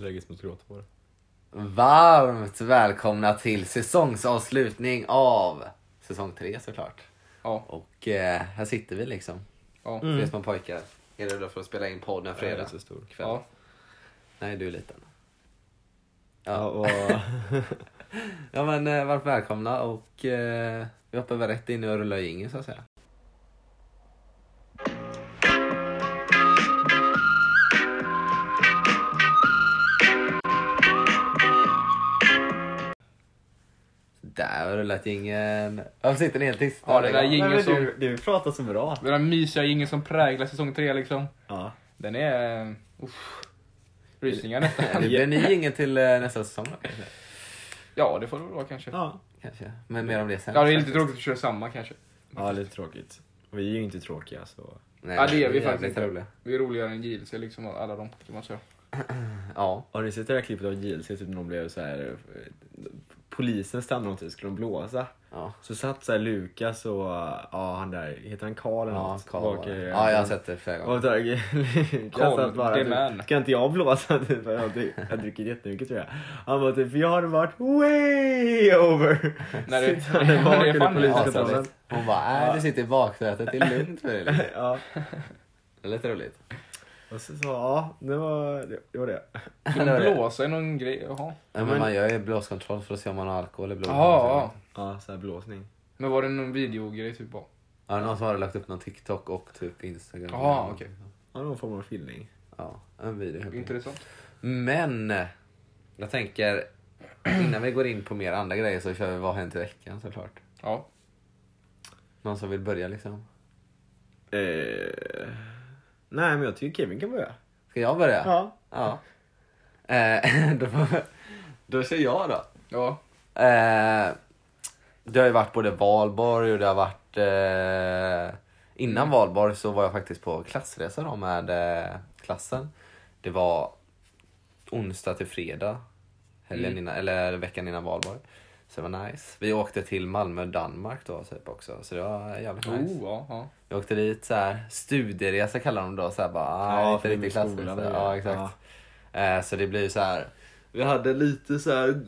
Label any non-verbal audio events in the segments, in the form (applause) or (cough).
Allergisk mot gråtår. Varmt välkomna till säsongsavslutning av säsong tre såklart. Ja. Och eh, här sitter vi liksom, Ja. tre små pojkar. Är redo för att spela in podd en Jag är fredag så stor. kväll? ja. Nej, du är liten. Ja, Ja, och, (laughs) ja men eh, varmt välkomna och eh, vi hoppar väl rätt in och rullar ingen så att säga. Där har rullat ingen. Varför sitter ni helt tysta? Ja, det där Liksom? Nej, men som- du, du pratar så bra. Den där mysiga ingen som präglar säsong tre liksom. Ja. Den är... Uh, rysningar nästan. Det blir ni ingen till eh, nästa säsong då kanske? Ja, det får det väl vara kanske. Ja. kanske. Men mer om det sen. Ja, det är lite tråkigt att köra samma kanske. ja, lite tråkigt. Och vi är ju inte tråkiga så. Nej, Ja, det är vi jävligt faktiskt inte. roliga. Vi är roligare än JLC liksom, och alla de kan man säga. (clears throat) Ja. Har ni sett det där klippet av JLC typ när de blev så här. Eh, Polisen stannade dem typ, skulle de blåsa. Ja. Så satt så här Lukas och ja, han där, heter han Karl eller Ja? Karl var det. Ja, jag har sett det flera gånger. Och där, (laughs) Lukas Karl, satt bara typ, ska inte jag blåsa? (laughs) Typ, jag har druckit- jättemycket tror jag. Han var typ, jag har varit way over. När (laughs) han där bak under poliskontrollen. Hon bara, äh, du sitter i baksätet, det är lugnt för dig. liksom. Ja, Det är lite roligt. Och så, så ja, det var det. det, var det. Ska Det var de det. blåsa i någon grej? Jaha. Ja, men- man gör ju blåskontroll för att se om man har alkohol i blodet. Ja, Ja, så här blåsning. Men var det någon videogrej typ? Ja, någon som har lagt upp någon TikTok och typ Instagram. Ja, okej. Ja, någon form av filmning. Ja, en video. Intressant. Men, jag tänker, innan vi går in på mer andra grejer så kör vi Vad har hänt i veckan såklart. Ja. Någon som vill börja liksom? Eh, nej, men jag tycker Kevin kan börja. Ska jag börja? Ja. Ja. Eh, (laughs) då, då kör jag då. Ja. Eh, det har ju varit både valborg och det har varit... Eh, innan valborg så var jag faktiskt på klassresa då med eh, klassen. Det var onsdag till fredag, helgen Mm. innan, eller veckan innan valborg. Så det var nice. Vi åkte till Malmö, Danmark då typ också. Så det var jävligt nice. Oh, ja, ja. Vi åkte dit så här, studieresa kallar de då. Så här, bara, ah, Ja, inte riktigt och Ja, exakt. Eh, så det blir så här. Vi hade lite så här.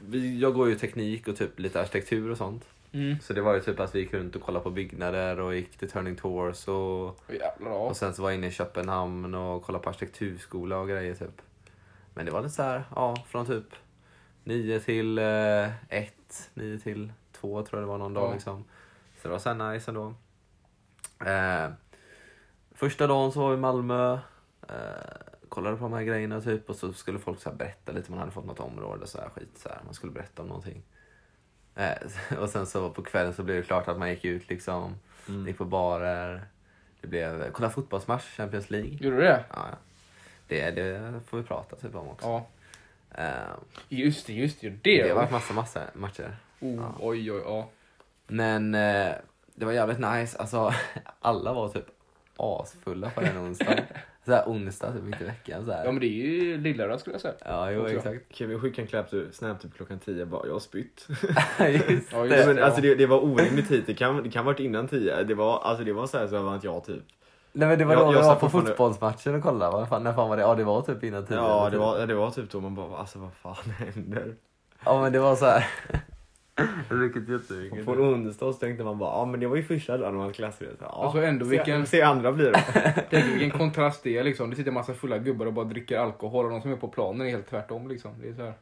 Vi, jag går ju teknik och typ lite arkitektur och sånt. Mm. Så det var ju typ att vi gick runt och kollade på byggnader och gick till Turning Tours och, ja. och sen så var jag inne i Köpenhamn och kollade på arkitekturskola och grejer typ. Men det var lite så här, ja, från typ 9 till 1, 9 till 2 tror jag det var någon dag Ja. liksom. Så det var så nice ändå. Eh, första dagen så var vi i Malmö, eh, kollade på de här grejerna typ och så skulle folk så berätta lite, man hade fått något område så här skit så här. man skulle berätta om någonting. Eh, (laughs) och sen så på kvällen så blev det klart att man gick ut liksom, Mm. gick på barer. Det blev, kolla fotbollsmatch, Champions League. Gjorde du det? Ja. Det, det får vi prata typ om också. Ja. Eh, Just det, just det. Det, det har varit massa, massa matcher. oh, Oj, oj, ja. Men eh, det var jävligt nice. Alltså, (laughs) alla var typ asfulla på den onsdagen. (laughs) så här onsdag typ mitt i veckan. Så här. Ja, men det är ju lillördag skulle jag säga. ja, jo exakt. Kevin skickade en klapp till Snap typ klockan 10 bara, jag har spytt. (laughs) Just Ja, det. men, ja. alltså det, det var orimligt tid, det kan, det kan ha varit innan 10. Det var, alltså det var så här så att jag typ. Nej men det var Jag- då jag vi var på fotbollsmatchen och kollade. Vad fan, när fan var det? Ja det var typ innan tio. Ja, eller det typ. var, det var typ då man bara, alltså vad fan (laughs) händer? Ja men det var så här. (laughs) Vilket jättemycket. på en onsdag så tänkte man bara, ja men det var ju första dagen man klassresa. Ja, Alltså ändå se, vilken- se andra blir det. (laughs) Tänk vilken kontrast det är liksom. Det sitter en massa fulla gubbar och bara dricker alkohol och de som är på planen är helt tvärtom liksom. Det är så här.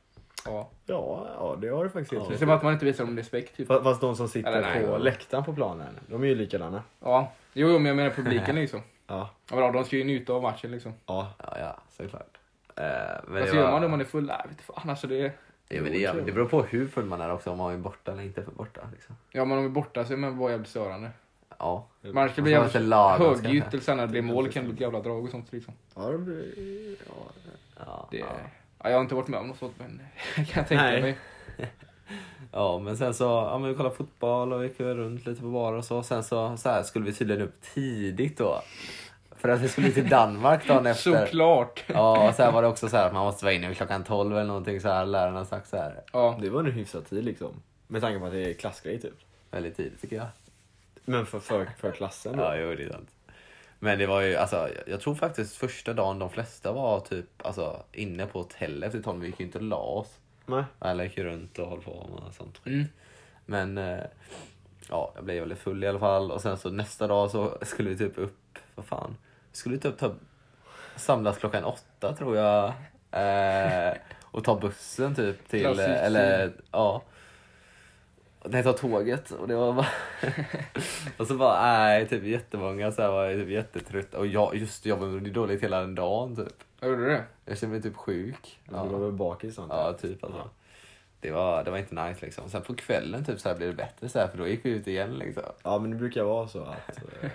Ja. Ja, ja det har du faktiskt Ja. helt Det är som att man inte visar dem respekt typ. Fa- Fast de som sitter Eller nej, på ja. läktaren på planen, de är ju likadana. Ja. Jo, jo, men jag menar publiken (laughs) liksom. Ja, Ja, bra, de ska ju njuta av matchen liksom. ja. Ja ja, såklart. Eh, men Vad det gör var- man om man är full? Nej, vet fan alltså det är... Ja, men det, gör- det beror på hur full man är också, om man är borta eller inte för borta. Liksom. Ja, men om vi är borta så är man bara jävligt störande. Ja. Man ska bli jävligt ska högljutt eller sen när det blir mål kan det bli ett jävla drag och sånt liksom. Ja, det blir... Ja. Ja, Det, ja. Ja. jag har inte varit med om något sånt men (laughs) jag kan tänka Nej. mig. (laughs) ja, men sen så, ja men vi kollade fotboll och gick runt lite på bar och så. Sen så, så här, skulle vi tydligen upp tidigt då. För att vi skulle till Danmark dagen (laughs) efter. Såklart! Ja, och sen var det också så här att man måste vara inne vid klockan 12 eller någonting så här. Lärarna har sagt så här. Ja. Det var en hyfsad tid liksom. Med tanke på att det är klassgrej typ. Väldigt tidigt tycker jag. Men för, för, för klassen då? Ja, jo det är sant. Men det var ju, alltså, jag- tror faktiskt första dagen de flesta var typ alltså, inne på hotellet efter tolv. Vi gick ju inte och la oss. Nej. Alla gick ju runt och höll på med sånt skit. Mm. Men eh, ja, jag blev väldigt full i alla fall. Och sen så nästa dag så skulle vi typ upp, vad fan. Vi skulle typ ta, samlas klockan åtta tror jag. Eh, och ta bussen typ till, Klassiskt. eller ja. Nej, ta tåget och det var bara... (laughs) och så bara, nej, typ jättemånga så här var jag typ jättetrött. Och jag, just jag mådde dåligt hela den dagen typ. Jag gjorde det? Jag kände mig typ sjuk. Ja. Du var väl bakis sånt? Ja, typ alltså. Det var, det var inte nice liksom. Sen på kvällen typ så här blev det bättre så här, för då gick vi ut igen liksom. Ja men det brukar vara så att... (laughs) eh,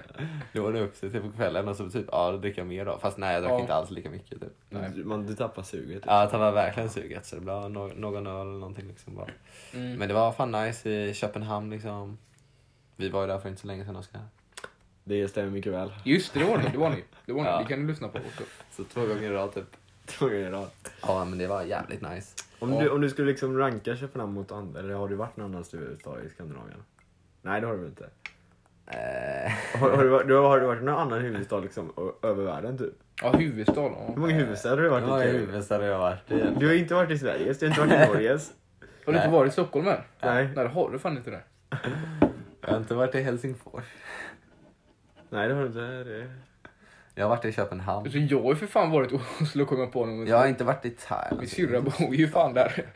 Då var det upp sig typ på kvällen och så typ, ja då dricker jag mer då. Fast nej jag drack Ja. inte alls lika mycket typ. Nej. du, man, du tappar suget. Ja, jag tappade verkligen suget så det blev no- någon öl eller någonting liksom bara. Mm. Men det var fan nice i Köpenhamn liksom. Vi var ju där för inte så länge sedan Oskar. Det stämmer mycket väl. Just det, det var ni. Det var ni. (laughs) Det, var ni. Ja. det kan ni lyssna på också. Så två gånger i rad typ. Två gånger i rad. Ja men det var jävligt nice. Om, Ja. du, om du skulle liksom ranka Köpenhamn mot andra, eller har du varit någon annan huvudstad i Skandinavien? Nej det har du väl inte? Eh, Har, har, du, har du varit i någon annan huvudstad liksom, över världen typ? Ja, huvudstad. Ja. Hur många huvudstäder har du varit var i? i huvudstad jag varit i. Du har inte varit i Sveriges, du har inte varit i Norges. Har du inte varit i Stockholm än? Nej. Nej, det har du fan inte det. Jag har inte varit i Helsingfors. Nej det har du inte. Det... Jag har varit i Köpenhamn. Så jag har ju för fan varit i Oslo kom jag på någon Jag har inte varit i Thailand. Min syrra bor ju fan där. (laughs)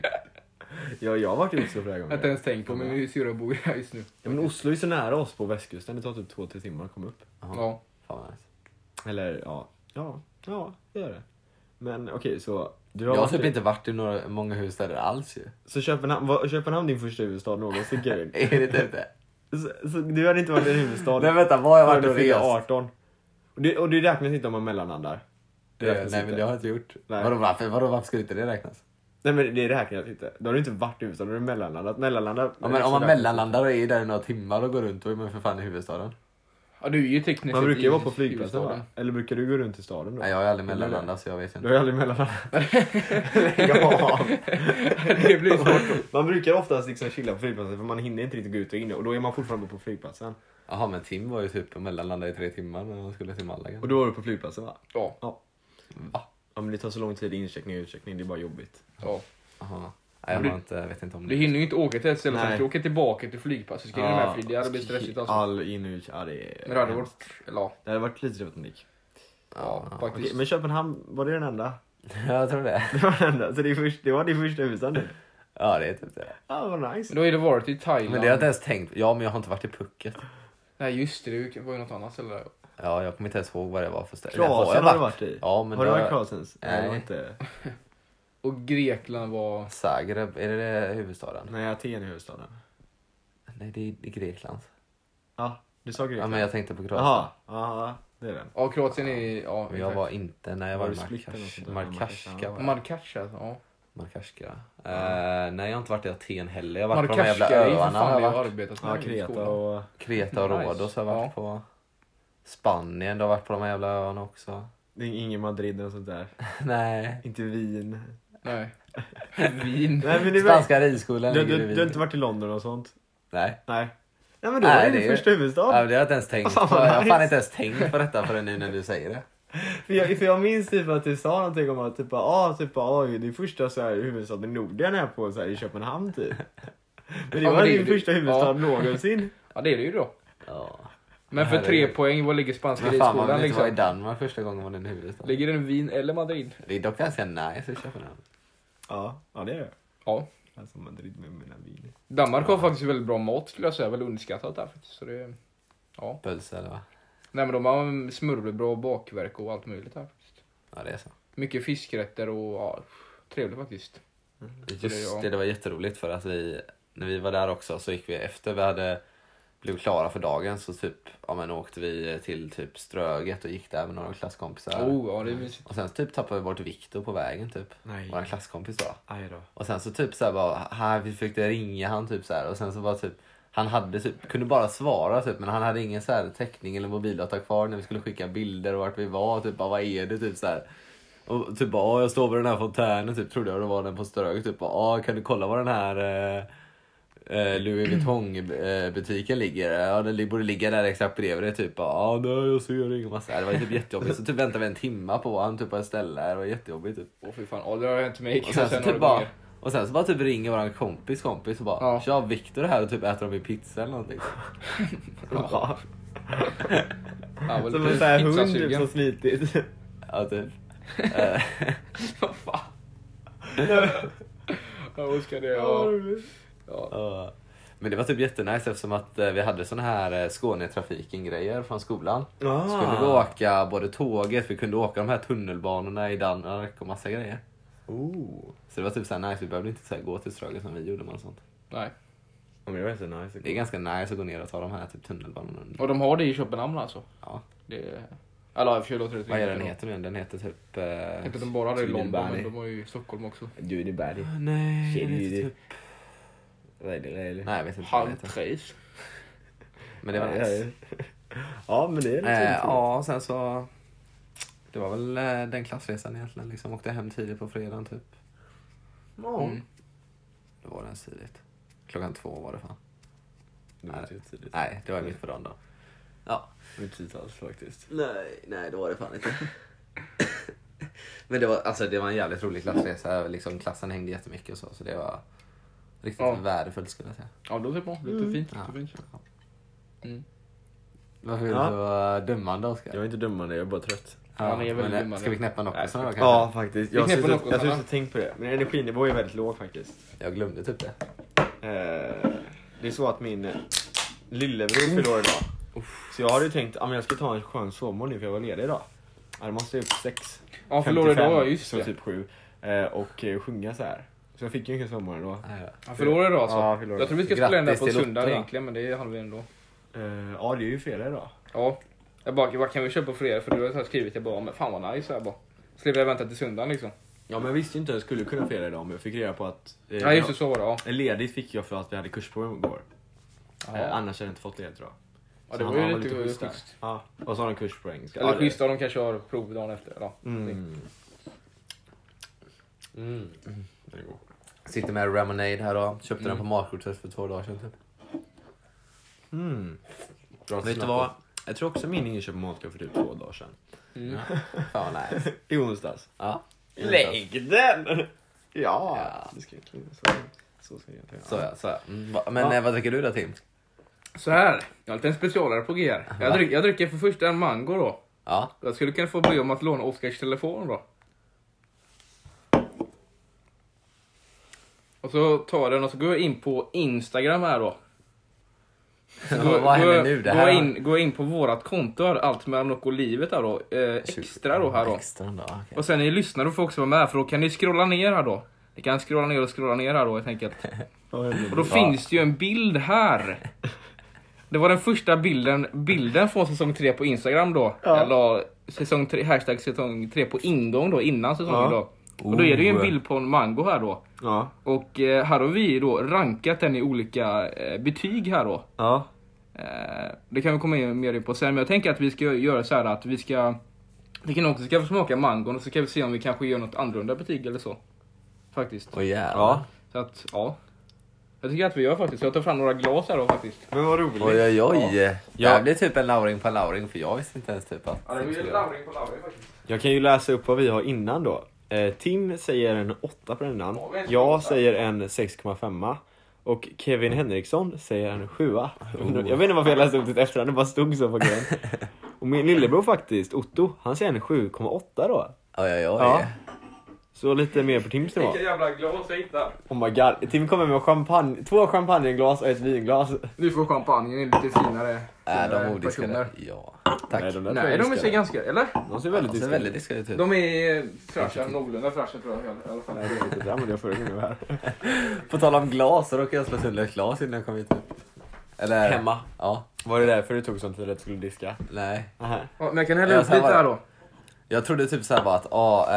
Ja, jag har varit i Oslo flera Jag har inte gånger. ens tänkt på men min syrra bor ju här just nu. Ja, men Oslo är så nära oss på västkusten, det tar typ två, tre timmar att komma upp. Jaha, Ja. fan vad nice. Eller ja, ja, ja det gör det. Men okej så. Du har Jag har typ i- inte varit i några, många huvudstäder alls ju. Så Köpenhamn, var Köpenhamn din första huvudstad någonsin Kevin? (laughs) Är det typ det? så, så du hade inte varit i en huvudstad (laughs) Nej vänta, vad har jag varit du fyllde rest? 18? Och det, och det räknas inte om man mellanlandar. Det Det, nej inte. men det har jag inte gjort. Nej. Vadå varför, vadå varför ska inte det räknas? Nej men det räknas inte. Då har du inte varit i huvudstaden, då har du mellanlandat. Mellanlandat. Ja, men om man mellanlandar och är där i några timmar och går runt då är man för fan i huvudstaden. Ja, du är ju tekniskt Man brukar ju vara på flygplatsen va? Eller brukar du gå runt i staden då? Nej jag har ju aldrig mellanlandat så jag vet Du inte. har ju aldrig mellanlandat. (laughs) Lägg av. det blir svårt. Man brukar oftast liksom chilla på flygplatsen för man hinner inte riktigt gå ut och in och då är man fortfarande på flygplatsen. Jaha men Tim var ju typ och mellanlandade i tre timmar när han skulle till Malaga. Och då var du på flygplatsen va? Ja. Ja. Va? Ja men det tar så lång tid incheckning och utcheckning, det är bara jobbigt. ja. Jaha. Jag Du- inte, vet inte om Du det. hinner ju inte åka till ett ställe, sen ska du åka tillbaka till flygplatsen. Ska in med flyg. Det hade blivit stressigt alltså. All in och ut, ja det är... Men det hade varit, eller ja, Det hade varit lite trevligt om det gick. ja, Ja, Okej, men Köpenhamn, var det den enda? (laughs) jag tror det. (laughs) Det var den enda, så det, är först, det var din första huvudstad nu? Ja det är typ det. Ja, vad nice. Men då har det varit i Thailand. Men det har jag inte ens tänkt. Ja men jag har inte varit i Phuket. Nej just det, det var ju något annat ställe där. Ja jag kommer inte ens ihåg vad det var för ställe. Kroatien har du varit i? Ja men har du det varit i var Kroatien? Nej, det var Nej. (laughs) Och Grekland var... Zagreb, är det, det huvudstaden? Nej, Aten är huvudstaden. Nej det är, det är Grekland. Ja, du sa Ja Grekland? men jag tänkte på Kroatien. Jaha, ja det är den. Ja, Kroatien är... Ja, Men jag exakt. var inte, nej jag var Var i? Markashka var jag. Markash alltså, ja. Markashka. Eh, nej jag har inte varit i Aten heller. Jag har varit på de här Markashka jävla är ju för öarna. Fan har det jag har varit arbetat Ja, med i Kreta och... Kreta och Nice. Rhodos har jag varit Ja. på. Spanien, du har varit på de jävla öarna också. Det är ingen Madrid och sånt där. (laughs) nej. Inte Wien. Nej. (laughs) Vin. Nej, men det var... Spanska ridskolan du, ligger i du, Wien. du har inte varit i London och sånt? Nej. Nej. Nej men då Nej, var det din är- första huvudstad. Ja, det har jag inte ens tänkt Fan, på. vad Jag har fan nice. inte ens tänkt på detta förrän nu när du säger det. För jag, för jag minns typ att du sa någonting om att typ, ah, typ, det är första så här, huvudstaden i Norden är på så här, i Köpenhamn typ. Men det Ja, var men det- din första huvudstad ja. någonsin. Ja, det är det ju då. Ja. Men för Herregud. tre poäng, vad ligger spanska Men fan man ridskolan vill inte vara i liksom? Danmark första gången man är en huvudstad. Ligger den i Wien eller Madrid? Det är dock ganska nice köpa den. Ja, ja det är det. Ja. Alltså Madrid med mina viner. Danmark har faktiskt väldigt bra mat skulle jag säga, väl underskattat där faktiskt. Så det, ja. Pölse eller va? Nej men de har smörrebröd, bakverk och allt möjligt här faktiskt. Ja det är så. Mycket fiskrätter och ja, trevligt faktiskt. Just ja. det, det var jätteroligt för att vi, när vi var där också så gick vi efter vi hade blivit klara för dagen så typ, ja men åkte vi till typ Ströget och gick där med några klasskompisar. Oh, ja det är mysigt. Och sen typ tappade vi bort Viktor på vägen typ. Nej. Vår klasskompis då. Aj då. Och sen så typ så här bara, här, vi försökte ringa han typ så här och sen så var typ han hade typ, kunde bara svara typ men han hade ingen så här täckning eller mobildata kvar när vi skulle skicka bilder och vart vi var typ bara vad är det typ så här. Och typ bara, "Ja, jag står vid den här fontänen typ trodde jag det var den på Ströget typ bara, "Ja, kan du kolla vad den här eh, eh, Louis (clears throat) Vuitton-butiken ligger. Ja, den borde ligga där exakt bredvid det. Typ ja, nej, jag ser ingen massa. Det var typ jättejobbigt. Så typ väntade vi en timma på han typ på ett ställe. Det var jättejobbigt. Typ. Åh fy fan, ja, det har hänt mig Och sen, så några typ bara, och sen så bara typ ringer våran kompis kompis och bara Ja. Tja, Viktor är här och typ äter de min pizza eller någonting. (laughs) Ja. Ja, Som en sån här hund typ, som slitit. Ja, typ. Eh, (laughs) Vad fan. Jag önskar det. Ja. Ja. Men det var typ jättenice eftersom att eh, vi hade såna här eh, Skånetrafiken grejer från skolan. Ah. Så kunde vi åka både tåget, vi kunde åka de här tunnelbanorna i Danmark och massa grejer. Oh. Så det var typ såhär nice, vi behövde inte så här, gå till Ströget som vi gjorde med sånt. Nej. Ja, men det var nice. Det är ganska nice att gå ner och ta de här typ tunnelbanorna. Och de har det i Köpenhamn alltså? Ja. Det är... Eller i och för sig låter det Vad är den heter nu? Den heter typ... Eh... Jag de bara det i London, men de har ju i Stockholm också. Du, det är bad. Nej, Shit, den heter typ... Really, really. Nej, jag vet inte. Halvtrejs. Men det var nice. ja, ja. Ja, men det är lite Eh, roligt. ja, sen så... Det var väl eh, den klassresan egentligen. Liksom åkte hem tidigt på fredagen typ. Ja. Mm. Det var den tidigt. Klockan två var det fan. Det var inte tidigt. Nej, det var mitt på dagen då. Ja. Inte tidigt alls faktiskt. Nej, nej det var det fan inte. (laughs) Men det var, alltså, det var en jävligt rolig klassresa. Liksom, klassen hängde jättemycket och så. Så det var riktigt Ja. värdefullt skulle jag säga. Ja, det låter bra. Det låter Mm. fint. Ja. Låter fint. Mm. Varför vill Ja. du vara dömande Oskar? Jag är inte dömande, jag är bara trött. Ja, ni är men, eh, dömande. Ska vi knäppa Noccosarna då kanske? Ja, faktiskt. Jag har och tänkt på det. Men energinivån är väldigt låg faktiskt. Jag glömde typ det. Eh, det är så att min eh, lillebror fyller år idag. Så jag hade ju tänkt att jag ska ta en skön sovmorgon nu för jag var ledig idag. Ja, det måste jag upp sex. Ja, förlorade 55, idag, ja, just så det. typ sju. Eh, och eh, sjunga så här. Så jag fick ju ingen sovmorgon då. Han förlorade idag alltså. Ja, förlorade. Jag tror vi ska spela den där Grattis på till söndag Lotta. egentligen, men det hann vi ändå. Eh, ja, det är ju fredag idag. Ja. Jag bara, vad kan vi köpa på fredag? För du har så här skrivit, jag bara, men fan vad nice. Jag bara. Slipper jag vänta till söndagen liksom. Ja, men jag visste ju inte att jag skulle kunna fredag idag, men jag fick reda på att... Eh, Ja, just det, så var det. Ja. jag- Ledigt fick jag för att vi hade kursprov igår. Eh, annars hade jag inte fått ledigt idag. Ja, det han var ju har lite schysst där. schysst. Ja, och så har han kurspoäng. Så- Eller ja, det- schysst, ja, de kanske har prov dagen efter. Ja. Mm. Mm. Den är god. Sitter med Ramonade här då. Köpte Mm. den på matkortet för två dagar sedan typ. Mm. Bra Vet du vad? Jag tror också min inköp på matkorg för typ två dagar sedan. Mm. (laughs) Fan nice. (laughs) I onsdags. Ja. Lägg den! (laughs) Ja, Ja. det ska jag klinga så. Så ska jag inte Så ja, så ja. Mm, Men Ja. eh, vad dricker du då Tim? Så här, jag har lite en specialare på G här. Jag, Va? drick, jag dricker för första en mango då. Ja. Jag skulle kunna få be om att låna Oskars telefon då. Och så tar den och så går jag in på Instagram här då. Så går- vad händer går- nu? Det går här jag in, går in på vårat konto här, allt mellan och livet här då. Eh, extra då här då. Extra då, okej. Och sen ni lyssnar och får också vara med för då kan ni scrolla ner här då. Ni kan scrolla ner och scrolla ner här då helt enkelt. (laughs) Och då finns det ju en bild här. Det var den första bilden, bilden från säsong 3 på Instagram då. Ja. Jag la säsong 3, hashtag säsong 3 på ingång då, innan säsongen Ja. då. Och då är det ju en Oh. bild på en mango här då. Ja. Och eh, här har vi då rankat den i olika eh, betyg här då. Ja. Eh, det kan vi komma in mer in på sen, men jag tänker att vi ska göra så här att vi ska... Vi kan också ska få smaka mangon och så kan vi se om vi kanske gör något annorlunda betyg eller så. Faktiskt. Åh jävlar. Ja. Så att, ja. Jag tycker att vi gör faktiskt. Jag tar fram några glas här då faktiskt. Men vad roligt. Oj oj oj. Det Ja. här blir typ en lauring på lauring för jag visste inte ens typ att... Ja, det blir lauring på lauring faktiskt. Jag kan ju läsa upp vad vi har innan då. Eh, Tim säger en 8 på den en Jag säger en 6,5. Och Kevin Henriksson säger en 7. Oh. Jag vet inte varför jag läste upp ditt efternamn, det bara stod så på grejen. (laughs) Och min lillebror faktiskt, Otto, han säger en 7,8 då. Oj oj oj. Ja. Så lite mer på Tims nivå. Vilka jävla glas jag hittar. Oh my god, Tim kommer med champagne, två champagneglas och ett vinglas. Nu får champagnen lite finare, Är de finare odiskade? Ja. (clears throat) Tack. Nej, de där Nej, de ser ganska, eller? De ser väldigt De ser diskade väldigt diskade ut. De är eh, fräscha, någorlunda fräscha tror jag i alla fall. Nej, det är inte det, men jag förra gången jag var här. (laughs) På tal om glas så råkade jag slå sönder ett glas innan jag kom hit. Eller... Hemma? Ja. Var det därför det tog sån tid att du skulle diska? Nej. Aha. Ja, men jag kan hälla Ja, upp lite här då. Jag trodde typ såhär bara att, ja, eh,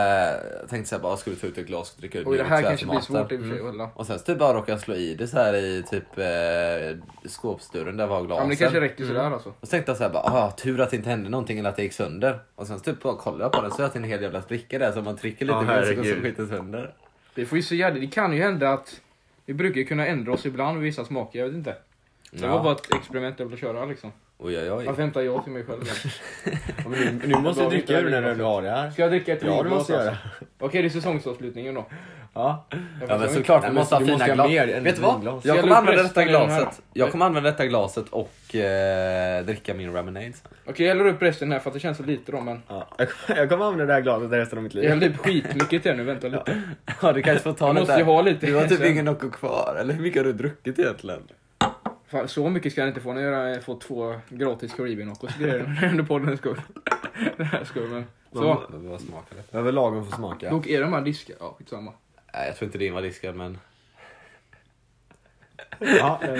jag tänkte såhär bara, skulle ta ut ett glas och dricka ut Oj, det här så kanske blir svårt i och för sig hålla. Och sen så typ bara råkade jag slå i det så här i typ eh, skåpsdörren där var glasen. Ja, men det kanske räcker sådär alltså. Och så tänkte jag såhär bara, ah, tur att det inte hände någonting eller att det gick sönder. Och sen så typ bara kollade jag på den så att det är en hel jävla spricka där så man trycker lite Ja, mer så går herregud. skiten sönder. Det får ju så jävla, det kan ju hända att Vi brukar kunna ändra oss ibland med vissa smaker, jag vet inte. Det var bara ett experiment jag ville köra liksom. Oj, oj, oj. Varför hämtar jag till mig själv? Ja, (laughs) nu, nu måste du dricka ur den du har det här. Ska jag dricka ett Ja, det måste jag alltså? göra. Okej, det är säsongsavslutningen då. Ja. Ja men såklart, Nej, måste ha du fina glas. Vet du vad? Jag Ska kommer jag använda detta glaset. Jag kommer använda detta glaset och eh, dricka min lemonade sen. Okej, jag häller upp resten här för att det känns så lite då, men... Ja. Jag kommer- Jag använda det här glaset resten av mitt liv. Jag hällde upp skitmycket till nu, vänta lite. Ja, du kanske får ta Jag lite. måste ju ha lite Du har typ ingen Nocco kvar, eller hur mycket har du druckit egentligen? Fan, så mycket ska jag inte få när jag får två gratis Caribbean och så grejer (laughs) under poddens skull. (laughs) Den här skull, men... Så. Det var smakade. Över lagen får smaka. Dock är de här diskar... Ja, skitsamma. Nej, jag tror inte din var diskad men... Ja, (laughs) eh,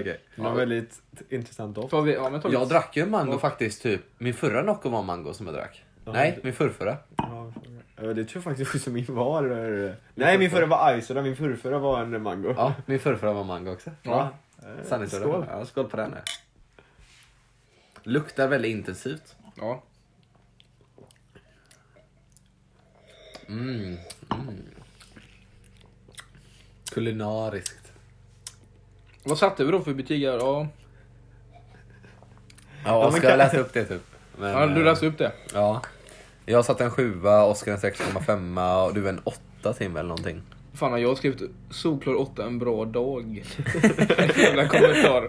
Okej. det var väldigt intressant doft. Vi... Ja, men. Jag drack ju en mango Ja. faktiskt typ. Min förra Nocco var mango som jag drack. Ja, Nej, det- min förrförra. Ja, det tror jag faktiskt också min var. eller- Nej, min förra var Isola, min förrförra var en mango. Ja, min förrförra var mango också. Ja. Eh, Sanningsord. Skål. Ja, skål på den. här. Luktar väldigt intensivt. Ja. Mm. Mm. Kulinariskt. Vad satte vi då för betyg här? Ja, Ja, ska jag läsa upp det typ? Men, ja du eh, läste upp det. Ja. Jag satte en sjua, Oskar en 6,5 och du en 8 Tim eller någonting. Fan, jag har skrivit solklar 8 en bra dag. (laughs) Jävla kommentar.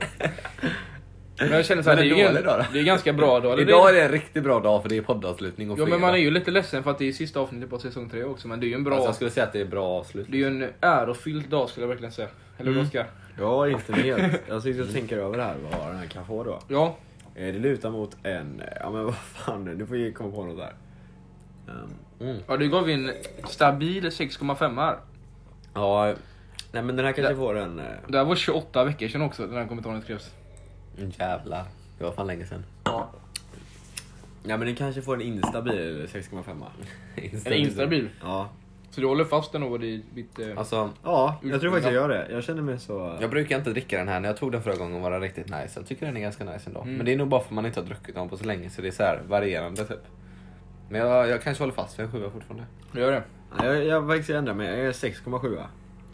Men jag känner såhär, det, är ju dag det är ganska bra dag. Idag är det en riktigt bra dag för det är poddavslutning och Ja men fredag. man är ju lite ledsen för att det är sista avsnittet på säsong 3 också, men det är ju en bra... Alltså, jag skulle säga att det är bra avslut. Det är ju en ärofylld dag skulle jag verkligen säga. Eller hur Mm. Oskar? Ja, inte helt. Jag sitter och tänker över det här, vad den här kan få då. Ja, Eh, Det lutar mot en, ja men vad fan, du får ju komma på något där. Ehm, Mm. ja du gav in stabil 6,5 här. Ja, nej men den här kanske Ja. får en... eh, Det här var 28 veckor sedan också, den här kommentaren skrevs. Jävlar. Det var fan länge sedan. Ja. Ja men den kanske får en instabil 6,5. En instabil. Ja. Så du håller fast den då i ditt... Eh... Alltså, Ja, jag tror faktiskt jag gör det. Jag känner mig så... jag brukar inte dricka den här. När jag tog den förra gången var den riktigt nice. Jag tycker den är ganska nice ändå. Mm. Men det är nog bara för att man inte har druckit den på så länge så det är så här varierande typ. Men jag, jag kanske håller fast vid en sjua fortfarande. Du gör det. Ja, Jag, jag faktiskt ändrar mig, jag är 6,7.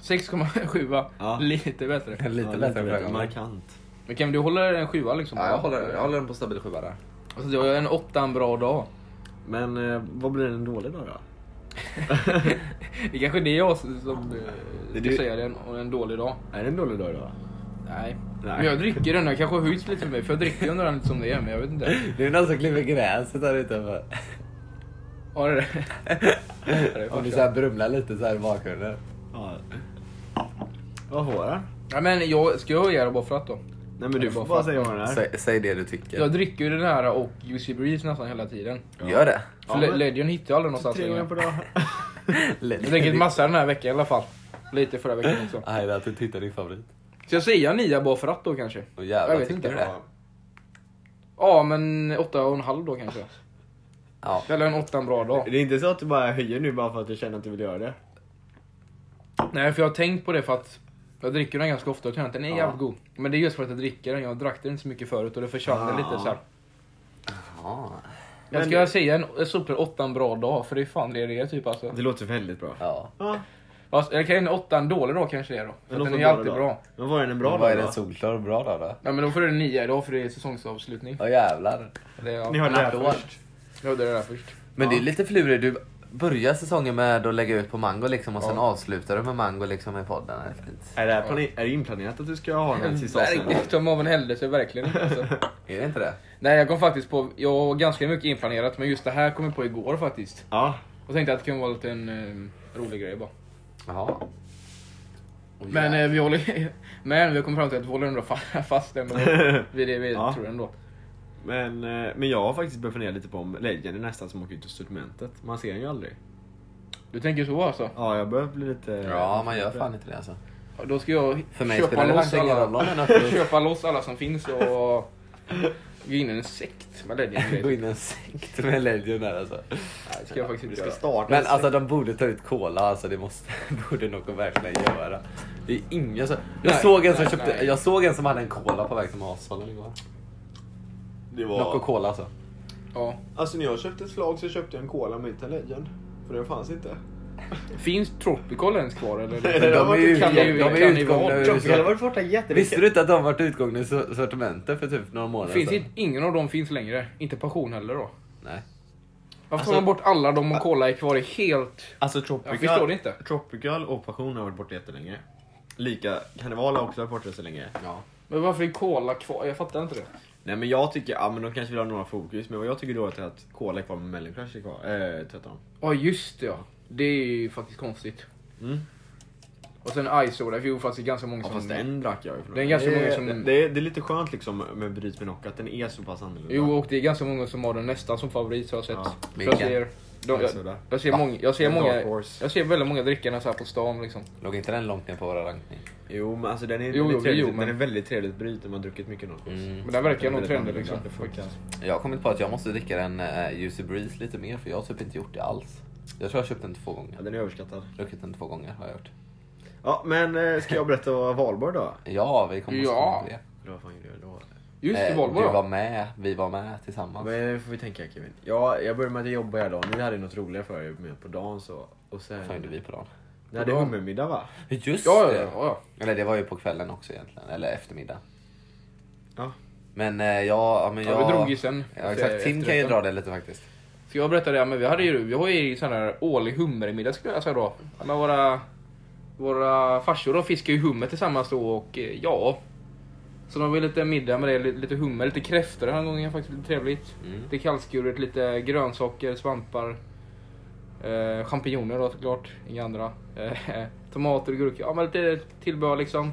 6,7 Ja. Lite bättre. (laughs) Lite Ja, bättre förra gången. Markant. Men Kevin, du håller en sjua liksom? Ja, jag håller, jag håller den på stabil sjua där. Alltså du har en åtta en bra dag. Men eh, vad blir en dålig dag då? (laughs) Det kanske är det jag som eh, ska du- säga det, en, en dålig dag. Är det en dålig dag då? Nej. Nej. Men jag dricker den, jag kanske höjts lite för mig, för jag dricker den lite som det är, men jag vet inte. (laughs) Det är någon som klipper gräset här utanför. Ja, det (laughs) är det. Om du farsan. så här brumlar lite så här i bakgrunden. Ja. Vad får den? Ja, men jag, ska jag för att då? Nej men du får bara säga vad den är. Säg, säg det du tycker. Jag dricker ju den här och Juicy Breeze nästan hela tiden. Gör det. För Ja, Le- men- Legend hittar (laughs) jag aldrig någonstans Tre gånger på dag. Jag dricker massa den här veckan i alla fall. Lite förra veckan också. Nej, det är att du tittar din favorit. Så jag säger nia bara för att då kanske? Och jävlar, Jag vet tycker inte. du det? Ja, men åtta och en halv då kanske. Ja. Eller en åtta en bra dag. Det är inte så att du bara höjer nu bara för att du känner att du vill göra det? Nej, för jag har tänkt på det för att jag dricker den ganska ofta och känner att den är Ja. jävligt god. Men det är just för att jag dricker den. Jag drack den inte så mycket förut och det försvann Ja. lite så här. Ja. Men ska jag säga en, en super åtta en bra dag? För det är fan det det är typ alltså. Det låter väldigt bra. ja. Ja. Fast, eller kan en åtta en dålig dag kanske det är då. För Men den är du alltid då. bra. Men vad är en bra Vad dag är då? den solklar bra då? då? Ja men då får du en nia idag för det är säsongsavslutning. Ja jävlar. Det, är- ja. Ni hörde det här Applåd. först. Jag det där först. Men det är lite flurigt. Du börjar säsongen med att lägga ut på Mango liksom och sen Ja. avslutar du med Mango liksom i podden. Det är fint. Är det, här plane- är det inplanerat att du ska ha den här sista avsnittet? Verkligen, som av en händelse, verkligen inte alltså. (laughs) Är det inte det? Nej jag kom faktiskt på, jag har ganska mycket inplanerat men just det här kom jag på igår faktiskt. Ja. Och tänkte att det kunde vara lite en eh, rolig grej bara. Jaha. Men eh, vi håller (laughs) Men vi kommer fram till att vi håller ändå fa- (laughs) fast ändå vid det vi Ja. tror ändå. Men, eh, men jag har faktiskt börjat fundera lite på om Legend är nästan som åker ut ur sortimentet. Man ser den ju aldrig. Du tänker så alltså? Ja, jag börjar bli lite... Ja, man gör fan inte det alltså. Ja, Då ska jag För mig köpa loss alla, (laughs) köpa loss alla som finns och gå in i en sekt med Legend. Gå in i en sekt med Legend där alltså. Nej, det ska jag faktiskt inte ska göra. starta Men en alltså de borde ta ut cola alltså, det måste, (laughs) borde någon verkligen göra. Det är ingen som... Jag, Nej, såg en som nej, köpte, nej. jag såg en som hade en cola på väg till matsalen igår. Det Nocco Cola alltså. Ja. Alltså när jag köpte ett slag så köpte jag en cola med en Legend. För den fanns inte. Finns Tropical ens kvar eller? (laughs) Nej, De är ju, Kan de ni- är utgångna ur- Tropical har varit borta jättelänge. Visste du inte att de varit utgångna i so- sortimentet för typ några månader Finns sedan? inte, ingen av dem finns längre. Inte passion heller då. Nej. Varför Alltså- tar man bort alla de och Cola är kvar i helt... Alltså Jag Tropical, förstår det inte. Tropical och Passion har varit borta jättelänge. Lika, Karneval har också varit borta så länge. Ja. Men varför är Cola kvar? Jag fattar inte det. Nej men jag tycker, ja men de kanske vill ha några fokus, men vad jag tycker då är att Cola är kvar med Melon Crush är kvar, äh, tvättar de. Ja just det ja. Det är ju faktiskt konstigt. Mm. Och sen Ice Soda, för jo fast det är ganska många Ja, som... fast en drack jag ju Det är ganska det, många som- Det, det, är, det är lite skönt liksom med Bryt med Nock, att den är så pass annorlunda. Jo och det är ganska många som har den nästan som favorit har jag sett. Ja. Jag de, jag, ser, många, jag ser många, jag ser väldigt många drickorna så här på stan liksom. Låg inte den långt ner på våra rankning? Jo men alltså den är, Jo, jo, trevligt, jo, men- den är väldigt trevligt bryt när man har druckit mycket Nock. Mm. Men den verkar nog trendig liksom. Jag har kommit på att jag måste dricka den uh, Juicy Breeze lite mer för jag har typ inte gjort det alls. Jag tror jag har köpt den två gånger. Ja, den är överskattad. Druckit den två gånger har jag gjort. Ja men eh, ska jag berätta vad valborg då? Ja, vi kommer Ja. ja. till det. Just det, Eh, Volvo Du var med, vi var med tillsammans. Men det får vi tänka Kevin. Ja, jag började med att jag jobbade hela dagen. Ni hade något roligare för er med på dagen så. Och sen... Vad fan gjorde vi på dagen? Ni hade hummermiddag va? Just Ja, ja, det! ja, ja. Eller det var ju på kvällen också egentligen, eller eftermiddag. Ja. Men eh, ja, ja, men jag... Ja, vi drog ju sen. Ja, exakt. Tim kan ju dra det lite faktiskt. Ska jag berätta det? Men vi hade ju, vi har ju sån här årlig hummermiddag skulle jag säga då. Med våra, våra farsor då fiskar ju hummer tillsammans då och eh, ja. Så de var lite middag med det, lite, lite hummer, lite kräftor den här gången faktiskt lite trevligt. Mm. Lite kallskuret, lite grönsaker, svampar. Eh, champinjoner då såklart, inga andra. Eh, (laughs) tomater och gurka, ja men lite tillbehör liksom.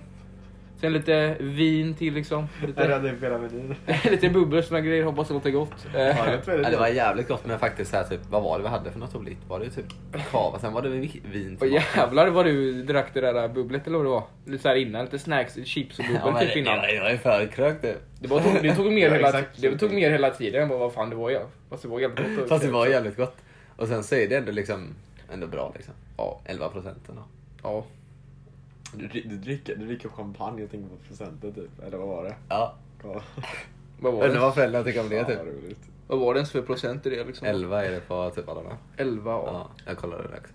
Sen lite vin till liksom. Lite, hela menyn. (laughs) lite bubbel och såna grejer, hoppas det låter gott. Ja, det jag Ja, var jävligt gott men faktiskt så här, typ, vad var det vi hade för något roligt? Var det typ kava, sen var det vi- vin Och till maten. jävlar vad du drack det där bubblet eller vad det var. Lite så här innan, lite snacks, chips och bubbel Ja, typ innan. det var ju förkrökt det. Det, var, det, tog mer (laughs) Ja, hela, det tog mer hela tiden. Jag bara, vad fan det var jag. Fast det var jävligt gott. Fast det var jävligt gott. Och sen så är det ändå liksom, ändå bra liksom. Ja. 11 procent ändå. Ja. Du, du, dricker, du dricker champagne, jag tänker på procenten typ. Eller vad var det? Ja. Ja. (laughs) Vad var Undrar det? vad föräldrarna tycker om det Fan, typ. vad roligt. Vad var det ens för procent i det liksom? 11 är det på typ alla med. 11 ja. Ja, jag kollade det också.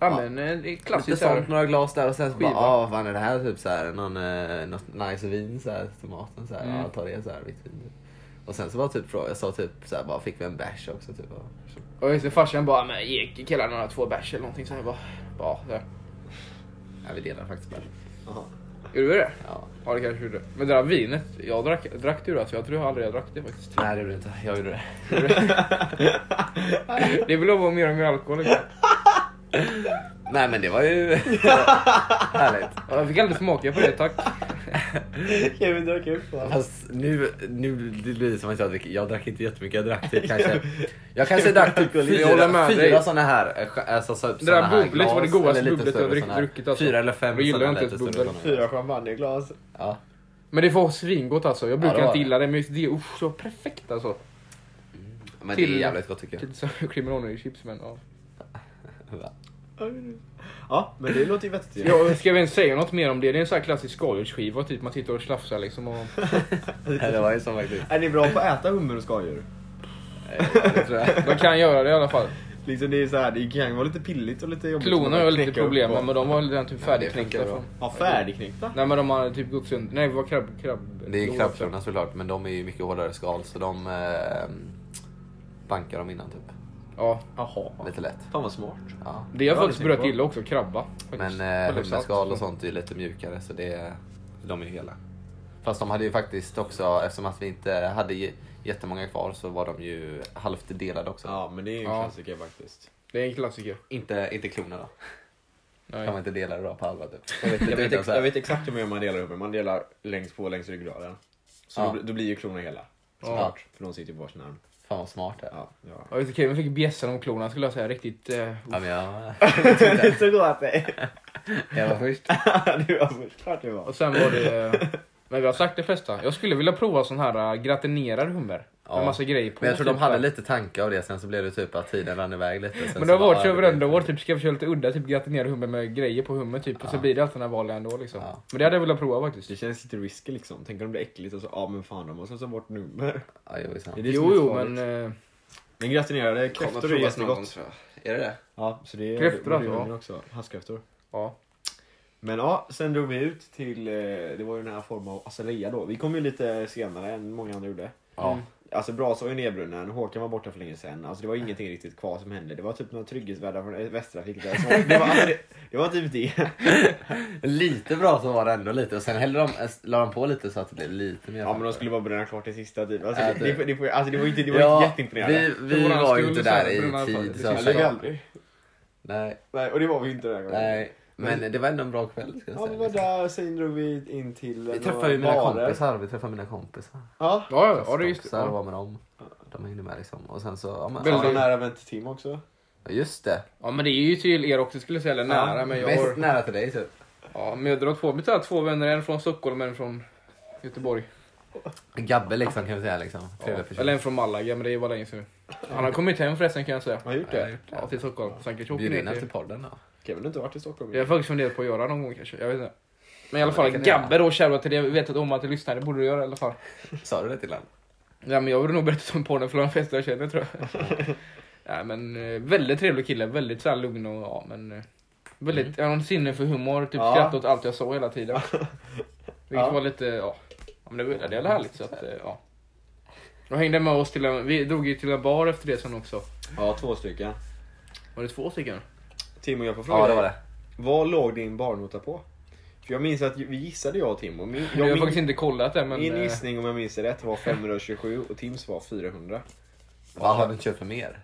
Ja Ja. men eh, det är Lite klassiskt så här. sånt, några glas där och sen så bara, Skiva. ah, vad fan är det här? Typ så här, någon, eh, något nice vin så här, till maten så här, Mm. ja ta det så här, vitt vin. Typ. Och sen så var typ fråga, jag sa typ så här, bara fick vi en bärs också typ. Och, Och just det, farsan bara, men ge killarna några två bärs eller någonting. Så jag bara, ja. Så här. Ja, vi delade faktiskt bärs. Gjorde vi det? Ja. Ja det kanske gjorde. Men det där vinet, jag drack, drack du det? Alltså, jag tror jag aldrig jag drack det faktiskt. Nej det gjorde du inte, jag gjorde det. Det vill vara mer och mer alkohol. Liksom. Nej men det var ju (laughs) härligt. Ja, Jag fick aldrig smaka på det, tack. (laughs) Kevin drack upp va? Fast nu, nu blir det som att jag dricker, jag drack inte jättemycket, jag drack typ kanske, jag kanske drack typ Jag fyra, fyra såna här, eh, alltså så, Det där bubblet var det godaste bubblet jag druckit, alltså. Fyra eller fem Jag gillar inte ens bubbel. Fyra champagneglas. Ja. Men det var svingott alltså. Jag brukar var inte det. gilla det, men just det, usch, så perfekt alltså. Men det är Till- jävligt gott tycker kriminalare (laughs) i chips, men ja. Ja, men det låter ju vettigt ja. Ska vi ens säga något mer om det? Det är en sån här klassisk skaldjursskiva, typ man sitter och slafsar liksom. Och... (laughs) Nej, det var ju så faktiskt. Är ni bra på att äta hummer och skaldjur? Man kan göra det i alla fall. Liksom det är så här, det kan vara lite pilligt och lite jobbigt. Klonerna har lite problem men de var redan typ Ja, färdigknäckta. från- Ja, färdigknäckta? Nej men de har typ gått sönder. Nej det var krabb... krabb Det är krabbklorna såklart, men de är ju mycket hårdare skal så de eh, bankar dem innan typ. Ja. Jaha. Lite lätt. Fan vad smart. Ja. Det har jag Ja, faktiskt börjat gilla också, krabba. Men eh, hummerskal och sånt är lite mjukare så det, de är ju hela. Fast de hade ju faktiskt också, eftersom att vi inte hade jättemånga kvar så var de ju halvt delade också. Ja, men det är ju en Ja. klassiker faktiskt. Det är en klassiker. Inte, inte klorna då. Nej. Kan man inte dela det då på halva typ. Jag vet, (laughs) jag vet, inte ex- jag vet exakt hur man delar hummer. Man delar längst på längs ryggraden. Så Ja. då, då blir ju klorna hela. Ja. Såklart. För de sitter ju på varsin arm. Fan vad smart det är. Ja, ja. Ja, just det, Kevin fick bjässan om klorna skulle jag säga. Riktigt... Eh, Ja, men jag, (laughs) så gott det är. jag var först. (laughs) Du var först. Klart det var. och sen var det... eh, Men vi har sagt det flesta. Jag skulle vilja prova sån här äh, gratinerad hummer. Ja. Med massa grejer på. Men jag tror typ de hade här. lite tankar av det, sen så blev det typ att tiden rann iväg lite. Sen Men det har varit så varenda år, typ ska jag köra lite udda, typ gratinerad hummer med grejer på hummer typ. Och så Ja. blir det alltid den här vanliga ändå liksom. Ja. Men det hade jag velat prova faktiskt. Det känns lite risky liksom. Tänk om det blir äckligt och så, ja men fan de måste ta bort nummer. Ja, jo. Det är det Jo, jo, men... eh, Men gratinerade kräftor är jättegott. Är det det? Ja, så det är Kräftor alltså, ungen också. Havskräftor. Ja. Men ja, sen drog vi ut till, eh, det var ju den här formen av Azalea då. Vi kom ju lite senare än många andra gjorde. Ja. Alltså Bras var ju nedbrunnen, Håkan var borta för länge sedan. Alltså det var ingenting riktigt kvar som hände. Det var typ några trygghetsvärdar från Västtrafik där. Så det, var, alltså, det, det var typ det. (laughs) Lite bra så var det ändå lite och sen hällde de, la de på lite så att det blev lite mer Ja men de skulle bara bränna klart det sista typ. Alltså, det, det- det, alltså, det var inte, det var Ja, inte jätteimponerande. vi, vi var ju inte så där i tid. Så aldrig. nej, Nej, och det var vi inte den här gången. nej. Men det var ändå en bra kväll ska jag Ja, vi var där, sen drog vi in till Vi träffade ju mina barer. kompisar. Vi träffade mina kompisar. Ja. Ja, ja, ja, det är just det. Och Ja. var med dem. De hängde med liksom. Och sen så, ja men. Väldigt Ja, nära vän till Tim också. Ja, just det. ja, men det är ju till er också skulle jag säga, eller nära. Men jag, Mest har, nära till dig typ. ja, men jag drar två, vi tar två vänner, en från Stockholm och en från Göteborg. Gabbe liksom kan vi säga liksom. Ja, eller en från Malaga, men det var länge sedan. Han har kommit hem förresten kan jag säga. Har jag gjort Ja, jag har det? gjort det. Ja, till Stockholm. Så han kanske åker Bjud in till... podden då. Kevin har inte varit i Stockholm. Jag har faktiskt funderat på att göra någon gång kanske. Jag vet inte. Men i alla fall. Gabbe då, shoutout till det. Jag vet att om att du lyssnar, det borde du göra i alla fall. (laughs) Sa du det till honom? Ja, men jag borde nog berätta om podden för de flesta jag känner tror jag. (laughs) ja, men eh, väldigt trevlig kille, väldigt så här lugn och ja, men eh, väldigt, jag har en sinne för humor, typ Ja. skrattade åt allt jag sa hela tiden. (laughs) Vilket Ja. var lite, ja, ja men det, var- det är härligt så att, eh, ja. Jag hängde med oss till en, vi drog ju till en bar efter det sen också. Ja, två stycken. Var det två stycken? Timo, jag får fråga Ja, det var det. Vad låg din barnota på? För jag minns att vi gissade jag och Tim. Och min, Jag har min, faktiskt inte kollat det men... min eh, gissning om jag minns det rätt var 527 och Tims var 400. Vad har du inte köpt för mer?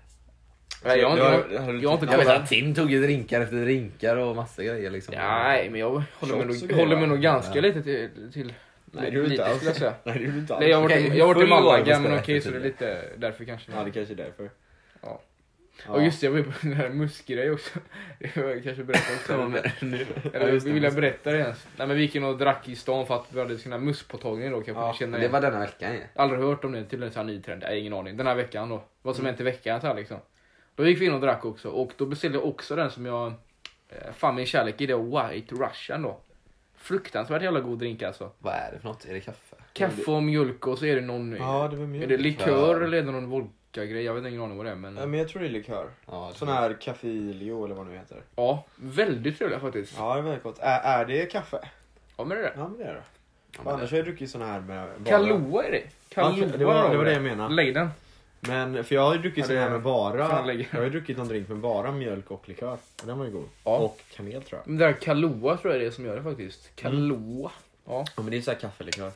Nej, jag, har inte- jag, har- jag har inte Jag vet kollat. att Tim tog ju drinkar efter drinkar och massa grejer liksom. Nej, men jag håller mig Shots och nog, grejer, håller mig va? nog ganska Ja. lite till... till Nej, det gjorde du lite inte alls. skulle jag säga. Nej, det gjorde du inte alls. Nej, jag har varit, Okej, i- jag har varit i full var du Malaga, men stället, okej så det är lite därför kanske. Ja, det kanske är därför. Ja. Ja. Och just det, jag var på den här muskgrej också. (laughs) Det jag kanske berätta också. Du nu? Eller Ja, det, vill jag berätta det ens? Nej men vi gick in och drack i stan för att vi hade sina muskpåtagning då kanske Ja, ni känner Det var denna veckan ju. Aldrig hört om det, tydligen en ny trend. Nej, ingen aning. Den här veckan då. Vad Mm. som hänt i veckan så här liksom. Då gick vi in och drack också och då beställde jag också den som jag eh, fann min kärlek i, det White Russian då. Fruktansvärt jävla god drink alltså. Vad är det för något? Är det kaffe? Kaffe och mjölk och så är det någon... Ja, det var är mjölk. det likör eller är det någon vodka-grej? Jag vet ingen aning vad det är men... Ja, men jag tror det är likör. Ja, det- Sån här Cafilio eller vad det nu heter. Ja, väldigt trevliga faktiskt. Ja, Ja, det är väldigt gott. Är, är det kaffe? men det är det. Ja, men det är det. Ja, men Annars har jag druckit sån här med bara... Kahlua är det. Ja, Kahlua det var, det var det jag menade. Lägg den. Men, för jag har ju druckit Ja, sån det- här med bara... Jag har ju druckit någon drink med bara mjölk och likör. Och den var ju god. Ja. Och kanel tror jag. Men det där Kahlua tror jag det är som gör det faktiskt. Mm. Kahlua. Ja. Ja, men det är så här kaffelikör.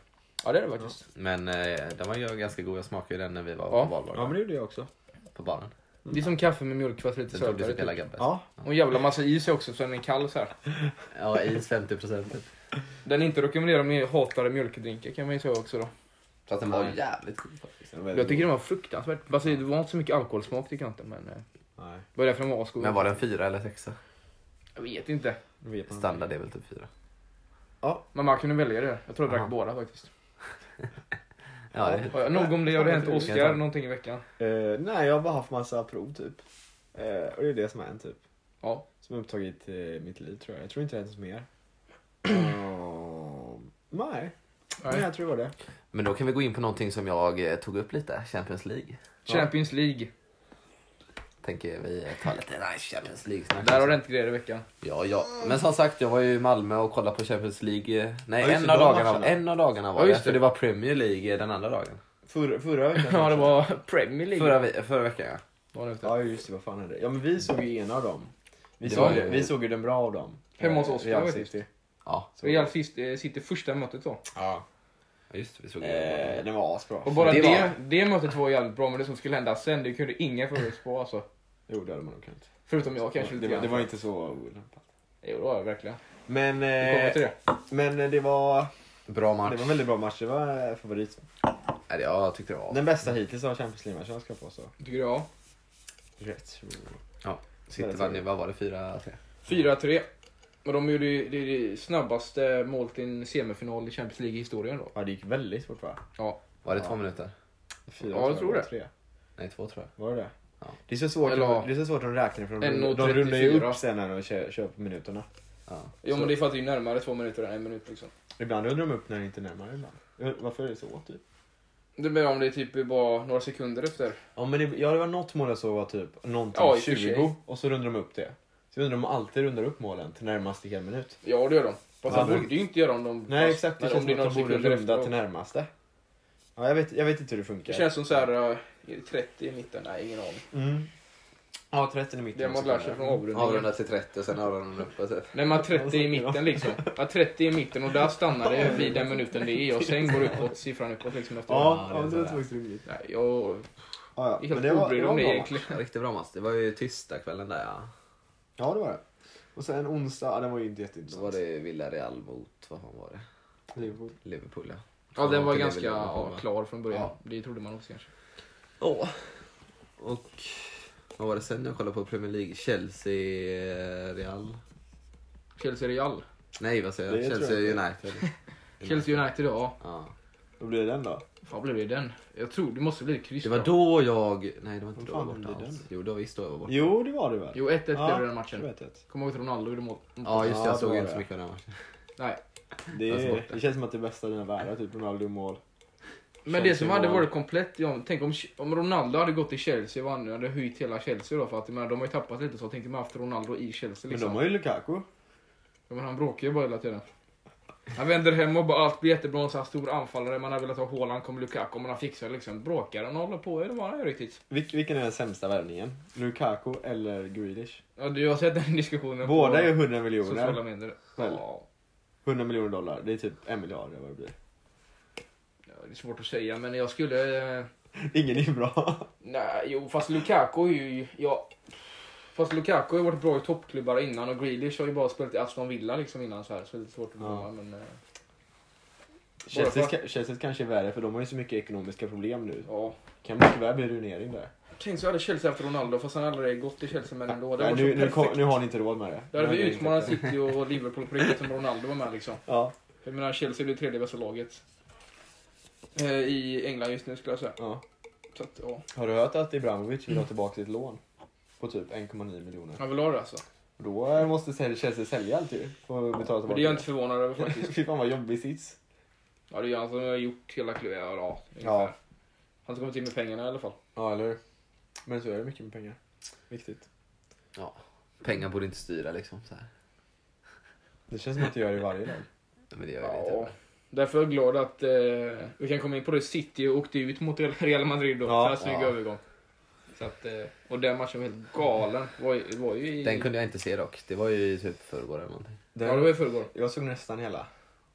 Ja, det är det faktiskt. Men eh, den var ju ganska god. Jag smakade ju den när vi var Ja. på valborg. Ja, men det gjorde jag också. På baren. Det är som kaffe med mjölk fast lite Sen tog du sötare. hela Typ. Ja. Och en jävla massa is också så den är kall så här. (laughs) Ja, is 50 procent. Den är inte rekommenderad om ni hatar mjölkdrinkar kan man ju säga också då. Fast den var Nej. jävligt god faktiskt. Jag tycker den var fruktansvärt. Alltså, det var inte så mycket alkoholsmak tycker jag inte men... eh, Nej, Det var därför den var asgod. Men var den fyra eller sexa? Jag vet inte. det vet man Standard är väl typ fyra. Men man kunde välja det. Jag tror jag drack Aha. båda faktiskt. Ja, det nog om det. Har det hänt ta? någonting i veckan? Eh, nej, jag har bara haft massa prov typ. Eh, och det är det som har hänt typ. Ja. Som har upptagit eh, mitt liv tror jag. Jag tror inte det har hänt mer. (clears throat) Uh, nej. nej, jag tror det var det. Men då kan vi gå in på någonting som jag tog upp lite. Champions League. Champions League. Tänker vi tar lite nice Champions League. Där har det hänt grejer i veckan. Ja, ja. Men som sagt, jag var ju i Malmö och kollade på Champions League. eh, Nej, Ja, en, det, av dagarna, en av dagarna var Ja, det. just För det. det var Premier League eh, den andra dagen. Förra, förra veckan (laughs) Ja, det var Premier League. Förra, ve- förra veckan ja. Det? Ja, just det. Vad fan är det? Ja, men vi såg ju en av dem. Vi, Det såg, ju- vi såg ju den bra av dem. Hemma hos Eh, oss, Real faktiskt. City. Ja, Så Real City första mötet då. Ja. just det. Vi såg Eh, den var asbra. Och bara Det det, var- det, mötet var jävligt bra, men det som skulle hända sen, det kunde ingen förutspå alltså. Jo, det hade man nog kunnat. Förutom jag kanske Det, lite var- det var inte så olämpat. Jo, det var det verkligen. Men, eh, det. men eh, det var, Bra det match. var en väldigt bra match. Det var eh, favorit. Nej, jag, jag tyckte det var... Den bästa hittills av Champions League-matchen ska jag påstå. Tycker du ja? Rätt. City vann ju, vad var det? 4-3? 4-3. Och de gjorde ju det, det snabbaste målet i en semifinal i Champions League historien då. Ja, det gick väldigt fort va? Ja. Var det Ja. två minuter? Fyra, Ja, jag tror det. Tre. Nej, två tror jag. Var det det? Ja. Det är så svårt, Eller- att, det är så svårt att räkna för de, 1.34. de rundar ju upp sen när de kör, kör på minuterna. Ja. Jo Så- men det är för att det är närmare två minuter än en minut liksom. Ibland rundar de upp när det inte är närmare ibland. Varför är det så typ? Det blir om det typ bara några sekunder efter. Ja men det, ja, det var något mål jag såg var typ någonting Ja, i och för 20 sig. och så rundar de upp det. Så jag undrar om de alltid rundar upp målen till närmaste hel minut. Ja, det gör de. Fast Ja, de men- borde ju inte göra om de... Nej fast- exakt, det känns om som är att de borde runda till närmaste. Ja, jag, vet, jag vet inte hur det funkar. Det känns som så här, uh, är det 30 i mitten? Nej, ingen aning. Mm. Ja, 30 i mitten. Det man lär sig från avrundningen. Avrunda till 30 och sen avrundar upp. Typ. Nej, man 30 i mitten liksom. Ja, 30 i mitten och där stannar det vid den minuten det är och sen går uppåt, siffran uppåt liksom efter Ja, Ja, det sådär. faktiskt rimligt. Nej, jag Ja, är ja. Helt det var, obrydd om det bra. egentligen. Riktigt bra match. Det var ju tisdagskvällen där ja. Ja, det var det. Och sen onsdag, ja, den var ju inte Då jätteintressant. var det Villarreal mot, vad fan var det? Liverpool. Liverpool ja. Ja, den var ganska Liverpool, ja, klar från början. Ja. Det trodde man också kanske. Ja. Och vad var det sen jag kollade på Premier League? Chelsea, eh, Real? Chelsea Real. Nej vad säger jag? Chelsea jag. (laughs) United. Chelsea United, ja. Ja. Vad blir det den då? Vad blev det den? Jag tror det måste bli kryss. Det var då. jag... Nej det var inte då jag var borta alls. Jo det var visst då jag var borta. Jo, det var det väl? Jo, 1-1 blev Ja, det den matchen. 21. Kommer ihåg att Ronaldo gjorde mål. Ja just det, Ja, jag såg inte så mycket av den matchen. Nej. Det, är, det känns som att det bästa av dina världar, typ Ronaldo-mål. Men det som hade varit komplett, ja, tänk om, om Ronaldo hade gått till Chelsea och han hade höjt hela Chelsea då för att menar, de har ju tappat lite så tänkte man haft Ronaldo i Chelsea Men liksom. de har ju Lukaku. ja, men han bråkar ju bara hela tiden. Han vänder hem och bara allt blir jättebra, en sån här stor anfallare, man har velat ha Haaland, kommer Lukaku, man har fixat liksom. Bråkar han och håller på, det var han ju riktigt. Vilk, vilken är den sämsta värvningen? Lukaku eller Grealish? Ja, du har sett den (laughs) diskussionen Båda på är ju 100 sociala miljoner. medier. Väl? Ja, 100 miljoner dollar. Det är typ en miljard eller vad det blir. Det är svårt att säga, men jag skulle... eh, Ingen är bra. Nej, jo, fast Lukaku är ju... Ja, fast Lukaku har ju varit bra i toppklubbar innan och Grealish har ju bara spelat i Aston Villa liksom innan så här. Så det är svårt att Ja. bedöma, men... eh, Chelsea, för- ska- Chelsea kanske är värre för de har ju så mycket ekonomiska problem nu. Ja. Kan mycket väl bli ruinering där. Tänk så hade Chelsea haft Ronaldo, fast han har aldrig gått till Chelsea, men ändå. Det Nej, nu, nu, kom, nu har ni inte råd med det. Då hade vi utmanat City och Liverpool på riktigt som Ronaldo var med liksom. Ja. Jag menar, Chelsea det tredje bästa laget. Eh, I England just nu skulle jag säga. ja. Så att, ja. Har du hört att Ibrahimovic vill ha tillbaka sitt lån? På typ 1,9 miljoner. Han vill ha det alltså. Då eh, måste Chelsea sälja allt ju. Och betala Men tillbaka det är jag inte förvånad över (laughs) faktiskt. Fy fan vad jobbig sits. Ja, det är han som har gjort hela klubben. Ja, ja. Han ska komma till med pengarna i alla fall. Ja, eller hur? Men så är det mycket med pengar. Viktigt. Ja. Pengar borde inte styra liksom. Så här. Det känns som att det gör det i varje lag. Men det gör jag Ja. inte. Därför är jag glad att eh, vi kan komma in på det. City åkte ut mot Real Madrid då. Ja. så här snygg Ja. övergång. Så att, eh, och den matchen var helt galen. Var, ju- var ju i... Den kunde jag inte se dock. Det var ju typ förrgår eller någonting. Den, Ja, det var i förrgår. Jag såg nästan hela.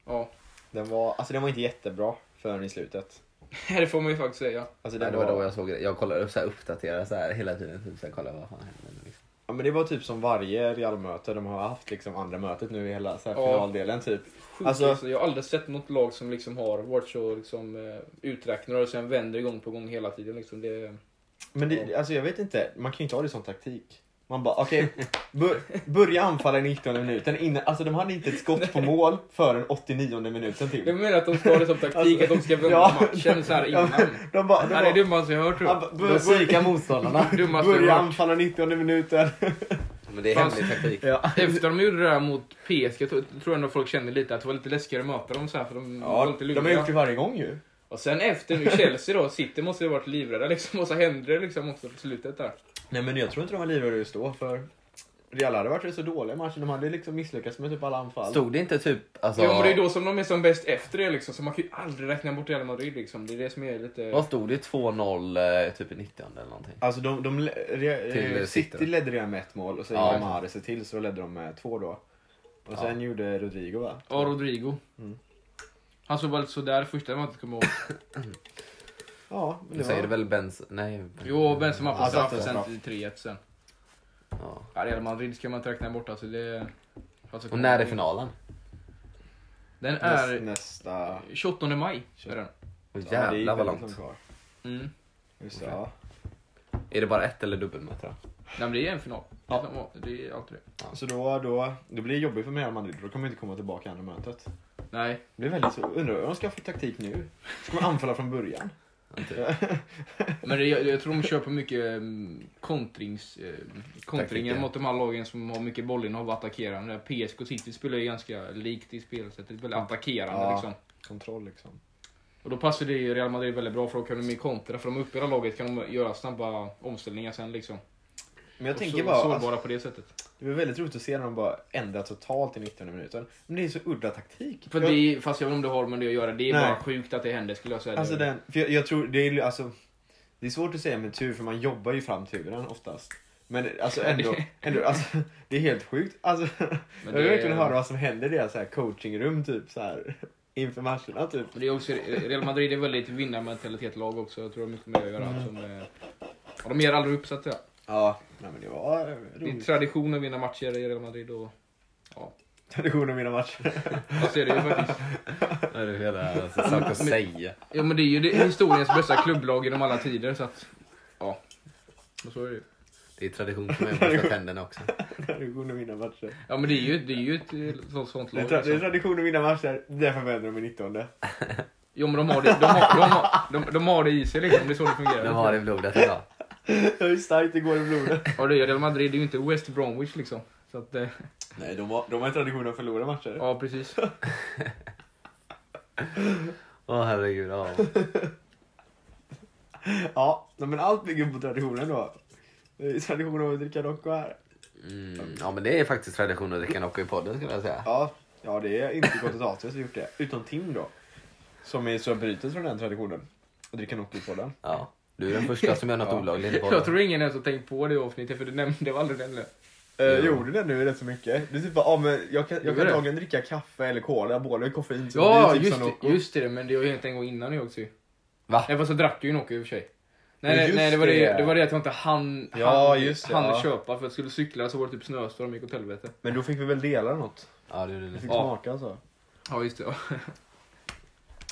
Ja. Den var, alltså den var inte jättebra förrän i slutet. (laughs) det får man ju faktiskt säga. Alltså Nej, det var var, då jag såg det. Jag kollade upp så här uppdaterade så här hela tiden. Typ så här, kolla vad fan händer. Liksom. Ja, men det var typ som varje Real-möte. De har haft liksom andra mötet nu i hela så här, Ja. finaldelen typ. Sjukt, Alltså- alltså, jag har aldrig sett något lag som liksom har varit så liksom, eh, uträknade och sen vänder gång på gång hela tiden. Liksom. Det, Men det, alltså jag vet inte, man kan ju inte ha det som taktik. Man bara okej, bör, börja anfalla i 19 minuten. Innan, alltså de hade inte ett skott på mål förrän 89 minuten jag till. menar att de ska ha det som taktik, att de ska vända Ja. matchen så här innan. men De bara, de Det är det dummaste jag hört tror jag. bör, psykar motståndarna. (laughs) Jag börja hört. anfalla 90 minuten. Men det är Fanns- hemlig taktik. Ja. Efter de gjorde det där mot PSG tror tror jag ändå folk kände lite att det var lite läskigare att möta dem så här för de var Ja, lite de har gjort det varje gång ju. Och sen efter nu Chelsea då, City måste ju varit livrädda liksom och så hände det liksom också på slutet där. Nej men jag tror inte de var livrädda just då för Real hade varit så dåliga i matchen. De hade liksom misslyckats med typ alla anfall. Stod det inte typ... Alltså, Ja men det är då som de är som bäst efter det liksom, så man kan ju aldrig räkna bort Real Madrid liksom. Det är det som är lite... Vad stod det? 2-0 eh, typ i 90 eller någonting? Alltså de, de, eh, City City ledde redan med ett mål och sen Ja, gjorde. Mahrez ett till så ledde de med två då. Och Ja. sen gjorde Rodrigo va? Ja, Rodrigo. Mm. Han såg väl sådär första mötet, kommer jag ihåg. (laughs) Ja, men det säger var... det väl Benz... Nej. Jo, Benzema på Ja, straff straff, och sen straff. till 3-1 sen. Ja. Ja, Real Madrid ska man inte räkna bort alltså. Det... Alltså, Och när är finalen? Den är nästa... 28 maj. Är den. Ja, det är jävlar vad långt. Mm. Just det, ja. Är det bara ett eller dubbelmöte då? Nej, men det är en final. Ja. Det är alltid det. Så då, då, då blir det jobbigt för Real Madrid. Då kommer inte komma tillbaka i andra mötet. Nej. Det blir väldigt så. Undrar vad de ska få taktik nu? Ska man anfalla från början? (laughs) Men det, jag, jag tror de kör på mycket um, kontrings, eh, kontringen mot de här lagen som har mycket bollinnehav och attackerande. PSG och City spelar ju ganska likt i spelsättet. Väldigt attackerande Ja. liksom. Kontroll liksom. Och då passar det ju Real Madrid väldigt bra för då kan de med kontra. För de uppe i det här laget kan de göra snabba omställningar sen liksom. Men jag tänker så, bara, sårbara alltså, på det sättet. det var väldigt roligt att se när de bara ändrar totalt i 19 minuten. Men det är så udda taktik. För jag, det, fast jag vet inte om det har med det att göra. Det är Nej. bara sjukt att det händer skulle jag säga. alltså den, för jag, jag tror, det är alltså, det är svårt att säga med tur för man jobbar ju fram turen oftast. Men alltså (laughs) ändå, ändå alltså, det är helt sjukt. Alltså, jag vill verkligen höra vad som händer i deras coachingrum typ så här inför matcherna typ. Men det är också, Real Madrid är väldigt vinnarmentalitet lag också. Jag tror det har mycket med att göra. Mm. Som, ja, de ger aldrig upp så att säga. Ja, nej, men det var eh, Det är roligt. tradition att vinna matcher i Real Madrid. Och, Tradition av mina matcher. fast det är det ju faktiskt. Det är det hela sak att säga. Ja men det är ju det, historiens bästa klubblag genom alla tider så att... Ja. Och så är det ju. Det är tradition för mig att borsta tänderna också. Tradition av mina matcher. Ja men det är ju, det är ju ett eh, sånt, sånt Det är, lag. det är Liksom. tradition av mina matcher, därför vänder de i 19. Jo men de har det, de har, de har, de, de har det i sig liksom. Det är så det fungerar. De har det i blodet idag. Hur starkt det går i blodet. Ja det är Real Madrid, det är ju inte West Bromwich liksom. Så att, eh, Nej, de har, de har en tradition att förlora matcher. ja precis. (laughs) Åh herregud, ja. Ja, men allt bygger på traditionen då. Det är tradition av att dricka Nocco här. Mm, ja men det är faktiskt tradition att dricka Nocco i podden skulle jag säga. Ja, ja det är inte Potatis som gjort det. Utom Tim då. Som är så brutet från den traditionen. Att dricka Nocco i podden. Ja. Du är den första som gör något (laughs) Ja. olagligt i Jag tror ingen ens har tänkt på det avsnittet för det nämnde var aldrig den. Eh, Jo. gjorde det nu rätt så mycket. Det är typ bara, ja, men jag kan, jag kan det? antagligen dricka kaffe eller cola, båda är koffein. så Ja det är typ just, det, just det, men det var ju helt en gång innan nu också ju. Va? Nej fast jag drack ju Nocco i och för sig. Nej, Ja, nej, det, var det, det. det var det att jag inte hann, Ja, hann, just det, hann ja. köpa för att jag skulle cykla så var det typ snöstorm gick åt helvete. Men då fick vi väl dela något. Ja, det gjorde Vi fick Ja. smaka så. Ja just det. (laughs)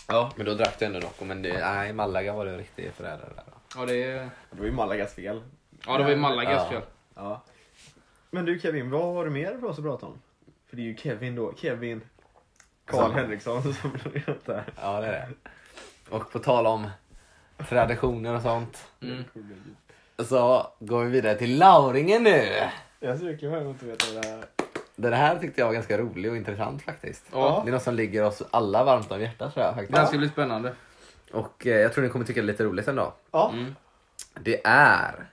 Ja. Men då drack du ändå Nocco. Men det, nej, Malaga var det riktigt förrädare där. Ja det, är- Det var ju Malagas fel. ja, det var ju Malagas Ja. fel. Ja. Men du Kevin, vad har du mer för oss att prata om? För det är ju Kevin då, Kevin Karl Henriksson (laughs) som blir där. Ja, det är det. Och på tal om traditioner och sånt. Mm. Så går vi vidare till Lauringen nu. Jag ser verkligen fram emot att veta vad det är. Den här tyckte jag var ganska rolig och intressant faktiskt. Ja. Det är något som ligger oss alla varmt om hjärtat tror jag Det här faktiskt. ska bli spännande. Och eh, jag tror ni kommer tycka det är lite roligt ändå. Ja. Mm. Det är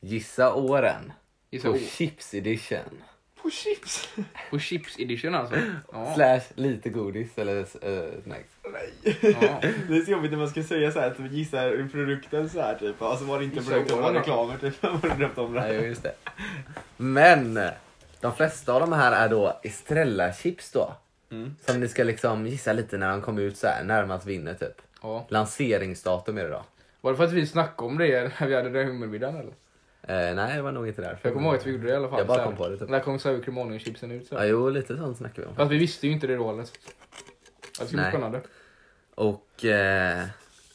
Gissa åren Gissa på år. Chips edition. På chips! På chips edition alltså. Ja. Slash lite godis eller uh, snacks. Nej. Ja. Det är så jobbigt när man ska säga så här att man gissar produkten så här typ. Alltså var det inte Gissa produkten, det (laughs) var åren. reklamer typ. Man borde döpt om det. jo, just det. Men de flesta av de här är då Estrella-chips då. Mm. Som ni ska liksom gissa lite när de kommer ut så här, närmast vinner typ. ja. Lanseringsdatum är det då. Var det för att vi snackade om det när vi hade den hummermiddagen eller? Eh, nej, det var nog inte därför. För jag kommer ihåg att vi gjorde det i alla fall. Jag bara kom på det typ. När kom Sour Cremonium-chipsen ut så. Ja, jo, lite sånt snackar vi om. Fast vi visste ju inte det då? Ja, Det skulle bli spännande. Och eh,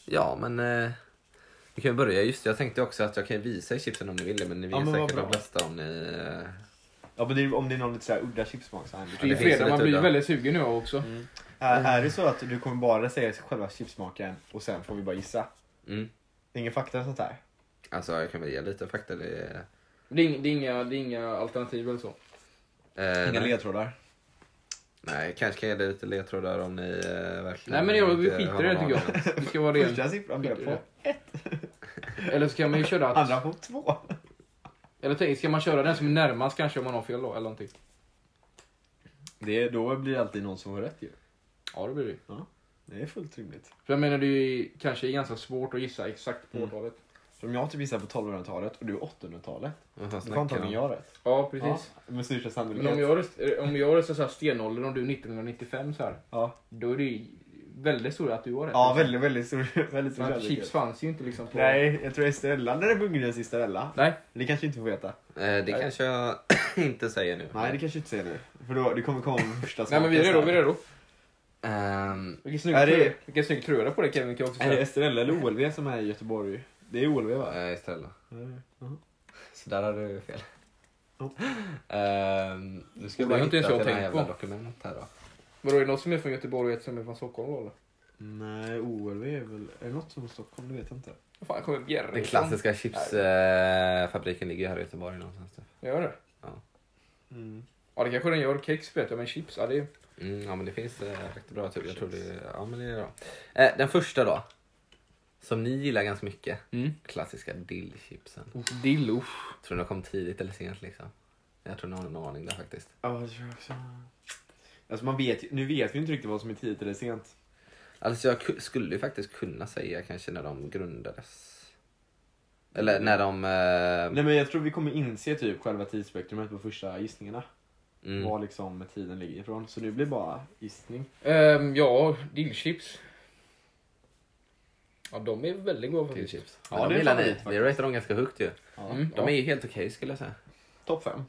ja, men eh, vi kan börja. Just det, jag tänkte också att jag kan visa er chipsen om ni vill det, men ni Ja, vet men vad säkert de flesta om ni... Ja men det är, om det är någon lite så här udda chipsmak så här. Det är ju det finns fredag, man lite blir väldigt sugen nu också. Mm. Är, är det så att du kommer bara säga själva chipsmaken och sen får vi bara gissa? mm. Det är ingen fakta sånt där? Alltså, jag kan väl ge lite fakta. Det, är- Det är, det, är inga, det är inga alternativ eller så. eh, Inga nej. ledtrådar? Nej, kanske kan jag ge lite ledtrådar om ni eh, verkligen... Nej men jag, vi inte skiter i det tycker jag. Vi ska vara ren. Första siffran blev på det. Eller så kan man ju köra att... andra på två. Eller tänk, ska man köra den som är närmast kanske om man har fel då eller någonting. Det, då blir det alltid någon som har rätt ju. Ja det blir det Det är fullt rimligt. För jag menar det är kanske ganska svårt att gissa exakt på Mm. årtalet. För om jag typ gissar på 1200-talet och du 800-talet. Vad fan Då får antagligen jag rätt. Ja precis. Ja, med största Men om sannolikhet. jag, om jag röstar såhär stenålder och du 1995 så här. Ja, Då är det ju väldigt stor att du har rätt. ja liksom. väldigt, väldigt stor, väldigt stor sannolikhet. chips fanns ju inte liksom på... Nej, jag tror Estrella, när det buggnades Estrella. Nej. Det kanske inte får veta. Eh, det Nej. kanske jag (coughs) inte säger nu. Nej, det kanske inte säger nu. För då, det kommer komma första Nej men vi är redo, vi är redo. Ehm, Vilken snygg, Är det- tröja, vilken snygg tröja på dig Kevin kan jag också Är det säga. Estrella eller OLV som är i Göteborg? Det är OLV va? eh, Estrella. Ja. Så där har du fel. Ja. Ehm, nu ska Det jag bara hitta ens jag till den här jävla på. dokument här då. Vadå är det något som är från Göteborg och ett som är från Stockholm då eller? Nej, OLV är väl... Är det något som är Stockholm? Det vet jag inte. Fan kommer Bjerre Den klassiska chipsfabriken ligger här i Göteborg någonstans. Typ. Gör det? Mm. Ja det kanske den gör. Kex vet jag men chips, ja det är... Mm, ja men det finns eh, riktigt bra typ. Jag tror det, ja, men det är bra. Eh, den första då. Som ni gillar ganska mycket. Mm. Klassiska dillchipsen. Dill, usch. Tror ni de kom tidigt eller sent liksom? Jag tror ni har en aning där faktiskt. Ja, det tror jag också. Alltså man vet, ju- nu vet vi inte riktigt vad som är tidigt eller sent. Alltså jag ku- skulle ju faktiskt kunna säga kanske när de grundades. Eller när de... Eh, Nej men jag tror vi kommer inse typ själva tidsspektrumet på första gissningarna. mm, Var liksom tiden ligger ifrån. Så nu blir det bara gissning. Ehm, ja, dillchips. Ja, de är väldigt goda faktiskt. dillchips. Ja, Ja, det de är gillar ni. Vi ratear dem ganska högt ju. Ja. Mm. De är ju helt okej skulle jag säga. Topp fem.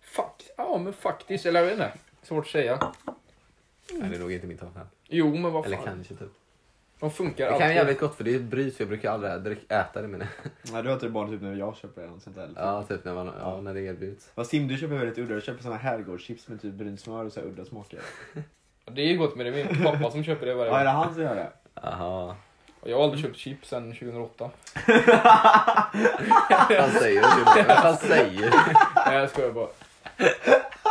Fuck. Ja, men faktiskt. Eller jag vet inte. Svårt att säga. Nej, det är nog inte min topp fem. Jo, men vad Eller fan. kanske typ. De funkar Det kan alltid. jävligt gott för det är ett bryt för jag brukar aldrig äta det men Nej du har inte bara typ när jag köper det. Sånt där. ja, typ när, man, ja, när det erbjuds. Fast Tim du köper väldigt udda. Du köper såna herrgårdschips med typ brynt smör och så här udda smaker. (laughs) Det är ju gott, men det är min pappa som köper det varje Ja är gång. det han som gör det? Aha. Och Jag har aldrig köpt chips sedan 2008. (laughs) Han säger det. Han säger Nej, jag skojar bara.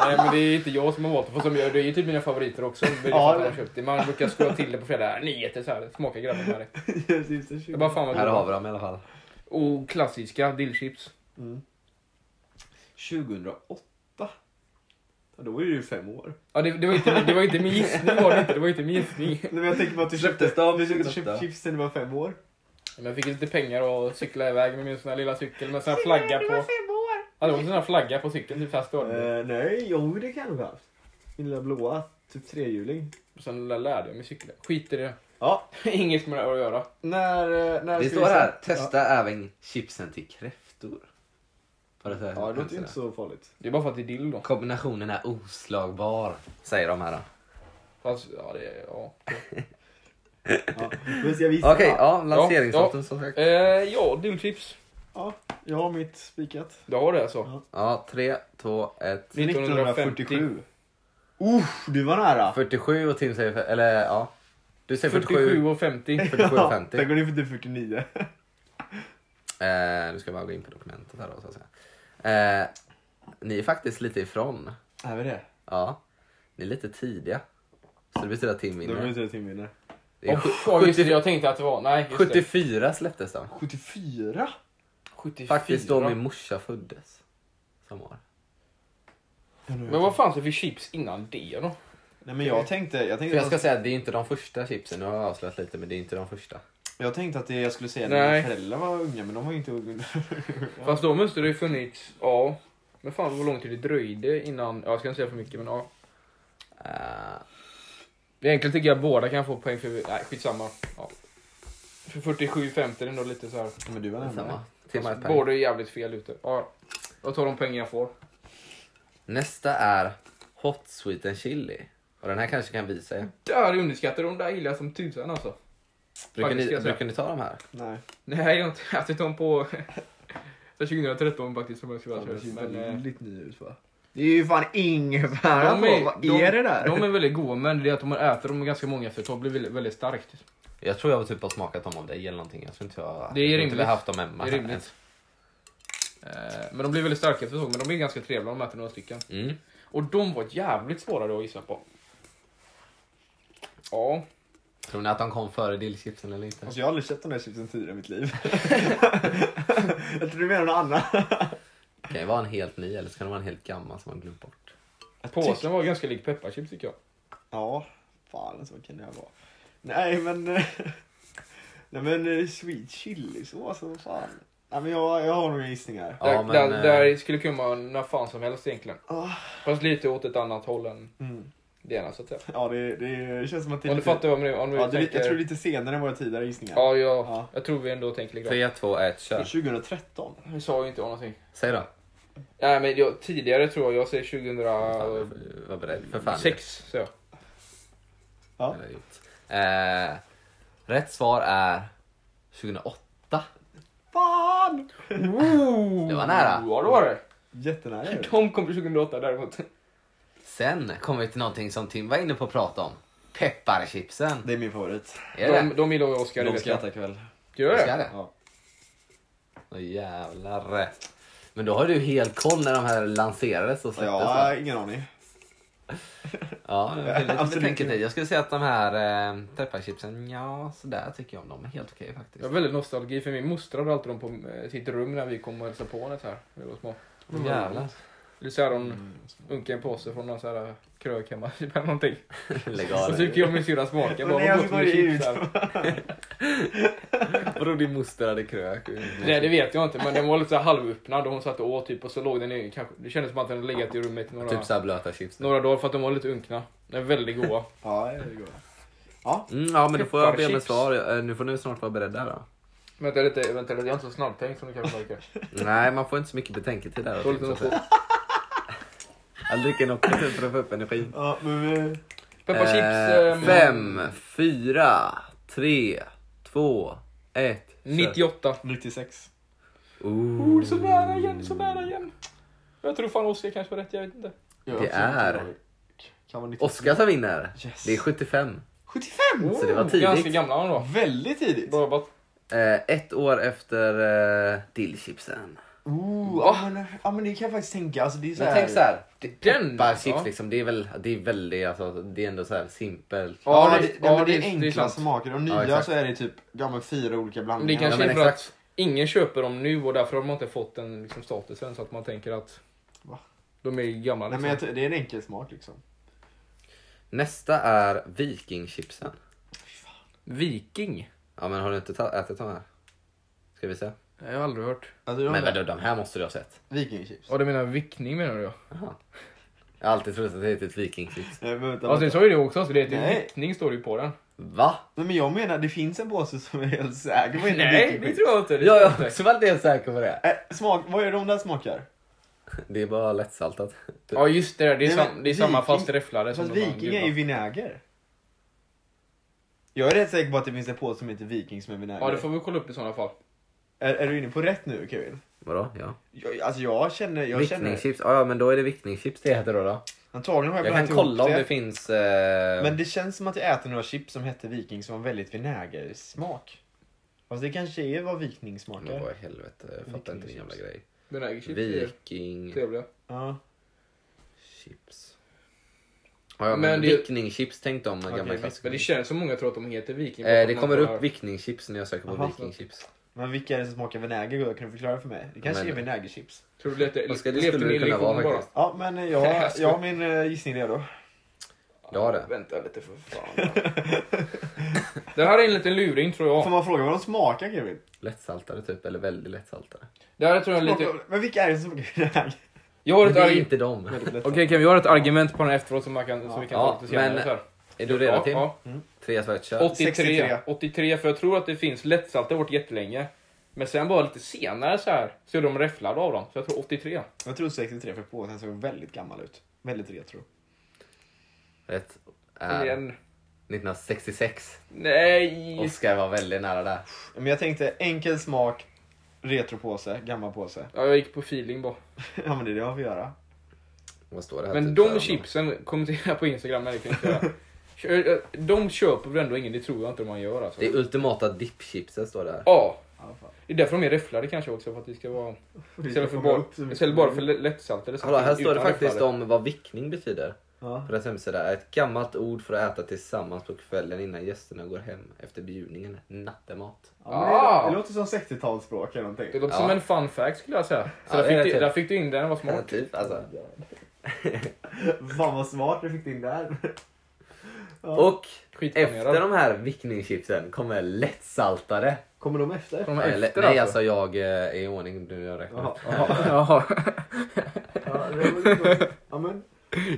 Nej, men det är inte jag som har valt det. Fast som jag, det är ju typ mina favoriter också. Det för Ja, har köpt det. Man brukar skruva till det på fredag nyheter så här. Smaka grabben med det. Jag bara fan vad Här har vi dem i alla fall. Och klassiska dillchips. Mm. 2008? Ja, då var ju du fem år. Ja, det, det, var inte, det var inte min gissning var det inte. Det var inte min gissning. (laughs) Nej, men jag tänker på att du köpte, du 2008? köpte chips när du var fem år. Men jag fick lite pengar och cykla iväg med min sån här lilla cykel med sån här flagga på. Var en sån här flagga på cykeln. Typ står det. Eh, nej, jo det kan jag nog ha haft. Min lilla blåa, typ trehjuling. Och Sen lärde jag mig cykla. Skit i det. Ja, (laughs) Inget med det här att göra. när... eh, när Det ska står vi se- här, testa även chipsen till kräftor. Var det så här? Ja, det låter ju inte så farligt. Det är bara för att det är dill då. Kombinationen är oslagbar, säger de här då. Fast, ja, det är... Ja. (laughs) Ja. Men ska jag visa? Okej, då? ja, lanseringsdatum som sagt. Eh, ja, dillchips. Ja. Jag har mitt spikat. Du har det alltså? Ja, 3, 2, 1. 1947. Uff, du var nära. 47 och Tim säger, eller ja. Du säger 47, 47 och 50. 47 och 50. Där går ni för typ 49. Eh, nu ska jag bara gå in på dokumentet här då så att säga. Eh, ni är faktiskt lite ifrån. Är vi det? Ja, ni är lite tidiga. Så det betyder att Tim Då vinner. blir det Tim vinner. Det är Oh, sju- ja, just det, 70 jag tänkte att det var... Nej, just 74 släpptes de. 74? Det. 74. Faktiskt då min morsa föddes. Samma år. Men vad fanns det för chips innan det då? Nej men jag tänkte, jag För tänkte, jag ska säga att det är inte de första chipsen, nu har jag avslöjat lite men det är inte de första. jag tänkte att det, jag skulle säga när Nej. mina föräldrar var unga men de var ju inte unga. (laughs) Fast då måste det ju funnits... Ja. Men fan vad lång tid det dröjde innan... Ja, jag ska inte säga för mycket men ja. Eh, Egentligen tycker jag båda kan få poäng för... Nej, skitsamma. Ja. För 47-50 är det nog lite så här. Men du var närmare. samma. Ett poäng. Båda är jävligt fel ute. Ja. Jag tar de poäng jag får. Nästa är Hot Sweet and Chili. Och den här kanske kan visa er. Där underskattar de där gillar jag som tusan alltså. Brukar ni, ska brukar ni ta de här? Nej. Nej, jag har inte haft dem på... (laughs) Så 2013 faktiskt som jag skulle Ja, ha det ser. Men, eh, väldigt ny ut va? Det är ju fan ingefära de på. Vad är det där? De är väldigt goda men det är att om man äter dem ganska många efter ett tag blir väldigt starkt. Jag tror jag har typ har smakat dem av dig eller någonting. Jag tror inte jag, Det är jag inte rimligt. vi har haft dem hemma. Det är rimligt. Eh, Men de blir väldigt starka efter ett tag men de blir ganska trevliga om man äter några stycken. Mm. Och de var jävligt svåra då att gissa på. Ja, Tror ni att de kom före dillchipsen eller inte? Alltså jag har aldrig sett de där chipsen tidigare i mitt liv. (laughs) jag tror du menar något annat. Det kan ju vara en helt ny eller så kan det vara en helt gammal som man glömt bort. påsen var ganska lik pepparchips tycker jag. Ja, fan så kan det vara. Nej men... eh, (laughs) Nej men eh, sweet chili så vad fan. Nej men jag, jag har några gissningar. Ja, där, men, där, eh, där skulle kunna vara när fan som helst egentligen. Ah, Fast lite åt ett annat håll än mm. det ena så att säga. Ja det, det känns som att det är Om du lite... fattar vad jag menar. Om du Ja, det, tänker... jag tror lite senare än våra tidigare gissningar. Ja, jag, Ja. jag tror vi ändå tänker likadant. 3, 2, 1, kör. 2013. Nu sa ju inte jag någonting. Säg då. Nej men jag, tidigare tror jag, jag säger 2006 Var beredd för fan. så jag. Ja. Eh, rätt svar är 2008. Fan! Det var nära. Ja det var det. Jättenära. De kom till 2008 däremot. Sen kommer vi till någonting som Tim var inne på att prata om. Pepparchipsen. Det är min favorit. Är De, det? de gillar ju Oscar, det De vet ska jag. äta ikväll. Gör Ska det? det? Ja. Åh jävlar. Men då har du helt koll när de här lanserades och Så släpptes jag va? har ingen aning. Ja, det är lite betänketid. Jag skulle säga att de här eh, pepparchipsen, ja sådär tycker jag om dem. är helt okej faktiskt. Jag har väldigt nostalgi för min moster hade alltid dem på eh, sitt rum när vi kom och hälsade på henne så här. Vi var små. Jävlar. Är så här hon unkade en påse från någon så här krök hemma typ (laughs) eller någonting. Lägg Och så fick jag och min syrra smaka. Bara, jag gott går med chips ut. här. Vadå din moster hade krök? Nej det vet jag inte men den var lite så här halvöppnad och hon satt och åt typ och så låg den i, kanske, det kändes som att den hade legat i rummet några, Typ såhär blöta chips. några dagar för att de var lite unkna. De är väldigt goda. Ja, det. Ja, Mm, ja men då får jag be om ett svar. Eh, Nu får ni snart vara beredda då. vänta lite, vänta lite, jag är inte så snabbtänkt som du kanske märker. Nej man får inte så mycket betänketid där. Få lite Jag dricker något för att få upp energin. ja men vi... Pepparchips. Eh, ehm, fem, fyra, tre, två, ett. kör. 98. 96. Ooh. Oh, det är så nära igen, så nära igen. Jag tror fan Oskar kanske var rätt, jag vet inte. Jag Det är- jag- Kan vara 93. Oskar som vinner. Yes. Det är 75. 75! Så det var Oh, tidigt. Ganska gamla då. Väldigt tidigt. Bra jobbat. Eh, ett år efter eh, dillchipsen. Ooh, ja, men, ja men det kan jag faktiskt tänka. Alltså, det är så Men här... tänk såhär. Den, Pepparchips ja. liksom, det är väl, det är väldigt, alltså, det är ändå så här simpelt. Ja, Ja, det, det- det, men ja, det är det- det är enkla sant. smaker. Och Ja, nya exakt. så är det typ ja, men fyra olika Men det blandningar. kanske Ja, är men för exakt. att ingen köper dem nu och därför har de inte fått den liksom, statusen så att man tänker att Va? de är gamla. Nej, Liksom. men jag, tror- det är en enkel smak liksom. Nästa är vikingchipsen. Viking? Ja men har du inte ätit de här? Ska vi se. Jag har aldrig hört. Alltså, Men vadå, de här måste du ha sett. Vikingchips. Ja, du menar vickning menar du ja. Jaha. Jag har alltid trott att det heter ett vikingchips. Nej, men, vänta, Ja, det vänta. sa ju det också, så det heter Nej. vickning står det ju på den. Va? Nej, men jag menar, det finns en påse som är helt säker på Nej, det vikingchips. tror jag inte. Det tror jag inte. har också varit helt säker på det. Äh, smak, vad är de där smakar? Det är bara lättsaltat. Ja, just det. där. Det är, Nej, sam, men det är samma viking- fast räfflade. Fast som de har viking är ju gula. vinäger. Jag är rätt säker på att det finns en påse som heter viking som är vinäger. Ja, det får vi kolla upp i sådana fall. Är, är du inne på rätt nu Kevin? Vadå? Ja. Jag, alltså jag känner, jag känner... Vickningschips. Ja, ja men då är det vickningschips det heter då. då. Antagligen har jag, Jag kan kolla om det finns... Eh... Men det känns som att jag äter några chips som hette viking som var väldigt vinägersmak. Fast det kanske är vad vikning Men smakar. vad i helvete, jag fattar inte din jävla grej. Den här chips är Viking trevliga. Ja. chips. Ja, ja, men, Men det- vickningschips tänkte om Okej, gamla klassiker. Men det känns som många tror att de heter viking. Eh, det kommer upp vickningschips när jag söker på Aha. vikingchips. Men vilka är det som smakar vinäger? Kan du förklara för mig? Det kanske Men- är vinägerchips. Tror du det, Vad ska det levde skulle min illusion vara bara? faktiskt. Ja, men eh, jag, (laughs) jag har min uh, gissning redo. Har det? Vänta lite för fan. (laughs) det här är en liten luring tror Får jag. man fråga vad de smakar Kevin? Lättsaltade typ, eller väldigt lättsaltade. Det här tror jag är lite... Men vilka är det som smakar vinäger? Jag har ett det är arg... inte dem. (laughs) Okej, kan vi ha ett argument på den efteråt som, man kan, som vi kan Ja, ta lite senare? men- här? Är du redo Ja, Tim? ja. Tre svaret, kör. 83. 63. 83, för jag tror att det finns lättsalta har varit jättelänge. Men sen bara lite senare så här så är de räfflade av dem. Så jag tror 83. Jag tror 63 för påsen såg väldigt gammal ut. Väldigt retro. Rätt är Igen. 1966. Nej! Oskar var väldigt nära där. Men jag tänkte enkel smak, retropåse, gammal påse. Ja, jag gick på feeling bara. (laughs) Ja men det är det jag får göra. Vad står det här? Men typ de chipsen, kommentera på Instagram när ni kan inte göra. (laughs) Eh, De köper väl ändå ingen, det tror jag inte man gör alltså. Det är ultimata dippchipsen står det här. Ja, Ja, det är därför de är räfflade kanske också, för att det ska vara... Istället för bara, istället bara för lä- lättsaltade. så Hallå, här står det faktiskt räfflade. om vad vickning betyder. Ja. På deras hemsida. Ett gammalt ord för att äta tillsammans på kvällen innan gästerna går hem efter bjudningen. Nattemat. Ja, men det, Ah. det låter som 60-talsspråk eller någonting. Det låter Ja. som en fun fact skulle jag säga. Så Ja, där, fick du, typ. där fick du in den, vad Ja, smart. typ alltså. (laughs) Fan vad smart du fick in där. Och Skitplanerad. efter de här vickningschipsen kommer lättsaltade. Kommer de efter? De är Eller, efter nej, alltså. alltså jag eh, är i ordning nu jag räknar. Jaha. Jaha. (laughs) Jaha. (laughs) Ja, det var ja, men,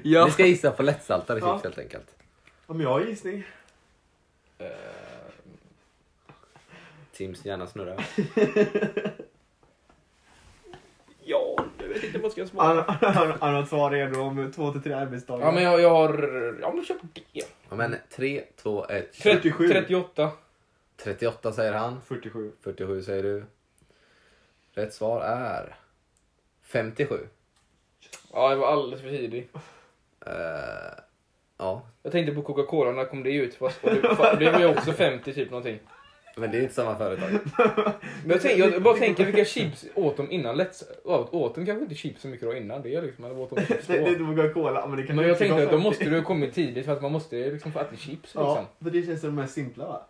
ja. Ni ska gissa på lättsaltade Ja. chips helt enkelt. ja, men jag har gissning. Eh, Tims gärna snurra. (laughs) Ja, jag vet inte vad ska jag svara. Han han- han har ett svar redo om två till tre arbetsdagar. Ja men jag, jag har... Ja men kör på det. Ja, men 3, 2, 1, kör. 37. 38. 38 säger han. 47. 47 säger du. Rätt svar är 57. Ja, jag var alldeles för tidig. Eh, ja, Jag tänkte på Coca-Cola, när kom det ut? Det var ju också 50 typ någonting. Men det är inte samma företag. (laughs) Men jag, tänker, jag bara tänker vilka chips åt de innan Let's... Åt, åt de kanske inte chips så mycket då innan det liksom, eller åt de (laughs) chips Det, det är då? inte Coca-Cola, men det kan Men jag tänkte att då måste du ha kommit tidigt för att man måste liksom få äta chips liksom. Ja, för det känns som de mest simpla va?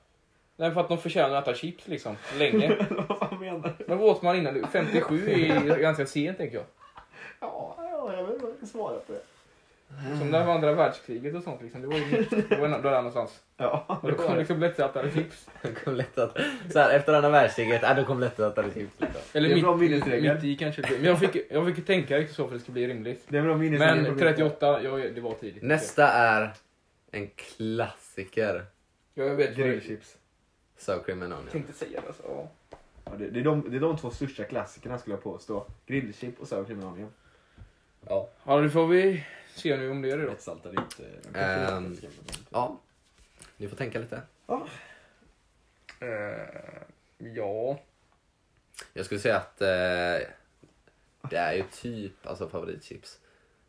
Nej, för att de förtjänar att äta chips liksom, länge. (laughs) Vad fan menar du? Men vad åt man innan? 57 är ganska sent tänker jag. Ja, ja, jag vet inte vad jag ska svara på det. Som det var andra världskriget och sånt liksom. Det var ju mitt, det var där någonstans. Ja, Och det kom liksom lättsattare chips. (laughs) Det kom lätt att, så här, efter andra världskriget, äh, då kom lätt att det chips. Liksom. Eller Det är mitt, bra minnesregel. mitt i kanske. Men jag fick, jag fick tänka riktigt så för att det skulle bli rimligt. Det är bra minnesregel Men på 38, ja, det var tidigt. Nästa är en klassiker. Ja, jag vet. Grillchips. Sour cream and Jag onion. tänkte säga det. Så. ja. Ja, det, det, är de, det är de två största klassikerna skulle jag påstå. Grillchip och sour cream and onion. Ja. Ja, det får vi se nu om det är det då. Lättsaltade inte. Ehm, ja. Ni får tänka lite. Eh, ja. Jag skulle säga att eh, det är ju typ alltså, favoritchips.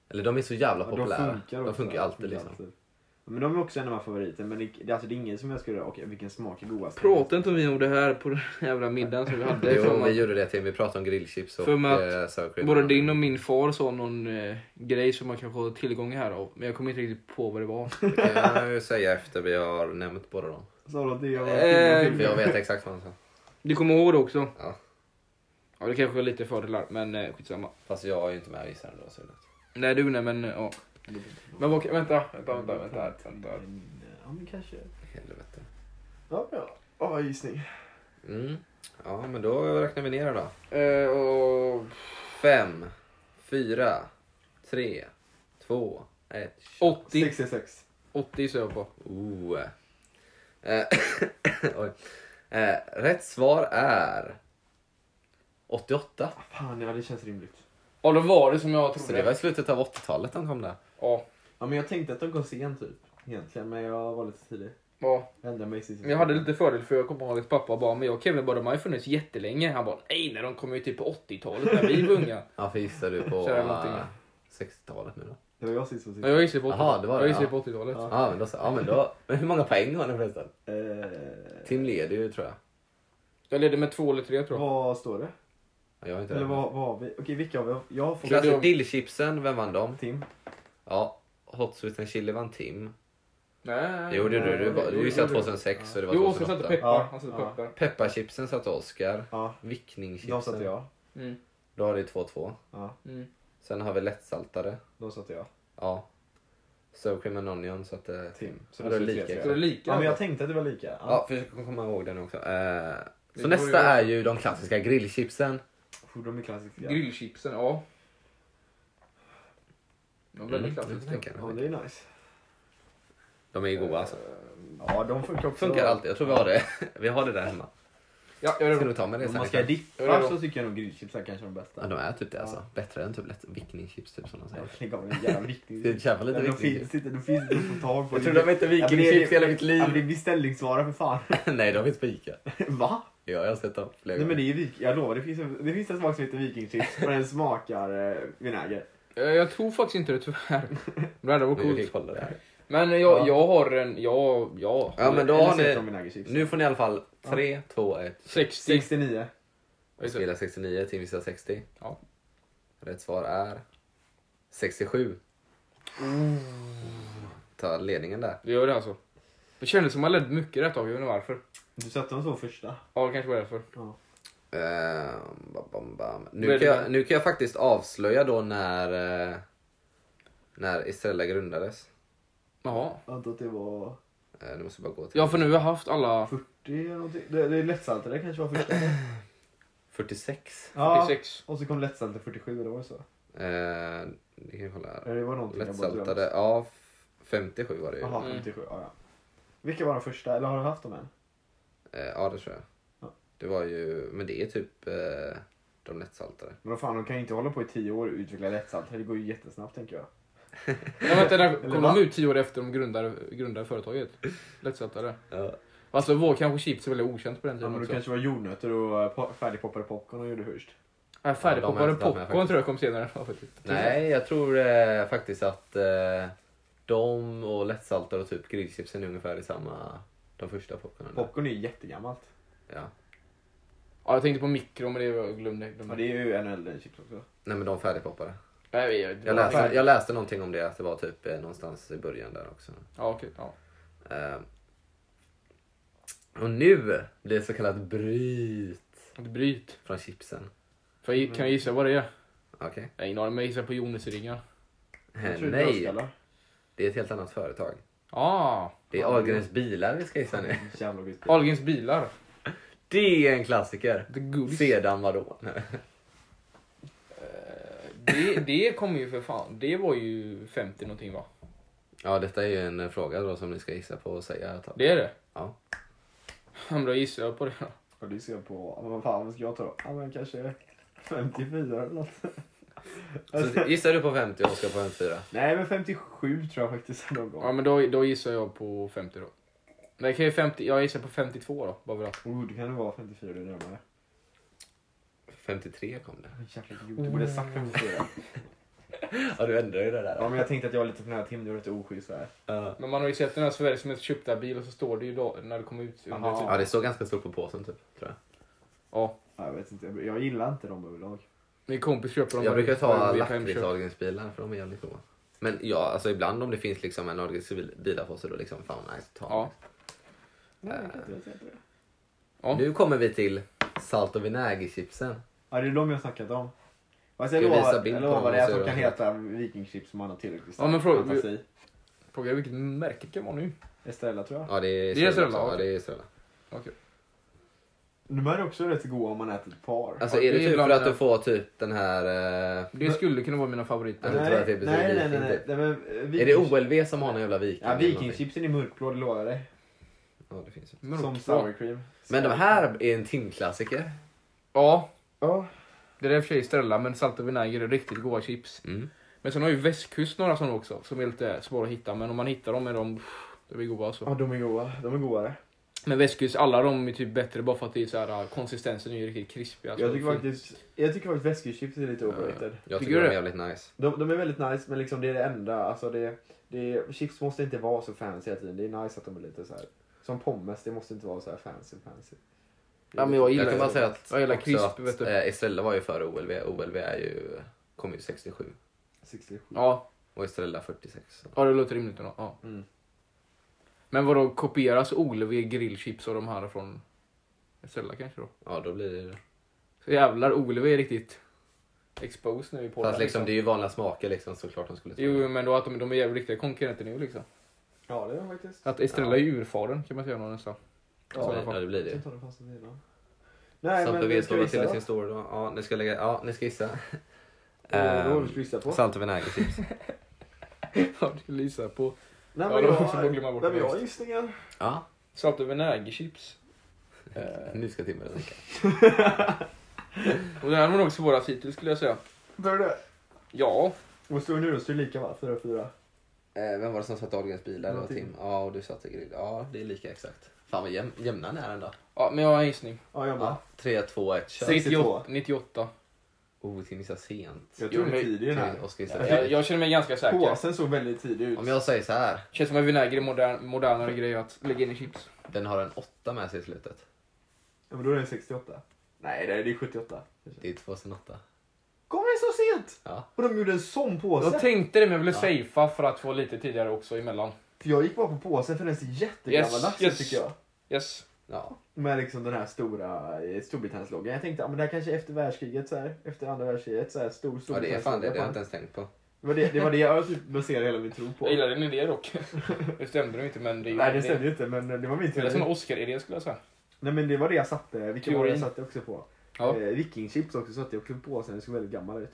Eller de är så jävla Ja, populära. De funkar, de funkar alltid liksom. Men de är också en av mina favoriter. Men det, alltså, det är ingen som jag skulle... Okej, vilken smak är godast? Pratade inte vi om det här på den jävla middagen som vi hade? Jo, vi gjorde det till. Vi pratade om grillchips och För mig att eh, sour cream. Både din och min far sa någon eh, grej som man kanske har tillgång här av. Men jag kommer inte riktigt på vad det var. Det kan jag ju säga efter vi har nämnt båda dem. Sa du att det var Eh, För jag vet exakt vad han sa. Du kommer ihåg det också? Ja. Ja, det kanske är lite fördelar, men eh, skitsamma. Fast jag är ju inte med och gissar ändå. Så det. Nej, du nej, men ja. Men vad, vänta, vänta, vänta, vänta, vänta. Ja, men kanske... Helvete. Ja, ja. Ja, gissning. Mm. Ja, men då räknar vi ner då. Eh, och Fem, fyra, tre, två, ett. 80, 66. 80 så jag på. Oh. Eh, (coughs) Oj. Eh, rätt svar är 88. Fan, ja det känns rimligt. Ja, då var det som jag Så det trodde. var i slutet av 80-talet de kom där. Ja, Ja, men jag tänkte att de kom sent typ. Egentligen, men jag var lite tidig. ja. Jag mig hade lite fördel för jag kommer ihåg att pappa bara, men jag och Kevin bara, de har ju funnits jättelänge. Han bara, nej, när de kom ju typ på 80-talet när vi var unga. (laughs) Ja, för gissar du på det någonting. eh, 60-talet nu då? Det var jag sist som sist. Ja, jag gissade på Jaha, 80-talet. det var det, Jag gissade ja. på 80-talet. Ja. Ja, men då, ja, men då... Men hur många poäng har ni förresten? Eh, Tim leder ju tror jag. Jag ledde med två eller tre tror jag. vad står det? Ja, Jag har inte Eller vad, vad har vi? Okej, vilka har vi? Jag har fått... Klass- Klass dillchipsen, vem vann dem? Tim. Ja, Hot Sweet and Chili vann Tim. Nej. Jo, det gjorde du. Du, du gissade jo, jo. 2006 så det var Jo, Oskar 2008. satte peppar. Ja, Han satte ja. peppar. Pepparchipsen satte Oskar. Ja, Vickningschipsen. de satte jag. Mm. Då har det 2-2. Ja, Mm. Sen har vi lättsaltade. de satte jag. Ja. Sour cream and onion satte Tim. Så det är lika. Så det är jag. lika. Ja, men jag alltså. tänkte att det var lika. Ja, försök komma ihåg den också. Eh, så nästa jag- är ju de klassiska grillchipsen. Oh, de är klassiska. Grillchipsen, ja. De är väldigt Mm, klassiska. jag tänker. Ja, det är nice. De är ju goda alltså. Ja, de funkar också. Funkar alltid. Jag tror vi har det. (laughs) Vi har det där hemma. Ja, jag Ska du ta med det Om man ska dippa så tycker jag nog grillchips är kanske de bästa. Ja, de är typ det alltså. Ja. Bättre än typ lätt vickningschips typ som de säger. Lägg av med jävla (laughs) du köpa lite Nej, de finns inte, de finns inte att få tag på. Jag tror de hette vikingchips hela mitt liv. är beställningsvara för fan. (laughs) Nej, de finns på Ica. (laughs) Va? Ja, jag har sett dem flera Nej men det är vik- jag lovar, det finns, en, det finns en smak som heter vikingchips och den smakar eh, vinäger. Jag tror faktiskt inte det tyvärr. Det hade varit coolt. Men jag, Ja. jag har en, ja, ja. Ja, men då har ni... de. Nu får ni i alla fall 3, 2, 1. 60. 69. Jag spelar 69, Tim visar 60. Ja. Rätt svar är 67. Ta ledningen där. Det gör det alltså. Det kändes som man ledde mycket rätt tag, jag vet inte varför. Du satte dem så första. Ja, det kanske var därför. Ja. Bam, bam, bam. Vad Nu, kan jag, nu kan jag faktiskt avslöja då när, eh, när Estrella grundades. Jaha. Jag antar att det var Eh, Nu måste jag bara gå till Ja, för nu har vi haft alla 40 eller någonting. Det, det är lättsaltade kanske var första. (clears throat) 46. Ja, 46. och så kom lättsaltade 47, eller var det så? Eh, det kan jag kolla här. Eller det var någonting jag bara Lättsaltade, ja. f- 57 var det ju. Jaha, Mm. 57. Ja, ja. Vilka var de första? Eller har du haft dem än? Eh, ja, det tror jag. Ja. Det var ju, men det är typ eh, de lättsaltade. Men vad fan, de kan ju inte hålla på i 10 år och utveckla lättsaltade. Det går ju jättesnabbt tänker jag. Ja, vänta, där Eller kom de ut tio år efter de grundade, grundade företaget. Lättsattare. Ja. Alltså var kanske chips väldigt okänt på den Ja, tiden men det kanske var jordnötter och eh, po- färdigpoppade popcorn de gjorde först. Äh, färdigpoppade Ja, jag inte popcorn tror jag kom senare. Ja. Nej, jag tror eh, faktiskt att eh, de och lättsaltade och typ grillchipsen är ungefär i samma, de första popcornen. Popcorn är ju jättegammalt. Ja. Ja, jag tänkte på mikro men det var jag glömde. Ja, glömde. det är ju en äldre chips också. Nej men de färdigpoppade. Nej, jag, Jag läste, jag läste någonting om det, att det var typ eh, någonstans i början där också. Ja, okej. Ja. Eh, och nu blir det så kallat bryt Ett bryt. från chipsen. Får jag, kan jag gissa vad det är? Okej. Jag har ingen aning, men jag gissar på Jonisringar. Eh, Jag tror det är Nej, det är ett helt annat företag. Ah, Det är Ahlgrens bilar vi ska gissa nu. Jävla. Ahlgrens bilar. Det är en klassiker. The Goodies. Sedan vadå? Det, det kommer ju för fan. Det var ju 50 någonting va? Ja, detta är ju en eh, fråga då som ni ska gissa på och säga. Det är det? Ja. Ja, men då gissar jag på det då. Ja, det ser jag på, vad fan vad ska jag ta då? Ja men kanske 54 eller något. (laughs) Så gissar du på 50 och Oskar på 54? Nej men 57 tror jag faktiskt någon gång. Ja men då, då gissar jag på 50 då. Nej, kan jag, 50, jag gissar på 52 då, bara för att. Oh, det kan det vara 54 det är närmare. 53 kom det. Jävla idiot, du borde ha sagt 54. (laughs) Ja, du ändrar ju det där. Ja men jag tänkte att jag var lite för nära Tim, det var lite oschysst där. Ja. Men man har ju sett den här Sveriges mest köpta bil och så står det ju då när det kommer ut. Under Aha. typ. Ja, det står ganska stort på påsen typ, tror jag. Ja. Ja, jag vet inte, jag- gillar inte dem överlag. Min kompis köper dem. Jag brukar ta lakrits-Ahlgrens-bilar för de är jävligt goda. Men ja, alltså ibland om det finns liksom en Ahlgrens-bilar på så då liksom, fan nice, ta Ja. Nej, jag kan inte jag säga inte det. Ja. Nu kommer vi till salt och vinägerchipsen. Ja det är de jag har snackat om. Fast jag Ska jag visa lovar, bild jag lovar att de kan heta vikingchips om man har tillräckligt Ja, men fråga- fantasi. Fråga vilket märke det kan vara nu. Estrella tror jag. Ja, det är Det är Estrella. Ja, det är Estrella. De här är också rätt goda om man äter ett par. Alltså är det det är typ för att du får typ den här... eh, Det skulle kunna vara mina favoriter. Det är precis nej, nej, nej, viking, nej, typ? nej, men, eh, Är det OLV som har någon jävla viking? Ja, vikingchipsen är mörkblå, det lovar jag dig. Ja, det finns ju. Som sour cream. Men de här är en timklassiker. Ja, Ja. det är i och för sig Stella men salt och vinäger är riktigt goda chips. Mm. Men sen har ju västkust några sådana också som är lite svåra att hitta men om man hittar dem är de, det blir goda alltså. ja, de är goda. De är godare. Men västkust, alla de är typ bättre bara för att det är så här, konsistensen är ju riktigt krispig. Alltså. Jag tycker faktiskt, jag tycker faktiskt väskechips är lite overrated. Jag Tycker tycker de är jävligt nice. De, de är väldigt nice men liksom det är det enda. Alltså det, det, chips måste inte vara så fancy hela tiden. Det är nice att de är lite så här. Som pommes, det måste inte vara så här fancy fancy. Ja, men jag gillar Jag kan bara säga att, Jag gillar crisp, att vet du. eh, Estrella var ju före OLV. OLV är ju, kom ju 67 67. Ja, och Estrella 46. Så. ja, det låter rimligt ändå. Ja. Mm. Men vadå, kopieras OLV grillchips och de här från Estrella kanske då? Ja, då blir det Så jävlar, OLV är riktigt exposed nu i podden. Fast liksom, det är ju vanliga smaker liksom såklart de skulle ta. Jo, men då att de, de är jävligt riktiga konkurrenter nu liksom. Ja det är de faktiskt. Att Estrella är urfaren kan man säga nästan. Ja, det, ja, det blir det. Jag det. Nej Salt och men vet ska vad vi till i gissa sin då. Ja, ni ska lägga, ja, ni ska gissa. Vad var det Ehm, vi skulle gissa på? Salt och vinägerchips. Ja, du lyssnar på Nej men då jag, glömma bort nej, det men jag har mest. gissningen. Ja, salt (laughs) (laughs) och vinägerchips. Nu ska Timmer tänka. och den här var nog svårast hittills skulle jag säga. Börjar du? Ja, Vad står det nu då? Står det lika va? 4-4? Eh, vem var det som satte Ahlgrens bilar? Det var. Tim. Ja, och du satte grill. Ja, det är lika exakt. Fan vad jäm, jämna ni är ändå. ja men jag har en gissning. Ja jag med. Ja, 3, 2, 1, kör. 62. 98. 98. Oh, Tim gissar sent. Jag Jo, tror det är men- tidig i den här. Okej, Oskar gissar Jag, känner mig ganska säker. Påsen såg väldigt tidig ut. Om jag säger så här. Känns som en vinäger är modern, modernare grej att lägga in i chips. Den har en 8 med sig i slutet. Ja men då är det 68. Nej det är, det är 78. Det är 2008. Kommer det så sent? Ja. Och de gjorde en sån påse? Jag tänkte det men jag ville Ja. safea för att få lite tidigare också emellan. För jag gick bara på påsen för den ser jättegammaldags ut Yes, yes. tycker jag. Yes. Ja. Med liksom den här stora eh, Storbritanniens-loggan. Jag tänkte, ja men det här kanske är efter världskriget så här. Efter andra världskriget så här stor ja, det är fan det. Det har jag inte ens tänkt på. Det var det, det var det jag typ baserade hela min tro på. Jag gillar din idé dock. (laughs) Det stämde nog inte men det. Nej det stämde ju inte men det var min Det är som en teori. Oscar-idé skulle jag säga. Nej men det var det jag satte. Vilka var det jag satte också på? Ja. Eh, Vikingchips också satte jag också på påsen. Den såg väldigt gammal ut.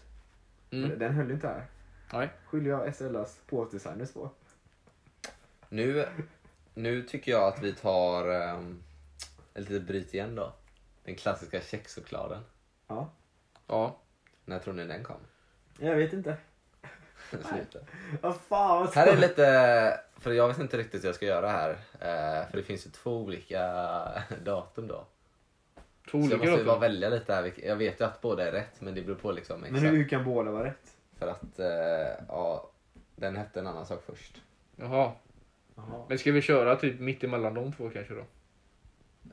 Men Mm. den höll inte här. Nej. Skyller jag SLAs påsdesigners på. Nu, nu tycker jag att vi tar um, ett litet bryt igen då. Den klassiska kexchokladen. Ja. Ja. När tror ni den kom? Jag vet inte. (laughs) Sluta. Vad fan vad Här är lite, för jag vet inte riktigt hur jag ska göra här. Eh, för det finns ju två olika (laughs) datum då. Två Så jag olika måste ju bara välja lite här. Jag vet ju att båda är rätt men det beror på liksom Men exakt. hur kan båda vara rätt? För att, eh, ja, den hette en annan sak först. Jaha. Jaha. Men ska vi köra typ mitt emellan de två kanske då?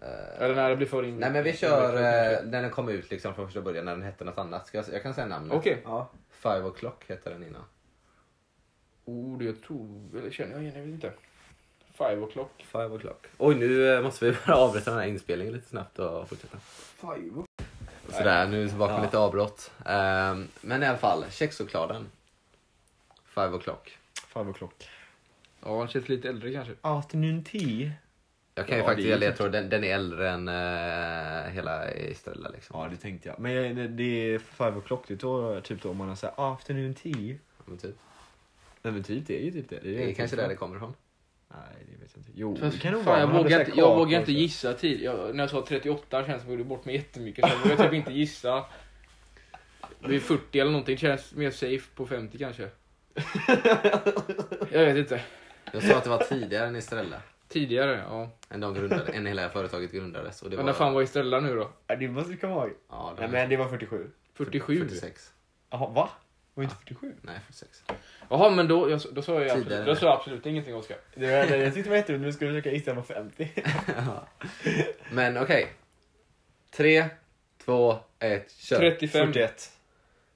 Eh, Eller när det blir för in. nej men vi kör eh, när den kom ut liksom från första början när den hette något annat. Ska jag, jag kan säga namnet. Okej. Ja. Five o'clock hette den innan. Oh, det jag tror... Eller känner jag igen, jag vet inte. Five o'clock. Five o'clock. Oj nu eh, måste vi (laughs) bara avbryta den här inspelningen lite snabbt och fortsätta. Five. Sådär, nu är vi tillbaka med Ja. lite avbrott. Ehm, men i alla fall, kexchokladen. Five o'clock. Five o'clock. Ja, han känns lite äldre kanske. Afternoon tea. Jag kan Ja, ju faktiskt det är ge ledtråd, den, den är äldre än uh, hela Estrella liksom. Ja, det tänkte jag. Men jag- det- det är five o'clock, det är typ då man har såhär afternoon tea. Men typ. Nej men typ det är ju typ det. Det är kanske där det kommer ifrån. Nej, det vet jag inte. Jo, Fast, det kan nog fan, vara. jag, Man hade vågar inte, jag kakor vågar inte gissa tid. Jag, när jag sa 38 känns det som att jag gjorde bort mig jättemycket. Så jag vågar typ inte gissa. Vid 40 eller någonting känns mer safe på 50 kanske. Jag vet inte. Jag sa att det var tidigare än Estrella. Tidigare, ja. Än de grundade, än hela företaget grundades. Och det Men var, när fan var Estrella nu då? Ja, det måste du komma ihåg. Ja, Nej men det var 47. 47? 46. Jaha, va? Var inte 47? Nej, 46. Jaha, men då, jag, då sa jag absolut, Tidigare. då sa jag absolut ingenting Oskar. Det var, jag tyckte det var jätteroligt, nu skulle du försöka gissa på 50. (laughs) Men okej. Tre, två, ett, kör. 35. 41.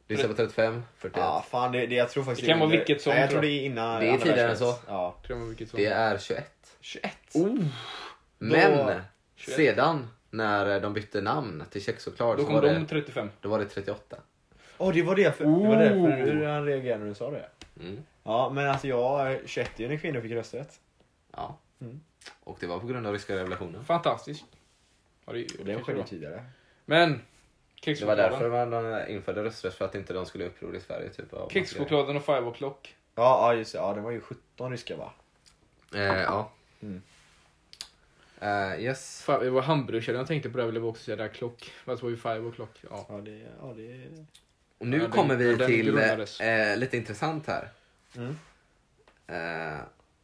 Gissar på 35, 41. Ja, fan det, det jag tror faktiskt Det kan vara vilket som, Nej, jag tror det är innan Det är tidigare än så. Ja. Det är 21. 21. Oh, Men 21. sedan när de bytte namn till kexchoklad då så kom var de det, 35. då var det 38. Åh, det var det för, det var Oh. därför hur han reagerade när du sa det. Mm. Ja, men alltså jag, 21 när kvinnor fick rösträtt. Ja. Mm. Och det var på grund av ryska revolutionen. Fantastiskt. Ja, det, det kanske skedde tidigare. Men, Det var därför man införde rösträtt för att inte de skulle uppror i Sverige. Typ, av Kexchokladen och Five o'clock. Ja, ja just det. Ja, det var ju 17 ryska va? Eh, ja. Mm. Eh, yes. Fan, det var hamburgerkedjan jag tänkte på det, vill jag också säga. Där klock. Fast det var ju Five o'clock. Ja. Ja, det, ja, det... Och nu Ja, den- kommer vi den till grundades. eh, lite intressant här. Mm. Eh,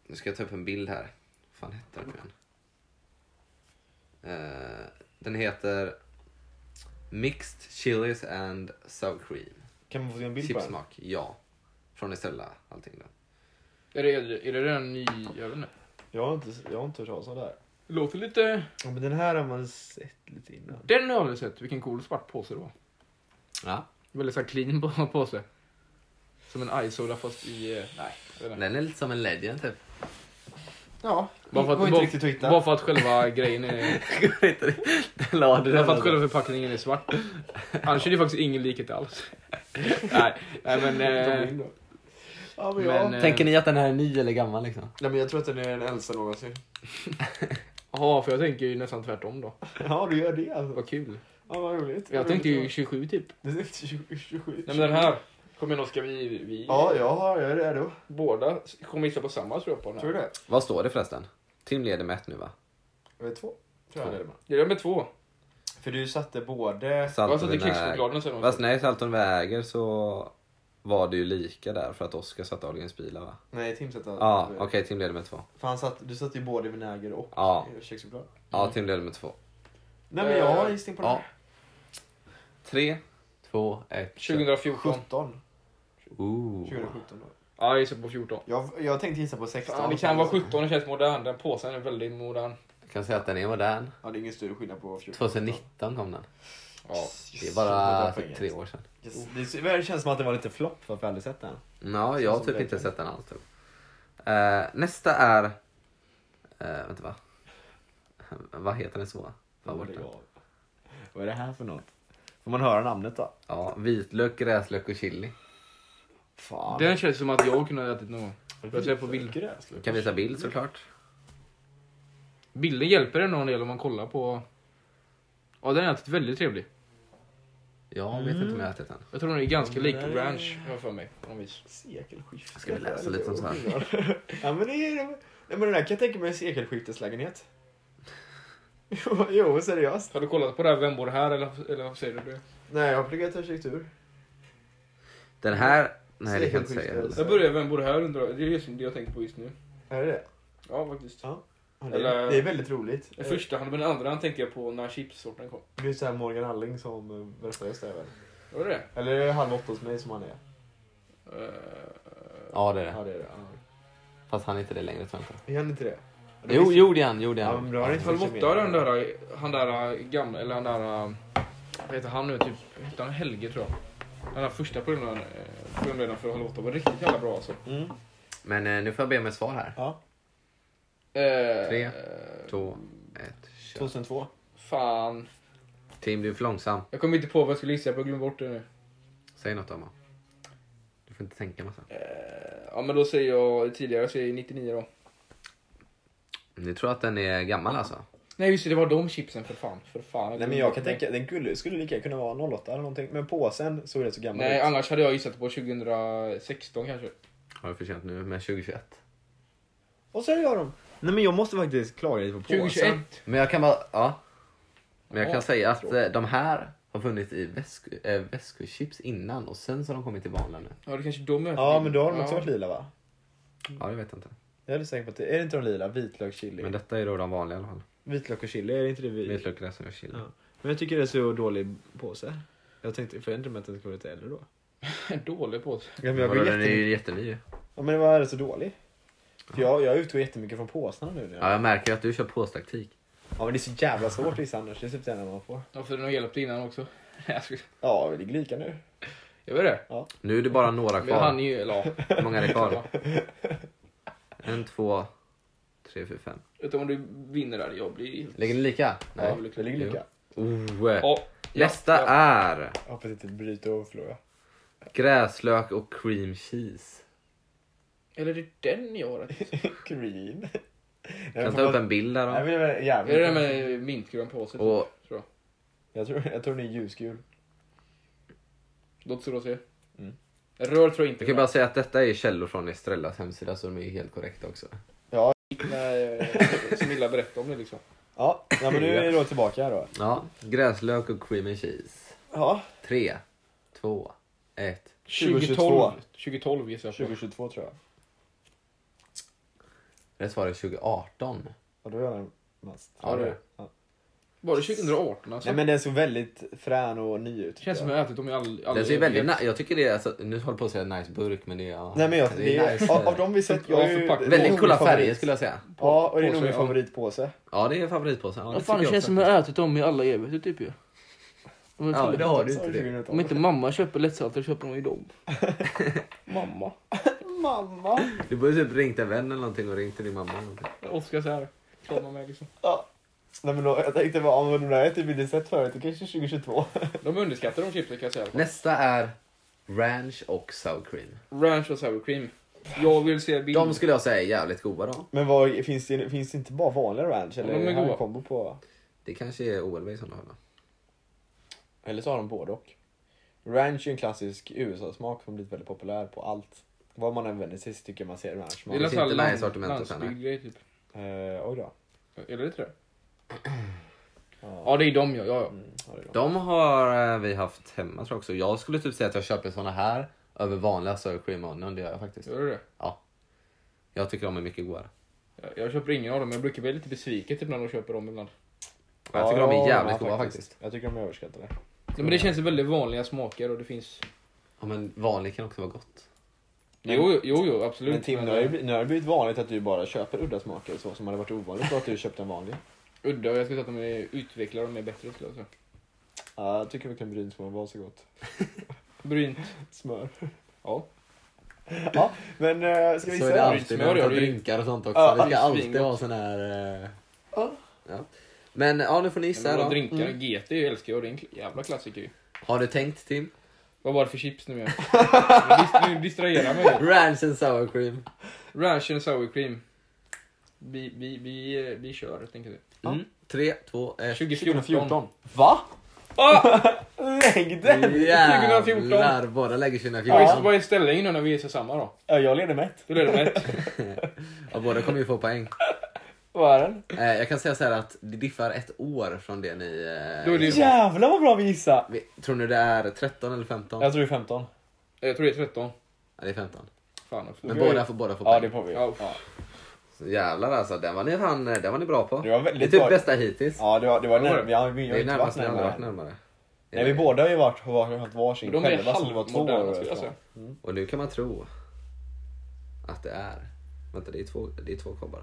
nu ska jag ta upp en bild här. Vad fan heter den nu igen? Eh, den heter Mixed Chilies and Sour Cream. Kan man få se en bild på den? Chipsmak, ja. Från Estrella, allting då. Är det, är det redan ny? Jag vet inte. Jag har inte, jag har inte hört talas om det här. Låter lite... Ja, men den här har man sett lite innan. Den har jag aldrig sett. Vilken cool svart påse det var. Ja. Väldigt så här clean på- påse. Som en isoda fast i... eh, Nej, jag vet inte. Den är lite som en Legend typ. Ja, Bara för, att, inte bara, riktigt att hitta. bara för att själva grejen är... (laughs) Bara för att själva förpackningen är svart. Annars är det faktiskt ingen likhet alls. nej, nej men... Eh, Ja, men, men, ja. eh, Tänker ni att den här är ny eller gammal liksom? Nej, men jag tror att den är den äldsta någonsin. (laughs) Ja, för jag tänker ju nästan tvärtom då. Ja, du gör det alltså. Vad kul. Ja, vad roligt. Jag tänkte ju 27 typ. Det är 27. 27. Nej men den här. Kom igen Oskar, vi, vi Ja, ja, jag är redo. båda kommer gissa på samma tror jag på den Tror här. du det? Vad står det förresten? Tim leder med ett nu va? Jag är två. Tror jag det är med. Det är med två. För du satte både... Jag satte Salton kexchokladen sen Fast nej, Salton väger så var det ju lika där för att Oskar satte Ahlgrens bilar va? Nej, Tim satte... Ja, okej Tim leder med två. För han satt, du satte ju både vinäger och Ja. kexchoklad. Ja, Tim leder med två. Nej, men jag har gissning på det. Ja. Tre, två, ett, kör. 2014. 17. Ooh. 2017 då. Ja, jag gissar på 14. Jag, jag tänkte gissa på 16. Fan, det kan vara 17, det känns modern. Den påsen är väldigt modern. Jag kan säga att den är modern. Ja, det är ingen större skillnad på 14. 2019 kom den. Ja. Det är bara tre år sedan. Yes. Det, det känns som att det var lite flopp för att vi aldrig sett den. Ja, jag har typ inte sett den alls. Typ. Eh, nästa är... Uh, vänta va? Vad heter den så? Vad var det? Vad är det här för något? Får man höra namnet då? Ja, vitlök, gräslök och chili. Fan. Den känns som att jag kunde ha ätit någon. Jag ser på bild. Kan visa bild såklart. Bilden hjälper en någon del om man kollar på... Ja, den är ätit väldigt trevlig. Jag vet inte om jag har ätit den. Jag tror den är ganska lik Nej. Ranch, har jag för mig. På något vis. Sekelskifte. Ska vi läsa lite om så här? (laughs) ja men det är Nej men den där kan jag tänka mig en sekelskifteslägenhet. jo, (laughs) jo, seriöst. Har du kollat på det här Vem bor här eller, eller vad säger du? Nej, jag har pluggat arkitektur. Den här... Nej, det kan jag inte säga. Sekelskifte. Jag börjar Vem bor här undrar Det är just det jag tänker på just nu. Är det det? Ja, faktiskt. Ja. Ja, det, Eller- är, det är väldigt roligt. Den första, men den andra tänkte jag på när chipsorten kom. Det är så här Morgan Alling som uh, berättar just det här, väl? Var det det? Eller är det halv åtta hos mig som han är? Uh, Ja, det är Ja det. det är det. Ja. Fast han är inte det längre tror jag inte. Är han inte det? Jo, gjorde han, gjorde Ja, han. men då har det inte Höll fått borta sig den med. där, han där gamla, eller han där, vad heter han nu, typ, heter han Helge tror jag. Den där första programledaren eh, programledaren för Halv åtta var riktigt jävla bra alltså. Mm. Men eh, nu får jag be om ett svar här. Ja, Eh, Tre. Två, ett, kör. 2002. Fan. Tim, du är för långsam. Jag kommer inte på vad jag skulle gissa, jag glömde bort det nu. Säg något Emma. Du får inte tänka massa. Eh, ja men då säger jag tidigare, jag säger 99 då. Ni tror att den är gammal alltså? Nej just det, det var de chipsen för fan. För fan. Nej men jag kan det. tänka, den skulle, skulle lika kunna vara 08 eller någonting. Men påsen såg rätt så gammal Nej ut. annars hade jag gissat på 2016 kanske. Har du för sent nu med 2021? Och så gör de. Nej men jag måste faktiskt klaga lite på påsen. 2021. Men jag kan bara, ja. Men jag Ja, kan säga att tråkigt. eh, de här har funnits i väsk, äh, väskochips innan och sen så har de kommit till vanliga nu. Ja det kanske är de jag Ja men då har de Ja. också varit lila va? Ja, det vet jag inte. Jag är lite säker på att det är det inte de lila? Vitlök, chili. Men detta är då de vanliga i alla fall. Vitlök och chili, är det inte det vi... Vitlök, gräs och chili. Ja. Men jag tycker det är så dålig påse. Jag tänkte, för jag inte med att den ska vara lite äldre då. Dålig på det. (laughs) Ja, men jag Vadå, den är ju jätteny. Ja men vad är det så dålig? För jag, jag utgår jättemycket från påsarna nu. Ja, jag- märker att du kör påstaktik. ja men det är så jävla svårt vissa annars. Det är typ det enda man får. Ja för den har hjälpt innan också. (laughs) Skulle- Ja, vi ligger lika nu. Jag vet det. Nu är det bara några Men han kvar. är ju, eller ja. Hur många är det kvar? (laughs) En, två, tre, fyra, fem. Utan om du vinner där, jag blir helt... Ligger ni lika? Ja, Nej. vi Vi ligger lika. Oh. Ja, Nästa ja. är Jag hoppas inte bryta och förlora. gräslök och cream cheese. Eller är det den jag har rätt? Green. (laughs) Kan ta upp en bild där Nej, då. men det är jävligt. Är det den med mintgrön påse? Och Tror jag. Jag tror, jag tror den är ljusgul. Låt oss se. Mm. Rör tror jag inte. jag kan bara säga att detta är källor från Estrellas hemsida så de är helt korrekta också. Nej, Smilla berätta om det liksom. Ja, ja men nu är det då tillbaka här då. Ja, gräslök och cream and cheese. Ja, Tre, två, ett. 2022. 2012 gissar jag på. 2022 tror jag. Rätt svar är 2018. Och då är jag närmast. Ja, det är. Ja. Var det 2018 alltså? Nej men den såg väldigt frän och ny ut. Det känns som jag har ätit dem i all... all Den ser väldigt ni- Jag tycker det är, alltså, nu håller jag på att säga nice burk men det är... Ja, Nej men jag, det det är är, nice. av, av de vi sett, Ja, jag är det Väldigt coola färger favorit. skulle jag säga. Ja, och det är nog min favoritpåse. Ja det är favoritpåse. Ja, det fan, det känns som jag har ätit dem i alla evigheter typ ju. Om Ja det har du inte det. 2012. Om inte mamma köper lättsaltade köper de ju dem. (laughs) mamma. Mamma! Du borde typ ringt en vän eller någonting och ringt till din mamma. Oskar så här. Krama mig liksom. Ja. Nej men då, jag tänkte bara, om de där har jag typ inte sett förut, det kanske är 2022. De underskattar de chipsen kan jag säga. Nästa är ranch och sour cream. Ranch och sour cream. Jag vill se bild. De skulle jag säga är jävligt goda då. Men vad, finns, det, finns det inte bara vanliga ranch? Eller de är goda. en kombo på? Det kanske är OLV i sådana fall. Eller så har de både och. Ranch är en klassisk USA-smak som blivit väldigt populär på allt. Vad man än vänder sig så tycker man ser ranch. Det är finns nästan inte med i land- sortimentet sen, landsbygd-grej, typ. eh, oj då. Eller det tror jag. Ja. Ja det är de ja. ja, ja. Mm, ja, de. De har eh, vi haft hemma tror jag också. Jag skulle typ säga att jag köper såna här över vanliga sour cream onion. Det gör jag faktiskt. Gör du det? Jag tycker de är mycket godare. Jag, jag köper ingen av dem men jag brukar bli lite besviken typ när de köper dem ibland. Jag tycker Ja, de är ja, jävligt ja, goda faktiskt. Jag tycker de är överskattade. Ja, men det känns väldigt vanliga smaker och det finns... Ja, men vanlig kan också vara gott. Men- Jo, jo, jo absolut. Men Tim, nu har, det, blivit- nu har det blivit vanligt att du bara köper udda smaker så som hade varit ovanligt då att du köpte en vanlig. Udda och jag skulle säga att de är utvecklade och mer bättre skulle jag säga. Ja, jag tycker verkligen brynsmör var så gott. (laughs) Brynt. Smör. Ja. Ja, men äh, ska vi Så är det alltid när Smör man ju. drinkar och sånt också. Ja, det ska är alltid svingott. vara sån här... eh, Ja. Ja. Men ja, nu får ni gissa då. de drinkarna, Mm. GT älskar jag och det är en jävla klassiker ju. Har du tänkt Tim? Vad var det för chips nu igen? (laughs) Du dist- Du distraherar mig. Ranch and sour cream. Ranch and sour cream. Vi, vi, vi, eh, vi kör helt enkelt. Mm. Tre, två, ett. 2014. Va? Ah! (laughs) Lägg den! 2014. Jävlar, båda lägger 2014. Vad Ja. är- Vad är ställningen nu när vi är samma då? Ja, jag leder med ett. Du leder med ett. (laughs) Ja, båda kommer ju få poäng. Vad är den? Eh, jag kan säga så här att det diffar ett år från det ni... Eh, Då är det- Jävlar vad bra vi gissade! Vi- Tror ni det är 13 eller 15? Jag tror det är 15. Jag tror det är 13. Ja, det är 15. Fan också. Men båda får, båda får Ja, poäng. det får vi. Ja, jävlar alltså, den var ni, fan, den var ni bra på. Det var Det är väldigt typ bra. bästa hittills. Ja, det var, det var Det var närmare. Vi har, vi det har är inte varit närmast ni aldrig varit närmare. närmare. Nej, vi båda har ju varit, har haft varsin de är själva så det var två år skulle jag säga. Och nu kan man tro att det är... Vänta, det är två, det är två kvar bara.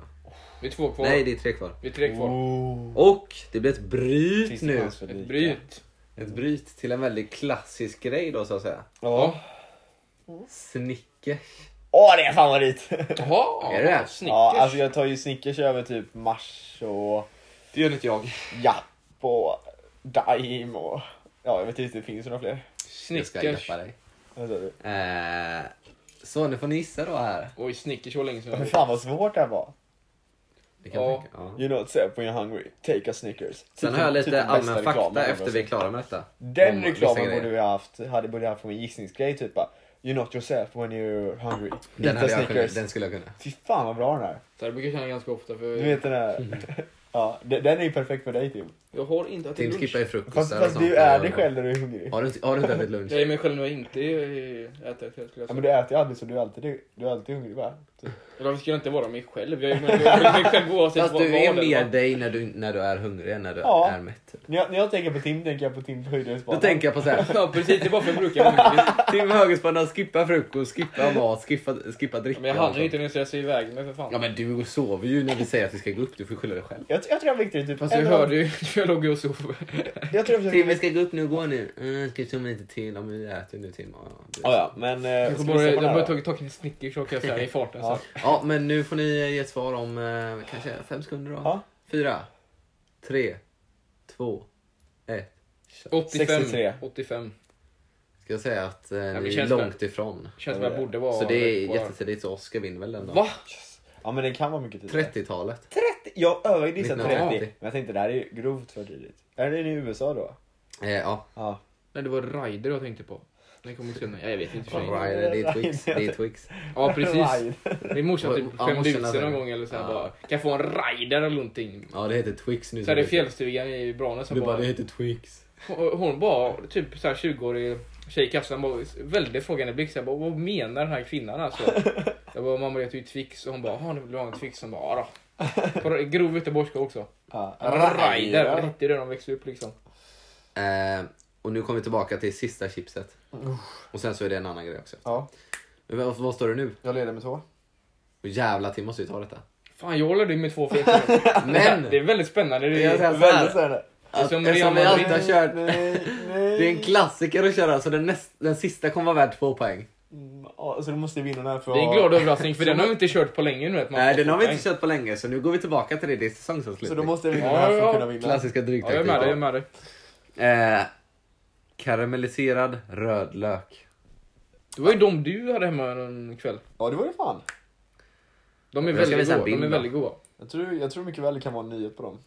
Vi är två kvar. Nej, det är tre kvar. Vi är tre kvar. Oh. Och det blir ett bryt nu. Ett bryt. Ett bryt till en väldigt klassisk grej då så att säga. Ja. Snickers. Åh, det är favorit! Jaha, Är det? Snickers. Ja, alltså jag tar ju Snickers över typ Mars och Det gör inte jag. Japp och Daim och... Ja, jag vet inte, det finns några fler. Jag ska Snickers. dig. Vad sa du? Eh, så nu får ni gissa då här. Oj, Snickers var länge Men sedan. fan vad svårt det här var. Det kan Ja. tänka. Ja. You know what's up when you're hungry, take a Snickers. Sen har jag Typ lite den bästa allmän reklamen fakta jag efter vi är klara med detta. Den Om vissa reklamen grejer. borde vi ha haft, hade borde jag haft som en gissningsgrej typ bara. You not yourself when you're hungry. Den, hade jag kunnat, Snickers. den skulle jag kunna. Fy fan vad bra den är. Så här brukar jag känna ganska ofta för Du vet den där. (laughs) ja, den den är ju perfekt för dig Tim. Jag har inte ätit Tim lunch. skippar ju frukost. Fast, eller fast sånt du är dig själv när du är hungrig. Har du, inte- har du inte ätit lunch? Jag är mig själv när jag inte eh, äter skulle jag Ja, men säga. du äter ju aldrig så du är alltid, du är alltid hungrig va? Typ. Eller varför ska jag inte vara mig själv? Jag är jag är mig själv (laughs) oavsett Fast vad- du är vad det mer dig när du, när du är hungrig än när du Ja. är mätt. typ. När jag, när jag tänker på Tim tänker jag på Tim på Då höjdhoppsbanan. tänker jag på såhär. (laughs) Ja precis, det är bara för att jag brukar vara hungrig. Tim högerspannan, skippa frukost, skippa mat, skippa, skippa dricka. Men jag och hann ju sånt. inte när jag stressade iväg mig för fan. Ja men du sover ju när vi säger att vi ska gå upp, du får skylla dig själv. Jag, jag tror jag fick det typ Fast av- hörde ju, jag låg och sov. Jag tror jag Tim vi försökte... ska gå upp nu, gå nu. Mm, ska vi sova lite till? Ja men vi äter nu Tim. Ja, det- Ja, ja, men... Eh, Jag ska började vi se jag på den här började då? ta tag i Snickers så kan jag säga i farten. Ja. Så. ja men nu får ni ge ett svar om eh, kanske fem sekunder då. Ja. Fyra, tre, två, ett. kör. 85. 63. 85. Ska jag säga att eh, men ni är långt ifrån. Känns som jag borde vara... Så det är jättetidigt så Oscar vinner väl den då. Va? Ja men den kan vara mycket tidigare. 30-talet. 30! Jag övergissade 1930. 30. Men jag tänkte det här är ju grovt för tidigt. Är det i USA då? Eh, ja, Ja. Nej, det var Ryder jag tänkte på. Den kommer senare. Ja, Jag vet inte. Right, det är Twix. Det är Twix. Ja, precis. Min morsa typ skämde ut sig någon gång eller så här Ja. bara. Kan jag få en Ryder eller någonting? Ja, det heter Twix nu. Så är det fjällstugan i Branäs som Du bara, bara... det heter Twix. Hon bara, typ så här 20-årig tjej i kassan, bara väldigt frågande blick. Jag bara, vad menar den här kvinnan alltså? Jag bara, mamma det heter ju Twix. Och hon bara, nu vill du ha en Twix? Hon bara, ja då. På Grov göteborgska också. Ja. Ryder, det hette det de växte upp liksom. Eh, och nu kommer vi tillbaka till sista chipset. Och sen så är det en annan grej också. Ja, Men vad, vad står det nu? jag leder med två. Och jävla Tim måste ju ta detta. Fan, jag håller dig med två feta. (laughs) Men! Det är väldigt spännande. Det är, Väldigt såhär. att, som eftersom vi alltid har kört, Nej, nej. det är en klassiker att köra så den, näst, den sista kommer vara värd två poäng. Mm, ja, Så du måste vinna den här för det är en glad överraskning för den har vi inte kört på länge nu. Att man Nej den har vi inte kört på länge så nu går vi tillbaka till det, det är Så då säsongsavslutning. måste du vinna Ja, den här för att kunna vinna. Klassiska Ja, jag är drygtaktik. med dig, jag är med dig. eh, karamelliserad rödlök. Det var ju de du hade hemma en kväll. Ja det var det fan. De är Jag väldigt goda. De är väldigt goda. Jag tror, jag tror mycket väl det kan vara en nyhet på dem.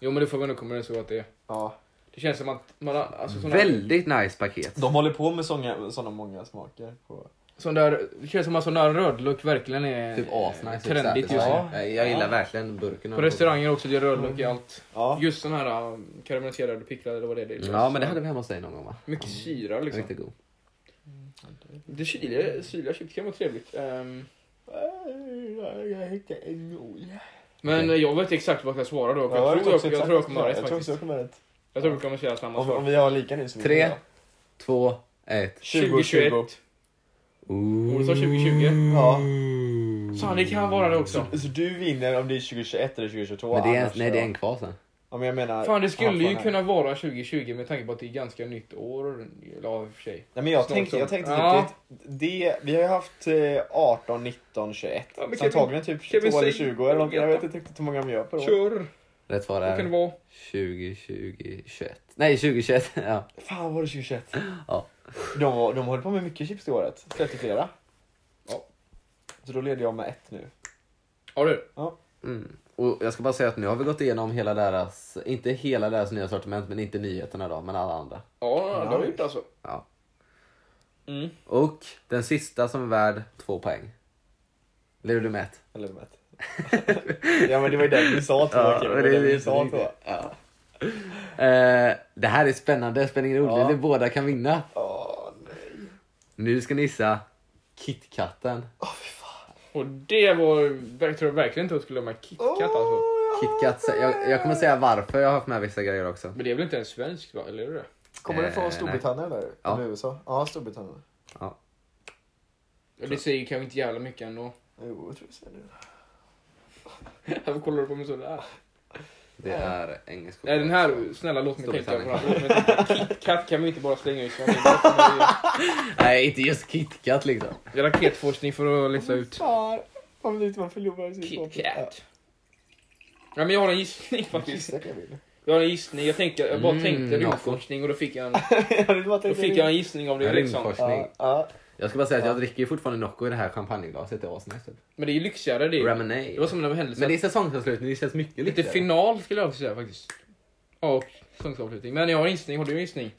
Jo men det får vi nog komma överens om att det är. Ja. Det känns som att man har, alltså såna, Väldigt nice paket. De håller på med såna, såna många smaker. På. sån där, det känns som att sån där rödlök verkligen är Typ asnice. trendigt så just nu. Ja. Jag, gillar Ja. verkligen burken. På restauranger också, det är rödlök i allt. Ja. Just sån här um, karamelliserade picklade eller vad det är. det är. Ja men det hade vi hemma hos dig någon gång va? Mycket syra liksom. Riktigt god. Det syrliga, syrliga chips kan vara trevligt. Nål. men jag vet exakt vad jag ska svara då. jag, tror jag, jag, tror jag kommer ha rätt faktiskt. Jag tror vi kommer säga samma Om, svar. om vi har lika nu så Tre. vinner jag. Två, ett. 2021. Ooh. Olof sa 2020. Ja. Fan det kan vara det också. Så, så du vinner om det är 2021 eller 2022? Men det är, en, annars nej det är en kvar sen. Ja, men jag menar... Fan det skulle ju kunna vara 2020 med tanke på att det är ganska nytt år. Ja i och för sig. Nej, men jag Snart tänkte, som- jag tänkte Ja. typ det, vi har ju haft eh, 18, 19, 21. Ja, men så kan vi- antagligen typ kan vi 22 eller säga- 20 eller något. Jag vet inte riktigt hur många vi gör per år. Kör! Rätt svar Vad kan det är vara? 20, 20, 21. Nej 2021. (laughs) Ja. Fan var det 2021? Ja. De, var- de håller på med mycket chips det året. Släppte flera. Ja. Så då leder jag med ett nu. Ja du. Mm. Och jag ska bara säga att nu har vi gått igenom hela deras, inte hela deras nya sortiment men inte nyheterna då, men alla andra. Ja det har vi gjort alltså. Ja. Mm. Och den sista som är värd två poäng. Lever du med ett? Eller med ett. Ja men det var ju den du sa två Ja, Kim. men Det var det är sa två. Ja. Eh, det här är spännande, spänning roligt. Ja. Vi båda kan vinna. Åh nej. Nu ska ni gissa KitKatten. Och det var, jag tror verkligen inte att jag skulle ha med KitKat alltså. KitKat, jag, jag kommer säga varför jag har haft med vissa grejer också. Men det är väl inte ens svenskt va? Eller är det det? Kommer det Eh, från Storbritannien eller? Ja. Eller USA? Ja, Storbritannien. Ja, Det säger kanske inte jävla mycket ändå. Jo, jag tror jag säger det. Varför kollar du på mig sådär? Det är engelsk Nej den här, snälla låt mig tänka på den. KitKat kan vi inte bara slänga ut. Nej, inte just KitKat liksom. Det är raketforskning för att lista ut. Fan, om det inte var förlorare så KitKat. Ja, men jag har en gissning faktiskt. Jag har en gissning. Jag, tänkte, jag bara Mm, tänkte rymdforskning och då fick jag en, (laughs) Jag då fick jag en gissning av det liksom. Rymdforskning. Ja, ja. Jag ska bara säga att jag dricker ju fortfarande Nocco i det här champagneglaset. Det är asnice. Typ. Men det är ju lyxigare det. Lemonade. Det var som en händelse. Men det är säsongsavslutning, det känns mycket Lite lyxigare. final skulle jag också säga faktiskt. Och säsongsavslutning. Men jag har en gissning. Har du en gissning?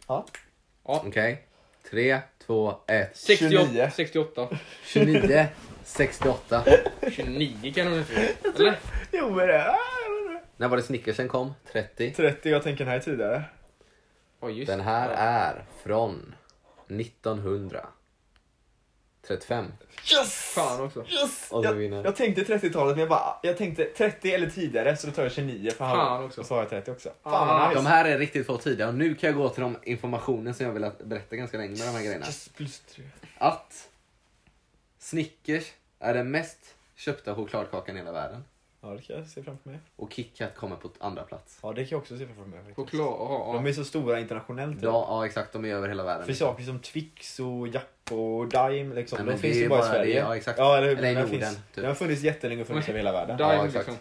Okej. Tre, två, ett. 68. 29. 68. 29, 68. 29 kan hon inte vara. Eller? Jo men det. När var det Snickersen kom? 30. 30, jag tänker den här är tidigare. Ja, just Den här det. är från 1935. Yes! Fan också. Yes! Och du Jag, vinner. jag tänkte 30-talet men jag bara, jag tänkte 30 eller tidigare så då tar jag 29 för Fan han också. Och så har jag 30 också. Ah. Fan vad De nice. här är riktigt få tidiga och nu kan jag gå till de informationen som jag vill att- berätta ganska länge med de här grejerna. Yes, plus 3. Att Snickers är den mest köpta chokladkakan i hela världen. Ja det kan jag se framför mig. Och KitKat kommer på andra plats. Ja det kan jag också se framför mig. faktiskt. Choklad, ja, De ja. är så stora internationellt. Ja, ja exakt, de är över hela Det världen. finns saker som Twix och Jack och Dime liksom. Nej, de finns ju bara i Sverige. det- ja, exakt. Ja, eller? Eller i Den Norden, finns, typ. Den har funnits jättelänge och funnits över hela världen. Dime, Ja, exakt. liksom.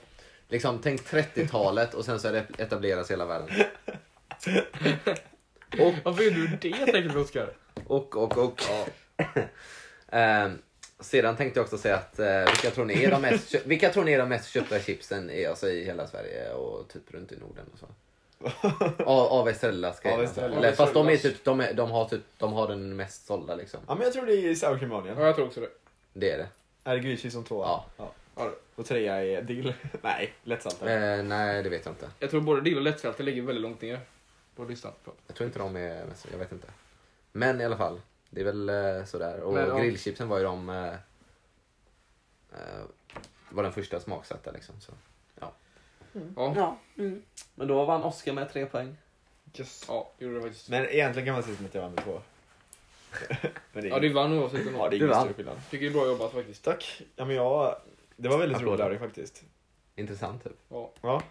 Liksom, tänk 30-talet och sen så är det etableras hela världen. (laughs) Och, Varför gjorde du det tänkte du Oskar? Och, och, och. (laughs) Ehm, sedan tänkte jag också säga att eh, vilka, tror ni är de mest, vilka tror ni är de mest köpta chipsen i, alltså, i hela Sverige och typ runt i Norden och så? Av, av Estrellas grejer. Av Estrellas. Eller, Fast de, är typ, de, är, de, har typ, de har den mest sålda liksom. Ja men jag tror det är Sour Cream Onion. Ja, jag tror också det. Det är det. Är det Grillchips som tvåa? Ja. ja. Och trea är dill. (laughs) Nej, lättsaltad. Eh, nej, det vet jag inte. Jag tror både dill och lättsalta ligger väldigt långt ner på listan. Jag tror inte de är mest, jag vet inte. Men i alla fall, det är väl eh, sådär. Och Men, grillchipsen var ju de... Eh, eh, var den första smaksatta liksom. Så. Ja, Ja. Men då vann Oskar med tre poäng. Yes. ja gjorde det faktiskt. Men egentligen kan man säga att jag vann med två. (laughs) men det är Ja, du vann oavsett ja, det är ingen större skillnad. Tycker det är bra jobbat faktiskt. Tack. Ja men jag... Det var väldigt roligt faktiskt. Intressant typ. Ja. Ja,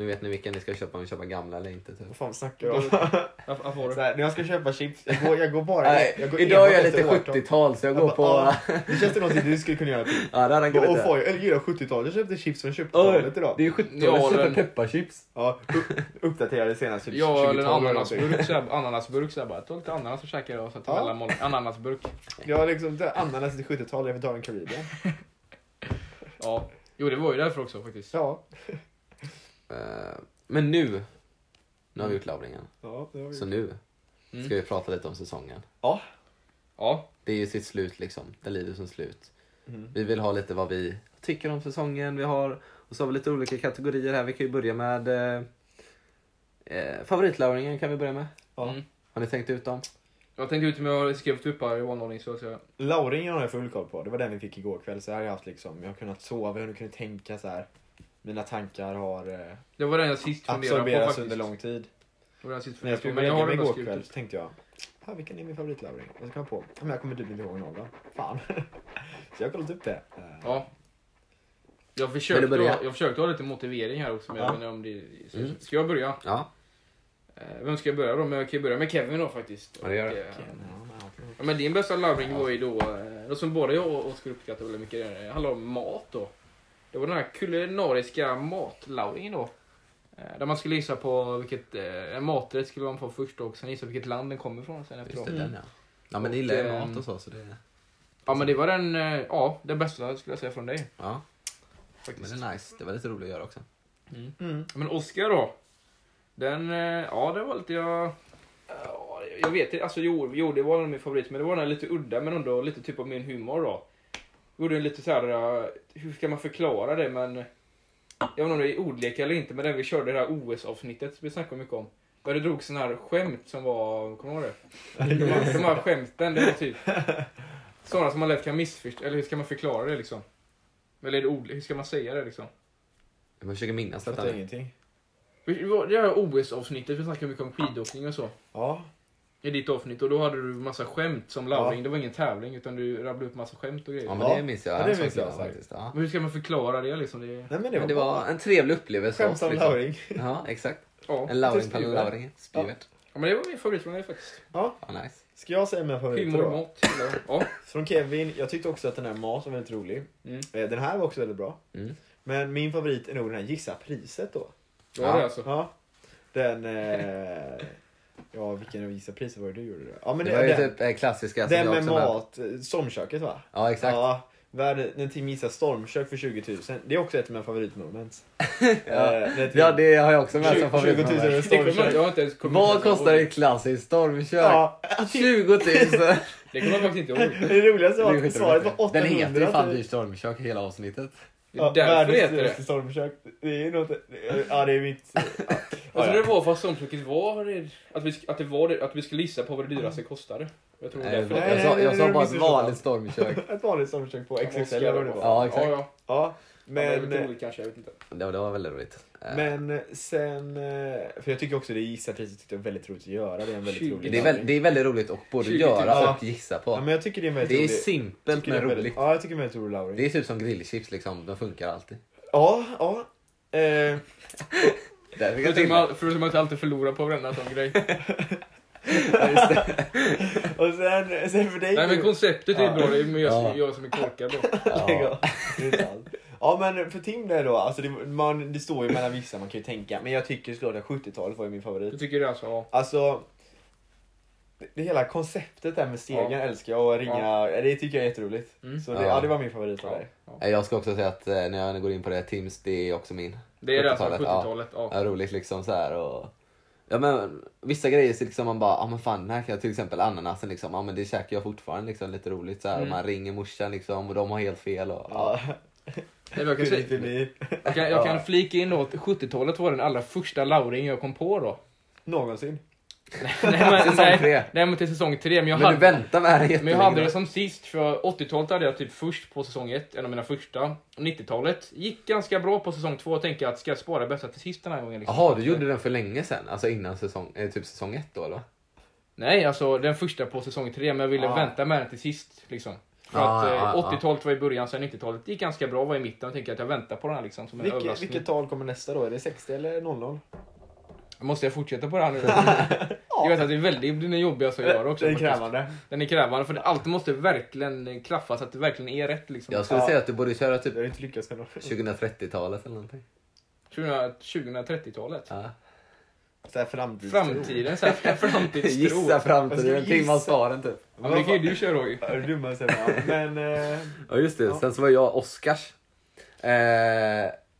Nu vet ni vilka ni ska köpa, om ni köper gamla eller inte typ. vad fan snackar du om? (laughs) Jag, jag får Så här, när jag ska köpa chips, jag går, jag går bara... Nej, jag går idag är jag lite efter årtal. 70-tal så jag Jag går bara, på... ah, Det känns det någonting du skulle kunna göra till. (laughs) Ja, det hade han kunnat göra. fan, jag gillar 70-talet. Jag köpte chips från Oj, 70-talet idag. det är 70-talet, Ja, jag köper den- pepparchips. Ja, upp- uppdaterade senast typ Ja, eller en 2012 eller någonting. ananasburk. Så här, ananasburk så här, bara. Ta lite ananas och käka det och så till Ja. mellanmål. Ananasburk. Jag har liksom ananas i 70-talet, jag vill ta en Karibien. Ja. Jo, det var ju därför också faktiskt. Ja. Eh, Men nu, nu har vi gjort lauringen. Ja, det har vi. Så nu Mm. ska vi prata lite om säsongen. Ja. Ja. Det är ju sitt slut liksom. Det lider som slut. Mm. Vi vill ha lite vad vi tycker om säsongen. Vi har, och så har vi lite olika kategorier här. Vi kan ju börja med eh, eh, favoritlauringen kan vi börja med. Ja. Mm. Har ni tänkt ut dem? Jag tänkte ut om jag har skrivit upp här i så. jag... Lauringen har jag full koll på. Det var den vi fick igår kväll. Så här har jag haft liksom, jag har kunnat sova, jag har kunnat tänka så här. Mina tankar har eh, Det var den jag sist på absorberats faktiskt. under lång tid. Det var den jag sist När jag funderade skulle på. Men gå jag och har lägga mig igår kväll så tänkte jag, "Ha, vilken är min favoritlauring? Och så kom jag på, men jag kommer typ inte ihåg någon. Fan. (laughs) så jag har kollat upp det. Eh, Ja. Jag försökte, ha, jag försökte ha lite motivering här också. Men Ja. jag vet inte om det... så- Mm. Ska jag börja? Ja, Eh, Vem ska jag börja då? Men jag kan ju börja med Kevin då faktiskt. Ja, det gör det. ja, men din bästa lauring var ju då, som både jag och Oskar uppskattar väldigt mycket. Det handlar om mat då. Det var den här kulinariska matlauringen då. Eh, Där man skulle gissa på vilket, eh, en maträtt skulle man få först och sen gissa vilket land den kommer ifrån sen just efteråt. det. Mm. Den ja. Ja men ni gillar ju Och, mat och så. så det, Ja men det var den, eh, ja, den bästa skulle jag säga från dig. ja, men Faktiskt. det är nice. Det var lite roligt att göra också. Mm. Mm. Men Oskar då? Den, eh, ja det var lite jag... ja, Jag vet inte, alltså jo, jo det var nog min favorit men det var den lite udda men ändå lite typ av min humor då. Gjorde en lite så här, eh, hur ska man förklara det men... Jag vet inte om det är ordlek eller inte men den vi körde det här OS-avsnittet som vi snackade mycket om. Där det drog sån här skämt som var, kommer du ihåg det? De här, de här skämten, det var typ sådana som man lätt kan missförstå, eller hur ska man förklara det liksom? Eller är det ordlek, hur ska man säga det liksom? Jag försöker minnas detta. ingenting. Det var det här OS-avsnittet, vi snackade mycket om skidåkning och så. Ja. I ditt avsnitt och då hade du massa skämt som Lauring. Det var ingen tävling utan du rabblade upp massa skämt och grejer. Ja men Ja. det minns jag. Ja, det minns jag faktiskt. Ja. Men hur ska man förklara det liksom? Det, Nej men det Men var, det var en trevlig upplevelse. skämt oss, som liksom. lauring. Ja, exakt. ja. En lauring på lauring. Spyvert. ja, men det var min favorit från dig faktiskt. Ja, Ja, nice. ska jag säga mina favoriter Humor och då? mat. Ja. (laughs) Från Kevin, jag tyckte också att den här mat var väldigt rolig. Mm. Eh, Den här var också väldigt bra. Mm. Men min favorit är nog den här Gissa priset då. Var Ja. det alltså. Ja. Den... Eh... Ja, vilken priset var det du gjorde? Då? Ja, men Det var ju den, typ eh, klassiska som den med mat, eh, stormköket va? Ja, exakt. Ja, världen, när Tim gissar stormkök för 20 000. Det är också ett av mina favoritmoments. (laughs) Ja. Eh, när Tim- Ja, det har jag också med 20 som 20 000 favorit. är Det kommer jag, stormkök. Vad kostar ett klassiskt stormkök? Ja, 20 000! Det kommer jag faktiskt inte ihåg. (laughs) det roligaste Det är var att svaret var 800. Den heter ju fan typ. dyrt stormkök hela avsnittet. Det är Ja, därför heter det. stormkök. Det är något... Ja, det är mitt... Ja. (laughs) Jag ja. det var för att stormköket var det- att vi, att det var det, att vi skulle gissa på vad det dyraste kostade. Jag tror det Nej, är därför nej, jag sa, nej, jag nej, sa nej, bara ett vanligt stormkök. Ett vanligt stormkök på XXL. Ja, exakt. Ja, ja. Ja, Men, ja, det lite roligt kanske, jag vet inte. Det var, det var väldigt roligt. Eh, Men sen, eh, för jag tycker också det gissa priset tyckte jag är väldigt roligt att göra. Det är en väldigt 20. rolig det, är väl, det är väldigt roligt att både 20 000. göra Ja. och gissa Ja, på. men jag tycker det är väldigt Det är simpelt det men väldigt- roligt. Ja, jag tycker det är väldigt rolig lauring. Det är typ som grillchips liksom, de funkar alltid. Ja, ja. Eh, (laughs) jag Förutom det. att förutom att jag alltid förlorar på varenda sån grej. Ja, det. (laughs) och sen, sen för dig... Nej men konceptet är Ja. bra, det är mer Ja. jag som är korkad då. (laughs) Ja. Det. Ja men för Tim där då, alltså det, man, det står ju mellan vissa man kan ju tänka, men jag tycker såklart att 70-talet var ju min Du favorit. tycker det alltså? Ja. Alltså, det, det hela konceptet där med stegen Ja. älskar jag och ringa, det tycker jag är jätteroligt. Mm. Så det, ja. Ja. det var min favorit av Ja. ja. Jag ska också säga att eh, när jag går in på det, Teams, det är också min. Det är det alltså 70-talet, ja. 70-talet. Ja. Ja, roligt liksom så här och... Ja men vissa grejer så liksom man bara, ja men fan den här kan jag till exempel ananasen liksom, ja men det käkar jag fortfarande liksom lite roligt så här. Mm. och man ringer morsan liksom och de har helt fel och ja. (laughs) Jag, kan det jag, kan, jag kan flika in att 70-talet var den allra första Lauring jag kom på då. Någonsin. nej, men, (laughs) Säsong nej, tre. nej men till säsong 3. Men jag Men hade, du väntar med den Men jag hade det som sist, för 80-talet hade jag typ först på säsong 1, en av mina första. 90-talet gick ganska bra på säsong 2 och tänkte att ska jag spara det bästa till sist den här gången? Liksom. Jaha, du gjorde den för länge sedan? Alltså innan säsong, eh, typ säsong ett då eller? Nej, alltså den första på säsong 3, men jag ville Ja. vänta med den till sist. Liksom. För Ah, att eh, ja, ja. 80-talet var i början, sen 90-talet gick ganska bra, var i mitten. Jag tänker att jag väntar på den här liksom, som en Vilket, överraskning. vilket tal kommer nästa då? Är det 60 eller 00? Måste jag fortsätta på det här nu? (laughs) Jag vet att det är väldigt den är jobbigast att göra också. Det är krävande. Den är krävande, för det allt måste verkligen klaffa så att det verkligen är rätt. Liksom. Jag skulle Ja. säga att du borde köra typ Jag har inte lyckats ändå. 2030-talet eller någonting. 2030-talet. Ja. Så här framtidstro. Framtiden, så här, framtidstro. (laughs) Gissa Jag framtiden, av gissa. svaren typ. Ja, men det kan ju du köra. Ja, det jag vet. Men... Eh, Ja just det, Ja. sen så var jag Oscars. Eh,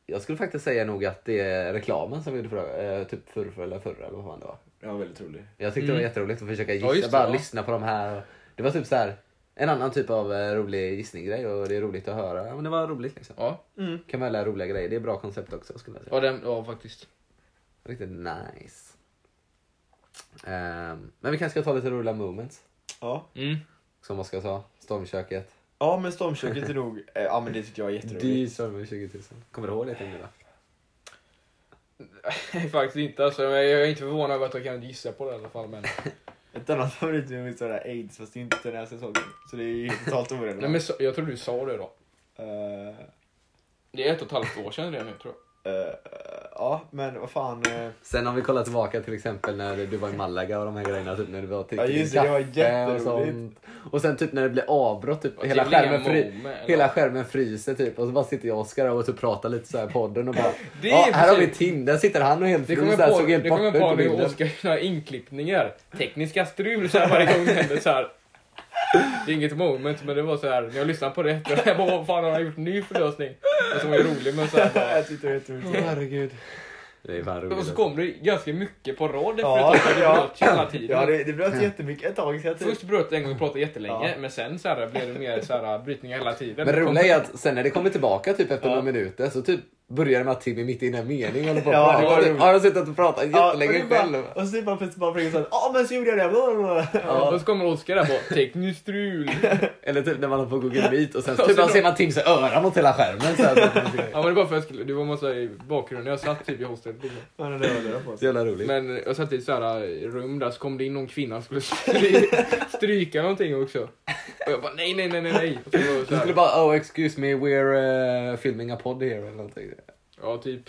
jag skulle faktiskt säga nog att det är reklamen som vi gjorde förra, eh, typ förra eller förra eller vad fan det var. det var väldigt rolig. Jag tyckte det Mm. var jätteroligt att försöka gissa, Ja, det, bara ja. lyssna på de här. Det var typ så här en annan typ av eh, rolig gissninggrej och det är roligt att höra. Ja, men det var roligt liksom. Ja, Mm. Kan man lära roliga grejer, det är bra koncept också skulle jag säga. ja, den, ja faktiskt. Riktigt nice. Ehm, men vi kanske ska ta lite roliga moments. Ja. Mm. Som Oskar sa, stormköket. ja, men stormköket är nog... Eh, ja, men det tyckte jag var jätteroligt. storm 20 000. Kommer du ihåg det? Nej, faktiskt inte. Alltså, men jag är inte förvånad över att jag kan gissa på det i alla fall. Men, (laughs) Ett annat favoritnummer är sådär aids, fast det är inte den här säsongen. Så det är ju totalt orelevant. nej, men så, jag tror du sa det då. Eh, Det är ett och ett halvt år sedan det nu tror jag. eh, ja, men vad fan. eh, Sen om vi kollar tillbaka till exempel när du var i Malaga och de här grejerna, typ när du var till Ja, just det, det var jätteroligt. och sånt. Och sen typ när det blir avbrott, typ hela skärmen, eller? hela skärmen fryser typ och så bara sitter jag och Oskar och typ pratar lite så här i podden och bara Det ja, här har vi Tim, där sitter han och helt Det fri kommer så här, på, det kommer på på bilden. Oskar gör (laughs) inklippningar. Tekniska strul så här varje gång det händer så här. (laughs) Det är inget moment men det var så här när jag lyssnade på det. Jag bara vad fan har han gjort ny förlösning? Och som var ju rolig men så här, bara, jag tyckte det var jätteroligt. Herregud. Det är fan Och roligt. så kom det ganska mycket på rad efter Ja, ett tag. Det ja. bröt hela tiden. Ja, det, det bröt jättemycket ett tag. Typ- Först bröt det en gång och pratade jättelänge, Ja. men sen så här, blev det mer så här, brytningar hela tiden. Men det roliga är att sen när det kommer tillbaka typ efter Ja. några minuter så typ börjar med att Timmy mitt i en mening håller på Ja, ja, det ja, har suttit och pratat Ja, jättelänge och är själv. Och så bara plötsligt bara springer såhär, ja men så gjorde jag det. Blablabla. Ja. Och så kommer Oskar där på tekniskt strul. (laughs) Eller typ när man har på Google Meet och sen Och typ så då- ser man Tims öra mot hela skärmen. Så, här, Ja men det var för att jag skulle, det var massa i bakgrunden. Jag satt typ i hostelet. liksom. Ja, det var det jävla roligt. Men jag satt i ett så här rum där så kom det in någon kvinna som skulle stry, stryka någonting också. Och jag bara nej nej nej nej nej. Och Du skulle bara oh excuse me we're uh, filming a pod here eller någonting. Ja typ.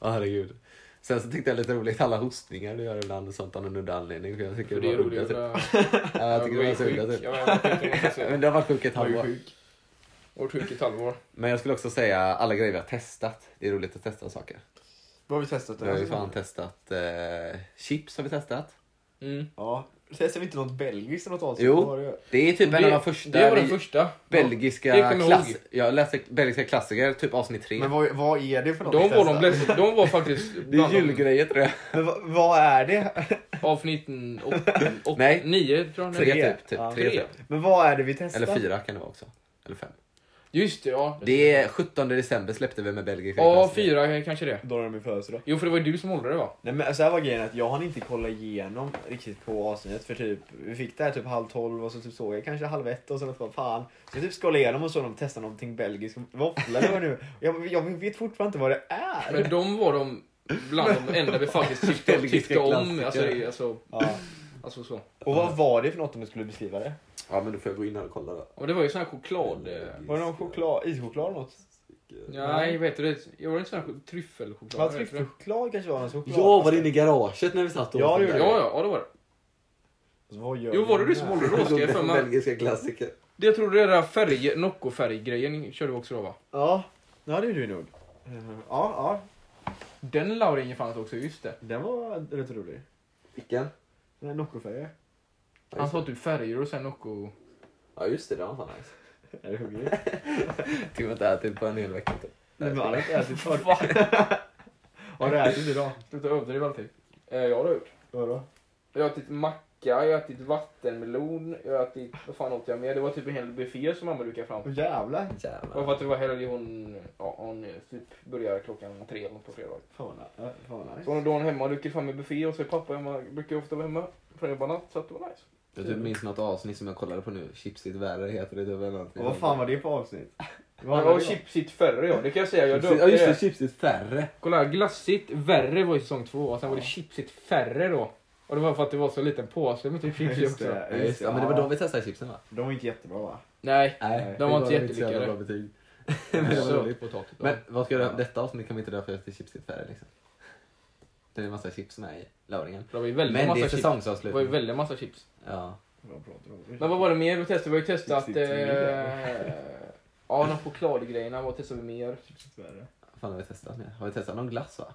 Åh herregud. Sen så tyckte jag lite roligt alla hostningar du gör ibland och sånt av någon udda anledning. För jag tycker För det är var roligt. typ. (laughs) Ja, jag tycker det var så udda typ. Jag sjuk. Men det har varit ett Jag var ju halvår. sjuk. Jag var sjuk i ett halvår. Men jag skulle också säga alla grejer vi har testat. Det är roligt att testa saker. Vad har vi testat? Vi har ju fan testat eh, chips har vi testat. Mm. Ja. Testar vi inte något belgiskt eller något avsnitt? Jo. Det? Är typ en av de första det var den första. belgiska det kommer jag klass... ihåg. Jag läste belgiska klassiker, typ avsnitt tre. Men vad, vad är det för något? De vi var, de, testar? bläst, de var faktiskt (laughs) Det är bland de julgrejer tror jag. Men vad, vad är det? avsnitt åt, åt, Nej. nio tror jag. Tre det är. typ. typ Ja. tre, Tre. typ. Men vad är det vi testar? Eller fyra kan det vara också. Eller fem. Just det, ja. Det är 17 december släppte vi med belgiska Ja, fyra kanske det. Då är det min födelsedag. Jo, för det var ju du som hållde det va? Nej men så här var grejen att jag hann inte kolla igenom riktigt på avsnittet för typ vi fick det här typ halv tolv och så typ såg jag kanske halv ett och sen bara fan. Så jag typ scrollade igenom och så de testade någonting belgiskt våffla eller vad nu jag, jag vet fortfarande inte vad det är. Men de var de bland de enda vi faktiskt tyckte, tyckte om. Alltså, det- alltså, Ja. alltså så. Och vad var det för något om du skulle beskriva det? Ja men då får jag gå in här och kolla då. Och det var ju sån här choklad... eh, Var det någon choklad, ischoklad eller något? Nej, vet du det? Jag var inte sån här tryffelchoklad. Ja, tryffelchoklad kanske var någon choklad. Ja, var det inne i garaget när vi satt och Ja, det Ja, gjorde ja, ja, det var det. Så vad gör Jo, var det du som här? hållde det då? Ska jag (laughs) för mig? Belgiska klassiker. Det jag tror det där färg, Nocco-färggrejen körde vi också då va? Ja, ja det gjorde vi nog. Eh, Ja, ja. Den Lauringen fanns också, just det. Den var rätt rolig. Vilken? Den Noccofärger. Han sa typ färger och sen Nocco... Ja just det, det var fan nice. (laughs) Är du hungrig? Tycker man inte ätit på en hel vecka typ. Nej, men alla har inte ätit? (laughs) (laughs) Har du ätit idag? Sluta överdriva allting. Eh, ja, det har jag gjort. Vadå? Jag har ätit macka, jag har ätit vattenmelon, jag har ätit... Vad fan åt jag mer? Det var typ en hel buffé som mamma dukade fram. Jävlar. Det var Jävlar. för att det var helg hon... Ja, hon typ började klockan tre på fredag. Fan vad Så nice. hon då hon hemma och dukade fram en buffé och så är pappa hemma, brukar ofta vara hemma. För jag jobbar natt, så att det var nice. Jag typ minns något avsnitt som jag kollade på nu. Chipsigt värre heter det typ eller någonting. Vad fan var det för avsnitt? Det var chipsigt färre ja, det kan jag säga. Jag Ja döpte just det, chipsigt färre. Kolla här, glassigt värre var i säsong två och sen var det chipsigt färre då. Och det var för att det var så liten påse med typ chips Just också. det. Ja, just ja men det var då vi testade chipsen va? De var inte jättebra va? Nej, Nej, de var inte så jättelyckade. bra betyg. (laughs) Men roligt. Sötpotatis. Men vad ska jag detta avsnitt kan vi inte döpa till chipsigt färre liksom. Det är en massa chips med i lauringen. Det var ju väldigt Men det är massa chips. Det var ju säsongsavslutning. väldigt massa chips. Ja. Bra. Men vad var det mer vi testade? Vi har ju testat... Eh, ja, de chokladgrejerna. Vad testade vi mer? Vad fan har vi testat mer? Har vi testat någon glass va?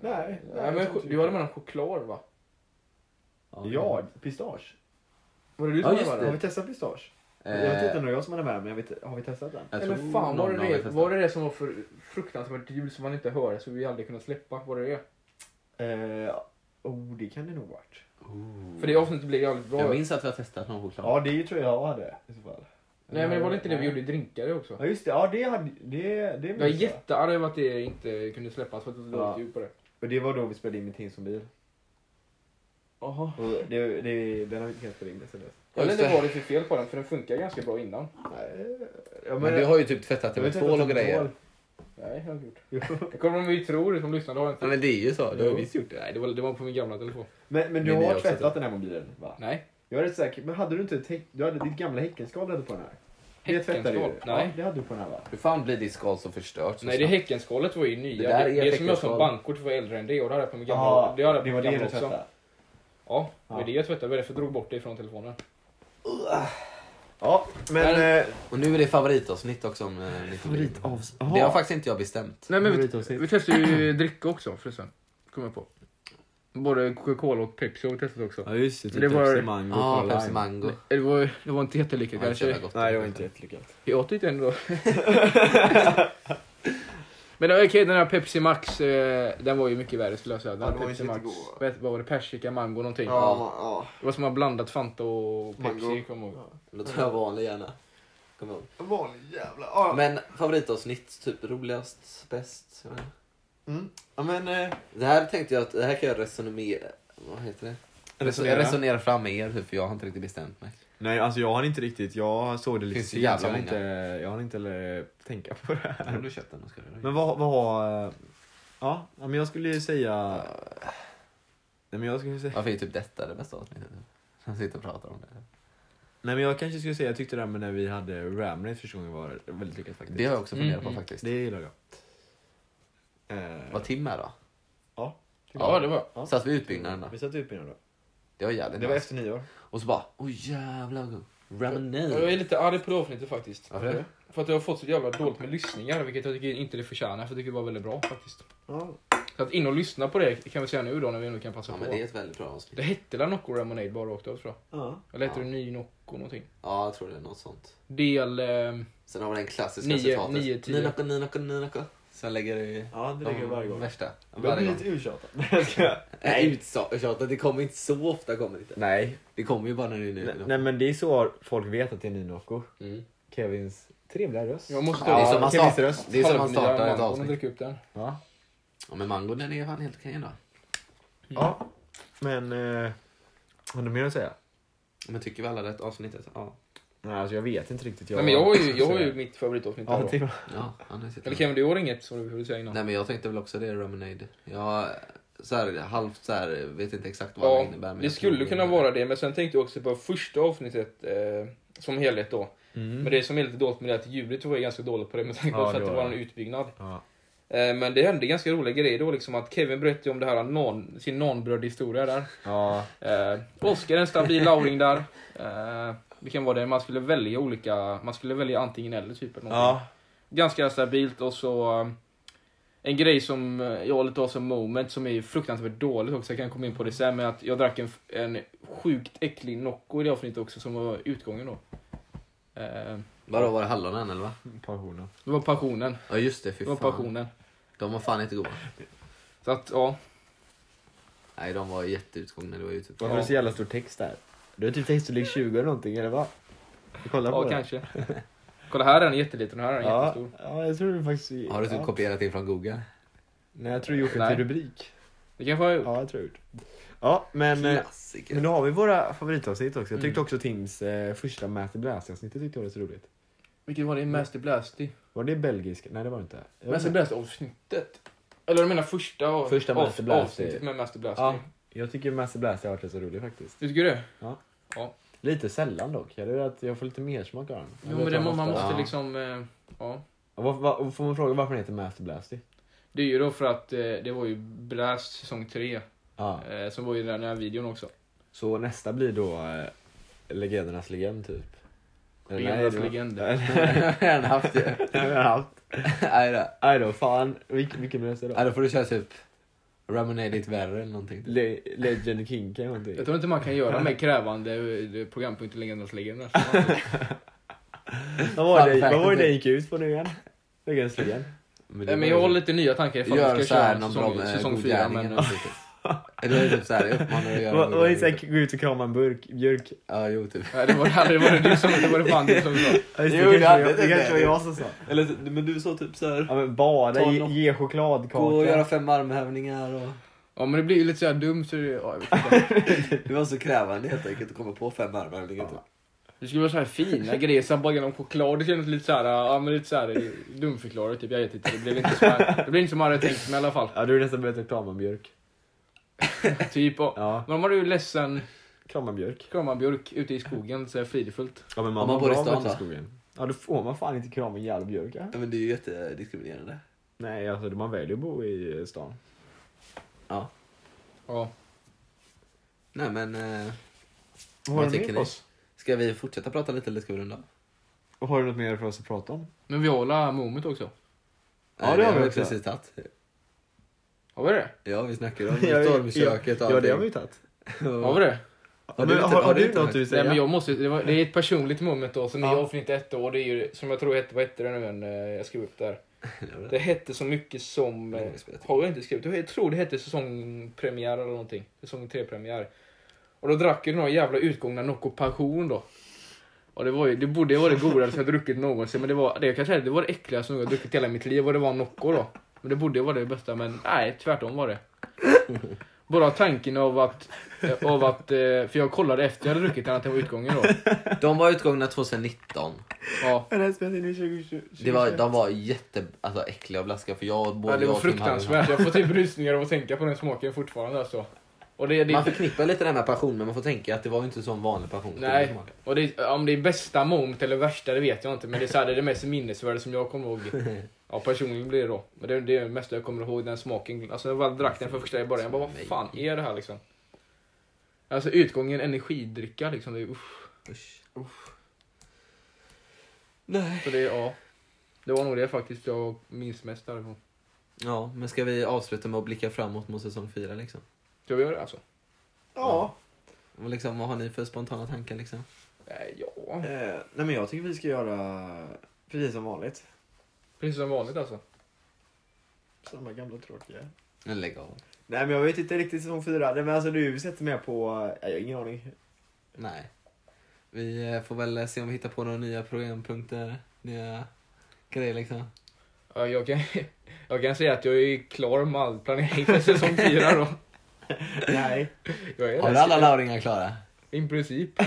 Nej. Nej, men du hade med någon choklad va? Ja, pistage. Var det du Ja, som hade just med det. Har den? vi testat pistage? Eh, Jag vet inte om det var jag som hade med men jag vet, har vi testat den? jag Eller fan, var det det, var det det som var för fruktansvärt ljud som man inte hörde så vi aldrig kunde släppa? Var det det? Eh, oh, det kan det nog varit. Oh. För det avsnittet blev jävligt bra. Jag minns att vi har testat någon choklad. Ja, det tror jag hade i så fall. Nej men det var inte det vi gjorde i drinkar också? Ja just det, ja det hade, det, det Jag är minns jag. jättearg över att det inte kunde släppas för att det var Ja. dåligt ljud på det. Och det var då vi spelade in med Tim som bil. Jaha. Det, det, den har vi inte kunnat spela in sen dess. Jag vet inte vad det är för fel på den för den funkar ganska bra innan. Nej, ja, Men du har ju typ tvättat det jag med tvål och grejer. tvål. Nej, jag har inte gjort. Jo. (laughs) Det kommer de ju tro, det som lyssnar. Det har inte Ja men det är ju så, du har visst gjort det. Nej, det var, det var på min gamla telefon. Men, men du Men har tvättat den här mobilen va? Nej. Jag är rätt säker, men hade du inte ett du hade ditt gamla häckenskal hade du på den här? Det tvättade du? Nej. Ja, det hade du på den här va? Hur fan blir ditt skal så förstört så Nej, det häckenskalet var ju nya. Det där det, är det som jag som bankkort var äldre än det och det hade jag på min gamla. Jaha, det hade jag det var det du tvättade? Ja, det var det jag tvättade. Det var därför jag drog bort det från telefonen. Ja, men... Men- eh, Och nu är det favoritavsnitt också om eh, Nickelodeon. Det har faktiskt inte jag bestämt. Nej men vi, Favoritavsnitt. vi testade ju (clears throat) dricka också förresten. Kom jag på. Både Coca-Cola och Pepsi har vi testat också. Ja just det, typ Det var- Pepsi Mango Ja, ah, Pepsi Mango. Det var, det var inte jättelyckat Ja, det kanske. känns gott. Nej det var inte jättelyckat. Jag tyckte ändå. (laughs) (laughs) Men okej, okay, den här Pepsi Max, eh, den var ju mycket värre skulle jag säga. Den Ja, här den var Pepsi Max, vet, vad var det? Persika, mango någonting. Ja, ja. Det var som att ha blandat Fanta och Pepsi, Mango. kommer jag ihåg. Då tar jag vanlig gärna. Jag ihåg. Vanlig jävla... Ja, Men favoritavsnitt, typ roligast, bäst? mm. ja men... Eh, Det här tänkte jag att det här kan jag resonera... Vad heter det? Resonera? resonera fram med er, för jag har inte riktigt bestämt mig. Nej, alltså jag har inte riktigt... Jag såg det lite Finns det sent, så jag har inte, jag har inte eller, tänka på det Har här. du köpt den? Ska du? Men vad, vad har... Ja, ja, men jag skulle ju säga... Nej men jag skulle säga... Varför är typ detta det bästa avsnittet? Han sitter och pratar om det. Nej men jag kanske skulle säga, jag tyckte det här med när vi hade Ramnate första gången var väldigt lyckat faktiskt. Det har jag också funderat Mm, på mm. faktiskt. Det gillar jag. Eh, Vad Tim är då? Ja. Ja, det var... Ja. Satt vi i utbyggnaden då? Vi satt utbildning då. Det var jävligt Det var nice. efter nyår. Och så bara, oj jävlar vad god. Jag är lite arg på det avsnittet faktiskt. Varför det? För att jag har fått så jävla dåligt med lyssningar, vilket jag tycker inte det förtjänar. För jag tycker det var väldigt bra faktiskt. Ja. Så att in och lyssna på det kan vi säga nu då, när vi ändå kan passa Ja på. men det är ett väldigt bra avsnitt. Det hette la Nocco Ramonade bara rakt av tror jag. Ja. Eller hette Ja. det Ny Nocco någonting? Ja, jag tror det är något sånt. Del... Eh, Sen har vi den klassiska Nio- citatet. nio, tio. Ninako, ninako, ninako. Sen lägger det Ja, det lägger jag varje gång. Värsta. Jag Varje blir gång. lite uttjatad. Nej, jag skojar. Nej, uttjatat. Det kommer inte så ofta. Kommer det, inte. Nej. det kommer ju bara när det är nu. Nej, nej men det är så folk vet att det är Ninoko. Mm. Kevins trevliga röst. jag måste Ja, det är som man Kevins startar, röst. det är som man startar ett avsnitt. upp den. Ja. Ja, men mango den är fan helt okej då. ja. Men... Eh, har du mer att säga? Men tycker vi alla det avsnittet? Ja. Nej, alltså jag vet inte riktigt. Nej, men jag har ju, jag har ju (laughs) mitt favoritavsnitt Ja. Tim. Ja, han är sitter Eller Kevin, du har inget som du vill säga innan? Nej men jag tänkte väl också det, Ramonade. Jag så här, halvt så här, vet inte exakt vad det Ja, innebär. men det jag skulle kunna vara det, men sen tänkte jag också på första avsnittet eh, som helhet då. Mm. Men det som är lite dåligt med det är att ljudet var ganska dåligt på det med tanke på Ja, att det det var det. en utbyggnad. Ja. Eh, men det hände ganska roliga grejer då liksom att Kevin berättade om det här non, sin nonbröd-historia där. Ja. Eh, Oskar en stabil (laughs) lauring där. Eh, vilken var det? Man skulle välja olika, man skulle välja antingen eller typ. Eller. Ja. Ganska stabilt och så eh, en grej som eh, jag lite har som moment som är fruktansvärt dåligt också, jag kan komma in på det sen, men att jag drack en, en sjukt äcklig Nocco i det avsnittet också som var utgången då. Eh, Vadå, var det hallonen eller va? Passionen. det var passionen. Ja just det, fy Det var fan. passionen. De var fan inte goda. Så att, ja. Nej, de var jätteutgångna. Det var ju typ... Varför är det så jävla stor text där? Du har typ textstorlek 20 eller någonting, eller vad? Du kollar på Ja, det? kanske. (laughs) Kolla här är den jätteliten och här är den Ja, jättestor. ja, jag tror det faktiskt... Har du typ ja. kopierat in från Google? Nej, jag tror du gjort det Nej. till rubrik. Det kanske har jag gjort. Ja, jag tror jag gjort. Ja, men... eh, Klassiker. Men då har vi våra favoritavsnitt också. Jag tyckte Mm. också Tims eh, första Master Blast-avsnittet tyckte jag var så roligt. Vilket var det? Master Blasty? Var det belgisk? Nej, det var det inte. Jag Master inte. Blast avsnittet? Eller du menar första, av, Första av, Master Blast. avsnittet med Master Blasty? Ja, jag tycker Master Blast har varit rätt så rolig faktiskt. Du tycker det? Lite sällan dock. Jag att jag får lite mer smak av den. Jo men det, man måste Ja. liksom, eh, ja. Ja, Var, var, får man fråga varför den heter Master Blasty? Det är ju då för att eh, det var ju Blast säsong 3, Ja. eh, som var ju den här videon också. Så nästa blir då eh, Legendernas legend typ? Nej, Legendernas det var- legend. Jag har redan haft det. Det har jag (laughs) haft. Nej då. Nej då, fan. Vilken, vilken blir nästa då? Nej, då får du köra typ Ramonade lite värre eller någonting. Le Legend King kan någonting. Jag tror inte man kan göra (laughs) mer krävande eh, programpunkt än Legendernas legend. (laughs) Vad var det, vad var det är- det gick ut på nu igen? Legendernas legend? Men, men jag har lite nya tankar ifall vi så ska köra säsong, med säsong god 4. gärning Men, (laughs) eller är det typ såhär, jag uppmanar dig att göra Vad gärning. såhär, gå ut och krama en burk, björk? Ja, jo typ. nej, det var det var det du som, det var det fan du som sa. Ja, just det, Jo, det det kanske, var- det det kanske var där. jag som sa. Eller men du sa typ såhär, Ja men bada, Ta ge, något. ge chokladkaka. gå och göra fem armhävningar och... Ja men det blir ju lite såhär dumt så det, ja, jag vet inte. (laughs) Det var så krävande helt enkelt att komma på fem armhävningar typ. Det skulle vara så här fina grejer, så här bara genom choklad. Det kändes lite såhär, ja men lite såhär dumförklarat typ. Jag vet inte, det blev inte som, jag- det blev inte som jag hade tänkt mig i alla fall. Ja, du är nästan börjat krama en björk. (laughs) Typ, och, Ja, men om man är ju ledsen, krama en björk. ute i skogen, så är fridfullt. Ja men man, bor i stan i skogen. Ja då får man fan inte krama en jävla björk. Ja? Ja men det är ju jättediskriminerande. Nej alltså man väljer att bo i stan. Ja. Ja. Nej men, eh, Vad har du tycker mer ni? för oss? ska vi fortsätta prata lite eller ska vi runda? Och Har du något mer för oss att prata om? Men vi har moment också. Ja, Nej, det har vi vi också. precis tagit. Har vi det? Ja vi snackade om (laughs) stormköket och Ja det har vi ju tagit. Har vi det? Har men, du har, har har du något du vill Nej säga? men jag måste, det, var, det är ett personligt moment då, som Ja. är avsnitt ett år. Det är ju, som jag tror hette, vad hette det nu än, eh, jag skrev upp där. (laughs) Det hette så mycket som, eh, har jag inte skrivit, jag tror det hette säsongpremiär eller någonting. Säsong 3-premiär. Och då drack jag några jävla utgångna Nocco Passion då. Och det, var ju, det borde ju vara det godaste jag druckit någonsin, men det var det, jag kan säga, det var det äckligaste jag druckit i hela mitt liv och det var Nocco då. Men det borde vara det bästa, men nej, tvärtom var det. Bara tanken av att, av att, eh, för jag kollade efter jag hade druckit den att det var utgången då. De var utgångna 2019. Ja, Den här spelas in i 2020. Det var, de var jätte, alltså, äckliga och blaskiga för jag, både ja det var och fruktansvärt. Jag får typ rysningar av att tänka på den smaken fortfarande alltså. Och det, det, Man förknippar lite det här med passion men man får tänka att det var inte sån vanlig passion. Nej, och det, om det är bästa moment eller värsta det vet jag inte. Men det är, så här, det, är det mest minnesvärda som jag kommer ihåg. (laughs) Ja, personligen blir det då. Men det, det är det mesta jag kommer ihåg, den smaken. Alltså när jag väl drack den för första i början, jag bara vad fan är det här liksom? Alltså utgången energidricka liksom, det är usch. Usch. Nej. Så det, ja. Det var nog det faktiskt jag minns mest därifrån. Ja, men ska vi avsluta med att blicka framåt mot säsong fyra liksom? Ska vi göra det alltså? Ja. Och liksom, vad har ni för spontana tankar liksom? Nej, ja. Eh, nej men jag tycker vi ska göra precis som vanligt. Precis som vanligt alltså. Samma gamla tråkiga. Men lägg av. Nej men jag vet inte riktigt säsong fyra. Nej men alltså du sätter med på... Nej, jag har ingen aning. Nej. Vi eh, får väl eh, se om vi hittar på några nya programpunkter, nya grejer liksom. Ja, jag, kan, (laughs) jag kan säga att jag är klar med all planering för säsong fyra då. (laughs) Nej. Jag är Har du alla lauringar klara? I princip. (laughs)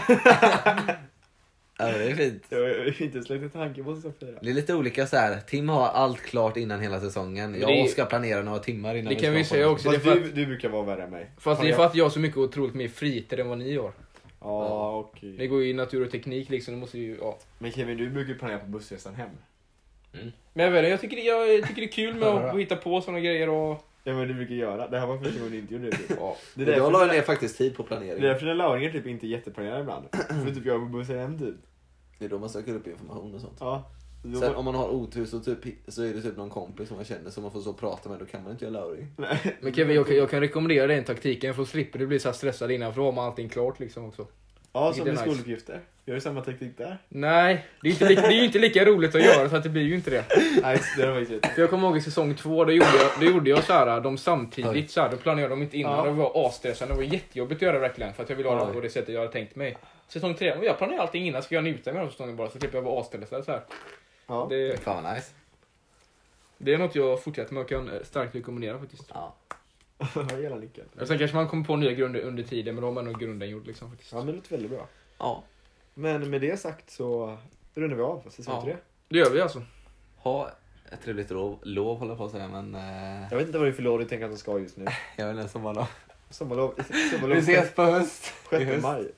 Ja, det är fint. Jag har inte släppt en tanke på säsong fyra. Det är lite olika så här. Tim har allt klart innan hela säsongen. Jag det är- ska planera några timmar innan Det kan vi säga också. det är för du, att- du brukar vara värre än mig. Fast det är jag- för att jag har så mycket otroligt mer fritid än vad ni har. Ja okej. Det går ju i natur och teknik liksom, det måste ju, ja. Men Kevin du brukar ju planera på bussresan hem. Men jag vet jag tycker, det- jag tycker det är kul med (laughs) att hitta på sådana grejer och... Ja men du brukar göra. Det här var första gången du inte gjorde det. typ. Ja. Det är Jag la ner faktiskt tid på det är planering. därför den lauringen typ inte är jätteplanerad ibland. (clears throat) För typ jag är på bussen hem typ. Det är då man söker upp information och sånt. Ja. Då- Sen om man har otur så, typ, så är det typ någon kompis som man känner som man får så prata med, då kan man inte göra lauring. Men Kevin, jag, kan- jag kan rekommendera den taktiken för att slippa du bli så stressad innan, för då har man allting klart liksom också. Ja, som är med nice. skoluppgifter. Gör du samma taktik där? Nej, det är, inte lika, det är ju inte lika roligt att göra så att det blir ju inte det. Nej, det har faktiskt. För jag kommer ihåg i säsong två, då gjorde jag, då gjorde jag så här, de samtidigt, så här, då planerade jag dem inte innan. Ja. Det var asstressande, det var jättejobbigt att göra verkligen. För att jag ville ha det Oj. på det sättet jag hade tänkt mig. Säsong tre, jag planerar allting innan, ska jag njuta med här säsongen bara, så slipper jag vara asstressad så här. Ja. Det, Fan vad nice. det är något jag fortsätter med och kan eh, starkt rekommendera faktiskt. Ja. (laughs) Jag gillar nyckeln. Och Sen kanske man kommer på nya grunder under tiden, men då har man nog grunden gjord liksom. Faktiskt. Ja, men det låter väldigt bra. ja. Men med det sagt så rundar vi av för säsong Ja. tre. Det gör vi alltså. Ha ett trevligt lov, lov håller jag på att säga, men eh, Jag vet inte vad det är för lov du tänker att de ska ha just nu. (laughs) jag vet inte, sommarlov. Sommarlov. (laughs) Vi Sommarlov ses på höst. I 6 höst. maj.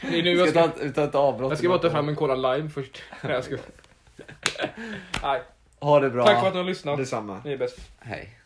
Det är nu jag ska ska, ta, ett avbrott. jag ska bara ta fram en Cola Lime först. (laughs) Nej, jag ska. (laughs) Nej. Ha det bra. Tack för att ni har lyssnat. Detsamma. Ni är bäst. Hej.